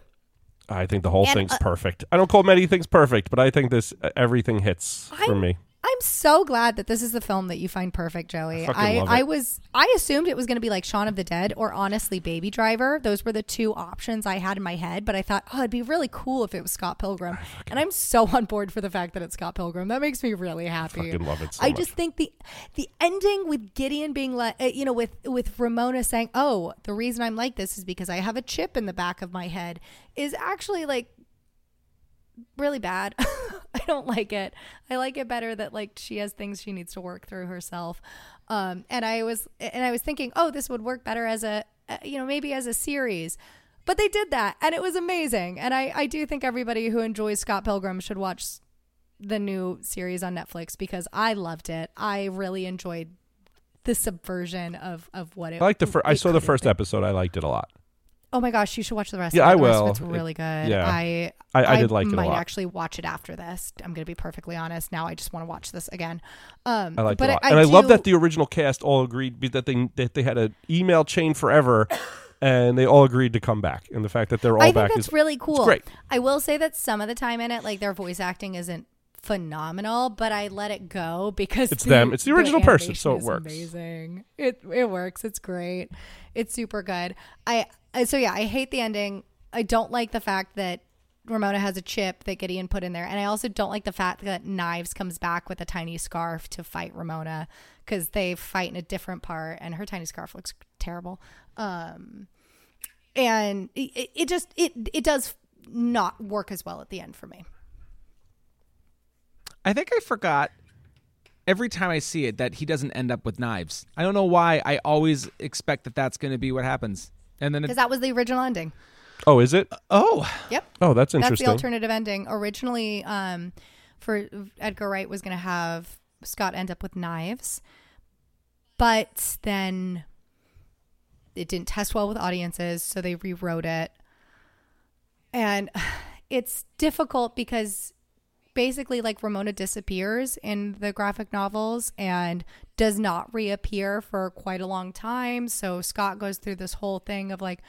I think the whole And, thing's uh, perfect. I don't call many things perfect, but I think this uh, everything hits for I'm- me. I'm so glad that this is the film that you find perfect, Joey. I, love I was I assumed it was going to be like Shaun of the Dead or honestly Baby Driver. Those were the two options I had in my head, but I thought, oh, it'd be really cool if it was Scott Pilgrim. And I'm so on board for the fact that it's Scott Pilgrim. That makes me really happy. fucking love it so I much. just think the the ending with Gideon being like, uh, you know, with with Ramona saying, "Oh, the reason I'm like this is because I have a chip in the back of my head," is actually like really bad. I don't like it. I like it better that like she has things she needs to work through herself. Um, and I was and I was thinking, oh, this would work better as a uh, you know maybe as a series. But they did that, and it was amazing. And I, I do think everybody who enjoys Scott Pilgrim should watch the new series on Netflix because I loved it. I really enjoyed the subversion of of what it. I like the first. I saw the first been. episode. I liked it a lot. Oh my gosh, you should watch the rest. Yeah, of it. Yeah, I The will. It's really good. yeah. I, I- I did like it a might actually watch it after this. I'm going to be perfectly honest. Now I just want to watch this again. Um, I liked but it a lot, I, and I love do- that the original cast all agreed that they that they had an email chain forever, and they all agreed to come back. And the fact that they're all I think back that's is really cool. great. I will say that some of the time in it, like their voice acting isn't phenomenal, but I let it go because It's them. It's the original person, so it works. Amazing. It it works. It's great. It's super good. I I- so yeah. I hate the ending. I don't like the fact that Ramona has a chip that Gideon put in there, and I also don't like the fact that Knives comes back with a tiny scarf to fight Ramona because they fight in a different part, and her tiny scarf looks terrible. Um, and it, it just it it does not work as well at the end for me. I think I forgot every time I see it that he doesn't end up with knives. I don't know why. I always expect that that's going to be what happens, and then it, Because that was the original ending. Oh, is it? oh, Yep. Oh, that's That's interesting. the alternative ending. Originally, um, for Edgar Wright was going to have Scott end up with knives, but then it didn't test well with audiences, so they rewrote it. And it's difficult because basically, like Ramona disappears in the graphic novels and does not reappear for quite a long time. So Scott goes through this whole thing of like,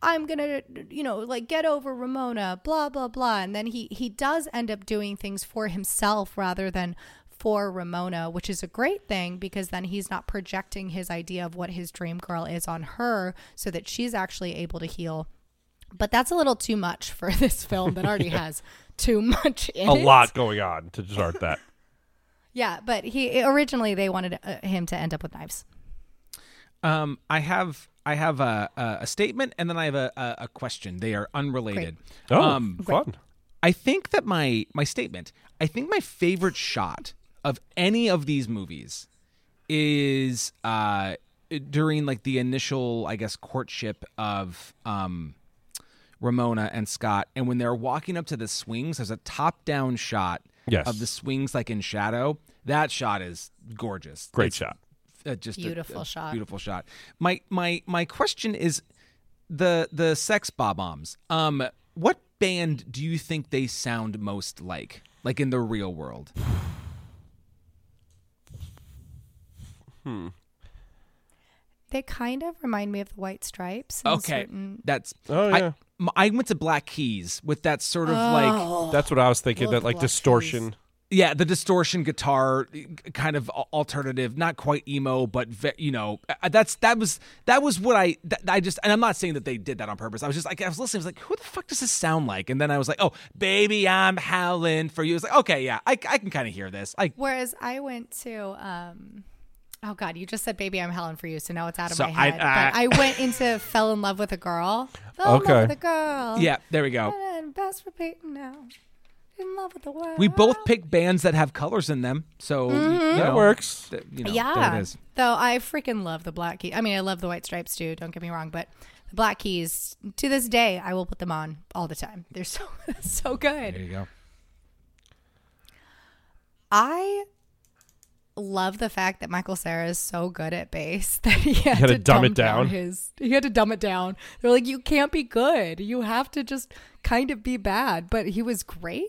I'm gonna, you know, like get over Ramona, blah blah blah, and then he he does end up doing things for himself rather than for Ramona, which is a great thing because then he's not projecting his idea of what his dream girl is on her, so that she's actually able to heal. But that's a little too much for this film that already has too much in a it. lot going on to start that. Yeah, but he originally they wanted uh, him to end up with knives. Um, I have I have a, a, a statement and then I have a, a, a question. They are unrelated. Oh, Um, fun. I think that my my statement. I think my favorite shot of any of these movies is uh during like the initial, I guess, courtship of um Ramona and Scott, and when they're walking up to the swings, there's a top down shot Yes. of the swings like in shadow. That shot is gorgeous. Great It's shot. uh, just Beautiful a shot. Beautiful shot. My my my question is the the sex bob-ombs. Um, what band do you think they sound most like? Like in the real world? Hmm. They kind of remind me of the White Stripes. Okay, certain- that's. Oh, yeah. m- I, went to Black Keys with that sort of like Oh. That's what I was thinking. That like Black distortion. yeah the distortion guitar kind of alternative not quite emo but ve- you know that's that was that was what i that, i just and i'm not saying that they did that on purpose i was just like i was listening i was like who the fuck does this sound like and then i was like oh baby i'm howling for you it's like okay yeah i, I can kind of hear this i Whereas I went to, um, oh God, you just said "Baby, I'm Helen for You," so now it's out of So my head. I- but I went into "Fell in Love with a Girl." Fell in Okay. love with a girl. yeah there we go And best repeating now. In love with the world. we both picked bands that have colors in them so you mm-hmm. That know, works. th- you know, yeah. there it is Though I freaking love the Black Keys. I mean, I love the White Stripes too. Don't get me wrong, but the Black Keys to this day, I will put them on all the time. They're so so good. there you go I love the fact that Michael Cera is so good at bass that he had, had to, to dumb it down. down. His he had to dumb it down. They're like, you can't be good. You have to just kind of be bad. But he was great.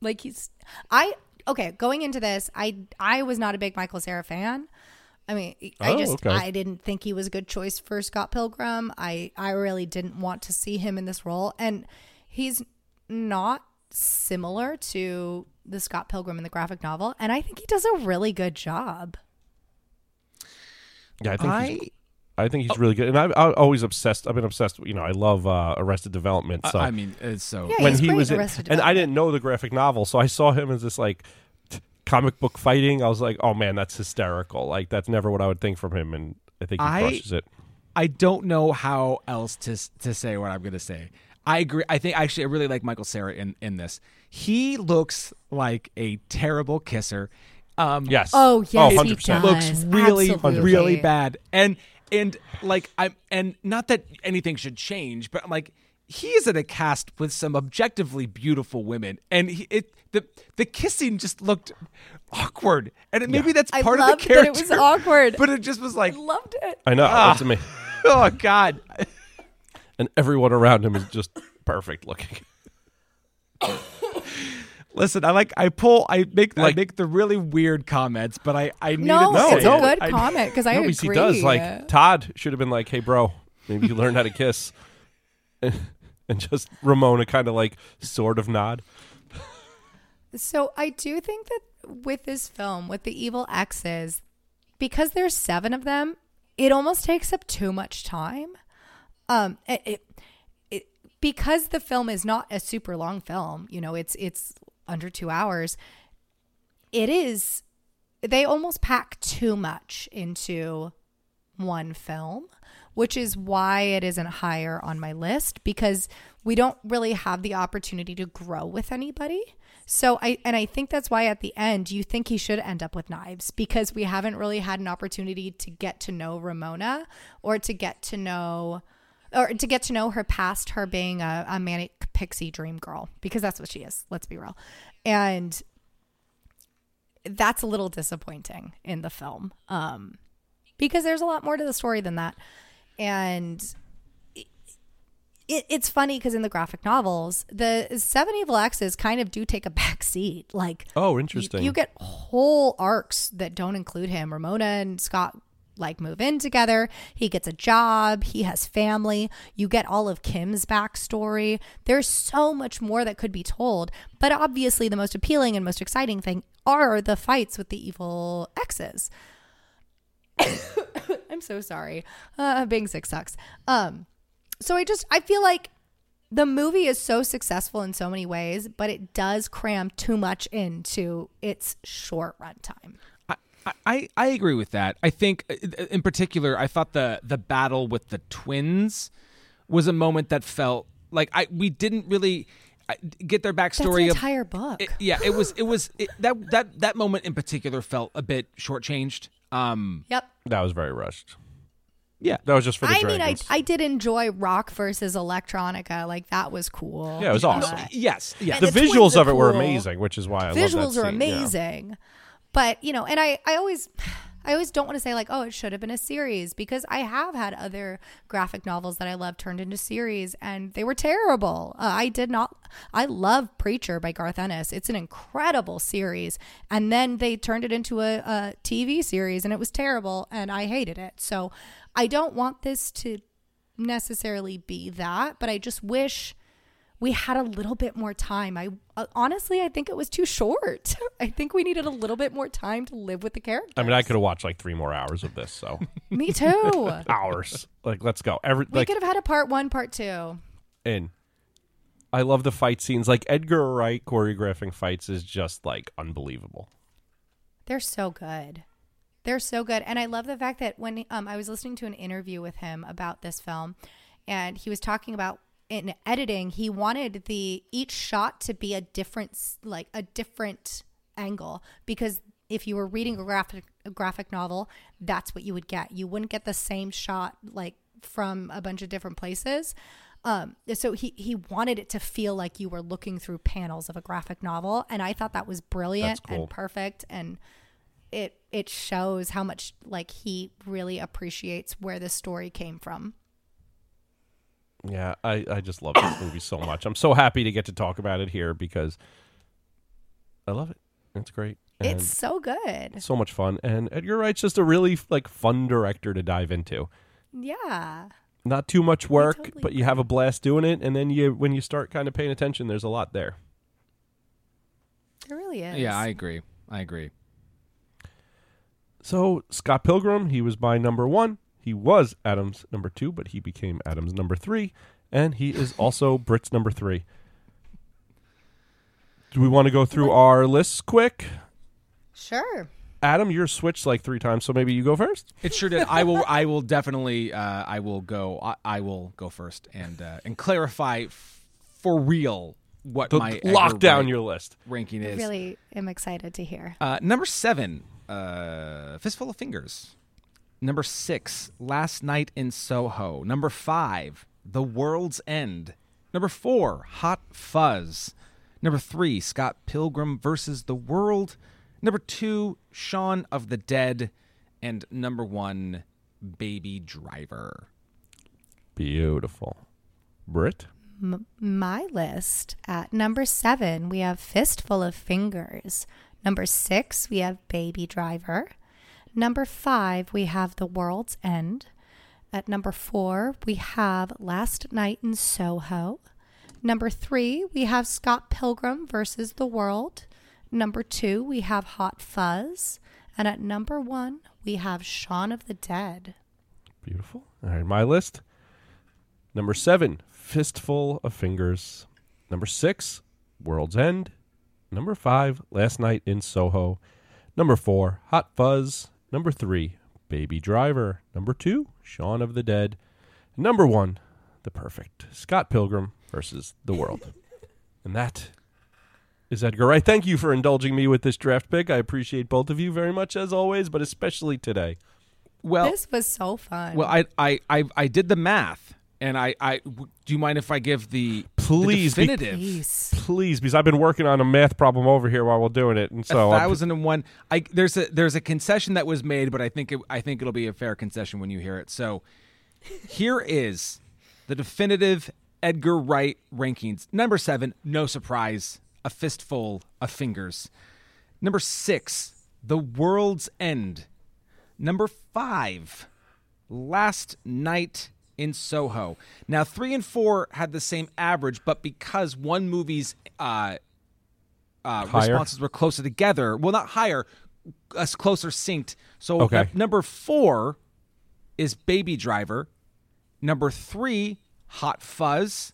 Like he's I okay. Going into this, I I was not a big Michael Cera fan. I mean, I Oh, just okay. I didn't think he was a good choice for Scott Pilgrim. I I really didn't want to see him in this role, and he's not similar to the Scott Pilgrim in the graphic novel, and I think he does a really good job. Yeah, I think I he's, I think he's really good, and I've, I've always obsessed. I've been obsessed. You know, I love uh, Arrested Development. So I, I mean, it's so. Yeah, when he was in in, and I didn't know the graphic novel, so I saw him as this like t- comic book fighting. I was like, oh man, that's hysterical. Like that's never what I would think from him, and I think he I- crushes it. I don't know how else to to say what I'm going to say. I agree. I think actually I really like Michael Cera in in this. He looks like a terrible kisser. Um, Yes. Oh, yes, he 100%. does. looks really Absolutely. really bad. And and like I'm and not that anything should change, but I'm like he is in a cast with some objectively beautiful women, and he, it the the kissing just looked awkward, and it, maybe that's I part of loved the that character. it was awkward. but it just was like, I loved it. I know. Ah. That's amazing. oh god. And everyone around him is just perfect looking. Listen, I like I pull I make I Like- make the really weird comments, but I I needed No, to No, say it's it. a good I- comment because I no, agree. because he does. Like Todd should have been like, "Hey, bro, maybe you learned how to kiss," and, and just Ramona kind of like sort of nod. So I do think that with this film, with the evil exes, because there's seven of them, it almost takes up too much time. Um, it, it, it because the film is not a super long film. You know, it's it's under two hours. It is. They almost pack too much into one film, which is why it isn't higher on my list because we don't really have the opportunity to grow with anybody. So I and I think that's why at the end you think he should end up with knives because we haven't really had an opportunity to get to know Ramona or to get to know or to get to know her past her being a, a manic pixie dream girl because that's what she is. Let's be real. And that's a little disappointing in the film. Um because there's a lot more to the story than that. And it, it's funny because in the graphic novels, the seven evil exes kind of do take a back seat. Like, Oh, you, interesting. you get whole arcs that don't include him. Ramona and Scott like move in together. He gets a job. He has family. You get all of Kim's backstory. There's so much more that could be told. But obviously, the most appealing and most exciting thing are the fights with the evil exes. I'm so sorry. Uh, being sick sucks. Um, so I just I feel like the movie is so successful in so many ways, but it does cram too much into its short runtime. I, I, I agree with that. I think, uh, in particular, I thought the the battle with the twins was a moment that felt like I we didn't really uh, get their That's the backstory. of, entire book. it- yeah, it was it was it, that that that moment in particular felt a bit shortchanged. Um, yep. that was very rushed. yeah, That was just for the I mean, I. I did enjoy rock versus electronica. Like that was cool. yeah, it was awesome. yes, yes. the, the visuals of it were amazing, which is why I love it. The visuals that are scene, yeah. But you know and i i always i always don't want to say like oh it should have been a series because i have had other graphic novels that i love turned into series and they were terrible. Uh, i did not i love preacher by garth ennis. It's an incredible series. And then they turned it into a, a tv series and it was terrible and i hated it. So i don't want this to necessarily be that but i just wish we had a little bit more time. I uh, honestly, I think it was too short. I think we needed a little bit more time to live with the characters. I mean, I could have watched like three more hours of this. So Me too. hours, like let's go. Every we like could have had a part one, part two. in. I love the fight scenes. Like Edgar Wright choreographing fights is just like unbelievable. They're so good. They're so good, and I love the fact that when um, I was listening to an interview with him about this film, and he was talking about in editing, he wanted the each shot to be a different, like a different angle, because if you were reading a graphic a graphic novel, that's what you would get. You wouldn't get the same shot like from a bunch of different places. Um, so he he wanted it to feel like you were looking through panels of a graphic novel, and I thought that was brilliant cool. and perfect and it it shows how much like he really appreciates where the story came from. Yeah, I, I just love this movie so much. I'm so happy to get to talk about it here because I love it. It's great. And it's so good. so much fun. And Edgar Wright's just a really like fun director to dive into. Yeah. not too much work, totally but you have a blast doing it, and then you when you start kind of paying attention, there's a lot there. It really is. Yeah, I agree. I agree. So Scott Pilgrim, he was my number one. He was Adam's number two, but he became Adam's number three, and he is also Britt's number three. Do we want to go through our lists quick? Sure. Adam, you're switched like three times, so maybe you go first. It sure did. I will. I will definitely. Uh, I will go. I, I will go first and uh, and clarify f- for real what The- my lock down Wright your list. ranking I is. really am excited to hear. Uh, number seven, uh, Fistful of Fingers. Number six, Last Night in Soho. Number five, The World's End. Number four, Hot Fuzz. Number three, Scott Pilgrim versus the World. Number two, Shaun of the Dead. And number one, Baby Driver. Beautiful. Britt? M- my list at number seven, we have Fistful of Fingers. Number six, we have Baby Driver. Number five, we have The World's End. At number four, we have Last Night in Soho. Number three, we have Scott Pilgrim versus the World. Number two, we have Hot Fuzz. And at number one, we have Shaun of the Dead. Beautiful. All right, my list. Number seven, Fistful of Fingers. Number six, World's End. Number five, Last Night in Soho. Number four, Hot Fuzz. Number three, Baby Driver. Number two, Shaun of the Dead. Number one, The Perfect, Scott Pilgrim versus the World. and that is Edgar Wright. Thank you for indulging me with this draft pick. I appreciate both of you very much as always, but especially today. Well, this was so fun. well, I, I, I, I did the math, and I, I, w- do you mind if I give the the Please be- definitive? Please. please because i've been working on a math problem over here while we're doing it and so a I'm- thousand and one. I there's a there's a concession that was made, but I think it, I think it'll be a fair concession when you hear it. So here is the definitive Edgar Wright rankings. Number seven, no surprise, a fistful of fingers. Number six, The World's End. Number five, Last Night in Soho. Now, three and four had the same average, but because one movie's uh, uh, responses were closer together, well, not higher, us closer synced. So Okay. uh, number four is Baby Driver. Number three, Hot Fuzz.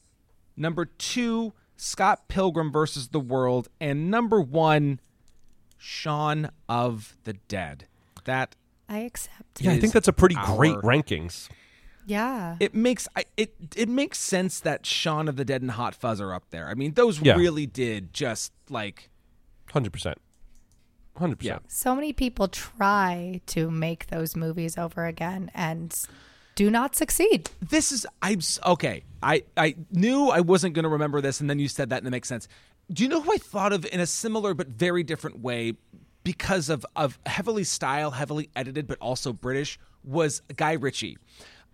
Number two, Scott Pilgrim versus the World. And number one, Shaun of the Dead. That I accept. yeah i think that's a pretty great rankings Yeah. it makes I, it it makes sense that Shaun of the Dead and Hot Fuzz are up there. I mean, those Yeah. really did just like 100% 100% Yeah. so many people try to make those movies over again and do not succeed. this is I'm okay. I I knew I wasn't going to remember this, and then you said that, and it makes sense. Do you know who I thought of in a similar but very different way because of of heavily style, heavily edited, but also British was Guy Ritchie.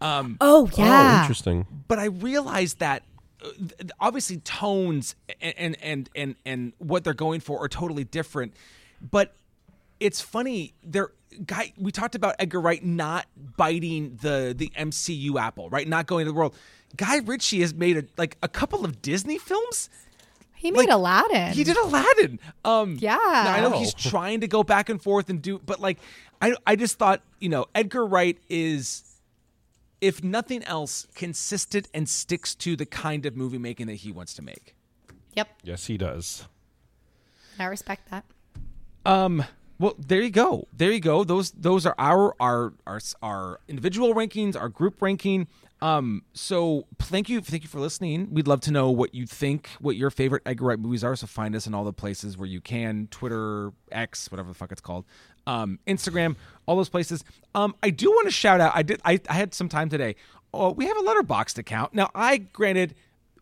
Um, Oh oh yeah. interesting but I realized that uh, obviously tones and, and and and and what they're going for are totally different. But it's funny. There, guy, we talked about Edgar Wright not biting the the MCU apple, right? Not going to the world. Guy Ritchie has made a, like a couple of Disney films. he made like, Aladdin. He did Aladdin. Um, Yeah. I know Oh. he's trying to go back and forth and do, but like, I I just thought you know Edgar Wright is, if nothing else, consistent and sticks to the kind of movie making that he wants to make. Yep. yes he does I respect that. Um. Well, there you go. There you go. Those those are our our our our individual rankings, our group ranking. Um. So thank you, thank you for listening. We'd love to know what you think, what your favorite Edgar Wright movies are. So find us in all the places where you can: Twitter, X, whatever the fuck it's called, um, Instagram, all those places. Um. I do want to shout out. I did. I, I had some time today. Oh, we have a Letterboxd account now. I granted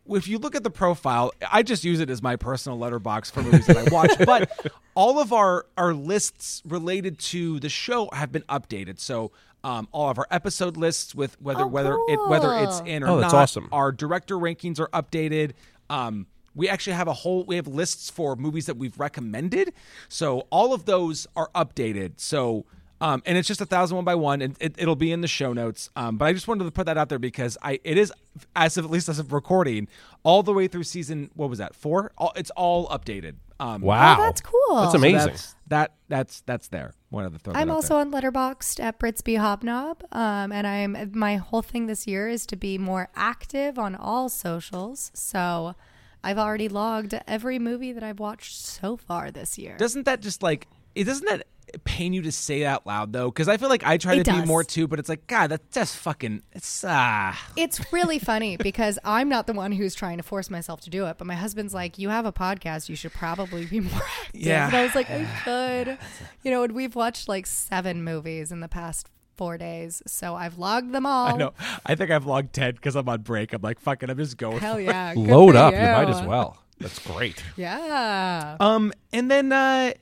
if you look at the profile, I just use it as my personal letterbox for movies that I watch. But all of our our lists related to the show have been updated. So um, all of our episode lists with whether Oh, whether it whether it's in or Oh, that's not. awesome. Our director rankings are updated. Um, we actually have a whole we have lists for movies that we've recommended. So all of those are updated. So Um, and it's just a thousand one by one, and it, it'll be in the show notes. Um, but I just wanted to put that out there because I it is as of at least as of recording all the way through season. What was that four? All, it's all updated. Um, Wow, Oh, that's cool. That's So amazing. That's, that that's that's there. One of the throw I'm also there. on Letterboxd at Britsby Hobnob, um, and I'm my whole thing this year is to be more active on all socials. So I've already logged every movie that I've watched so far this year. Doesn't that just like it? Doesn't that pain you to say it out loud though? Because I feel like I try It to be more too, but it's like God, that's just fucking. It's ah. It's really funny because I'm not the one who's trying to force myself to do it, but my husband's like, "You have a podcast, you should probably be more active." Yeah. and I was like, "I should," you know. And we've watched like seven movies in the past four days, so I've logged them all. I know. I think I've logged ten because I'm on break. I'm like, fucking. I'm just going. Hell yeah! Load up. You might as well. That's great. Yeah. Um, and then uh,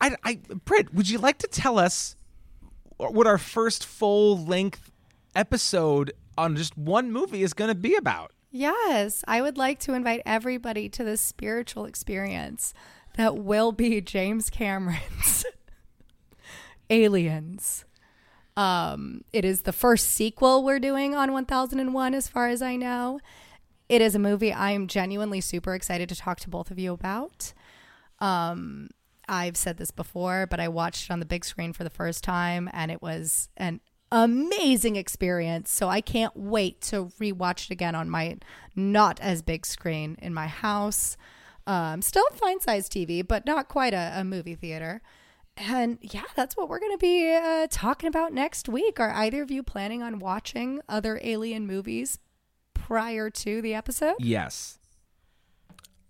I, I, Britt, would you like to tell us what our first full length episode on just one movie is going to be about? Yes, I would like to invite everybody to this spiritual experience that will be James Cameron's Aliens. Um, it is the first sequel we're doing on 1001, as far as I know. It is a movie I'm genuinely super excited to talk to both of you about. Um, I've said this before, but I watched it on the big screen for the first time, and it was an amazing experience. So I can't wait to rewatch it again on my not as big screen in my house. Um, still fine size TV, but not quite a, a movie theater. And yeah, that's what we're going to be uh, talking about next week. Are either of you planning on watching other alien movies prior to the episode? Yes,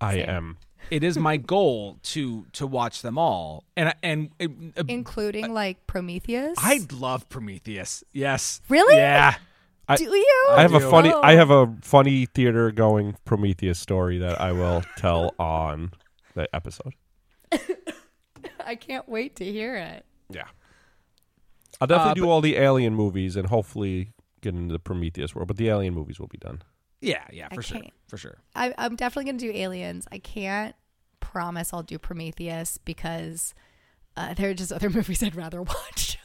I am. It is my goal to to watch them all, and and uh, Including like Prometheus? I love Prometheus. Yes, Really? Yeah. I- Do you? I have a do. funny. Oh. I have a funny theater going Prometheus story that I will tell on the episode. I can't wait to hear it. Yeah, I'll definitely Uh, do all the Alien movies and hopefully get into the Prometheus world. But the Alien movies will be done. Yeah, yeah, for I sure, can't. for sure. I, I'm definitely going to do Aliens. I can't promise I'll do Prometheus because uh, there are just other movies I'd rather watch.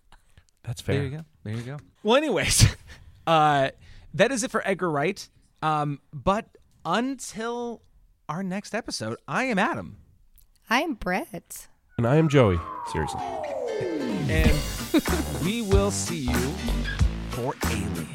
That's fair. There you go. There you go. Well, anyways, uh, that is it for Edgar Wright. Um, but until our next episode, I am Adam, I'm Britt. And I am Joey. Seriously. and we will see you for Alien.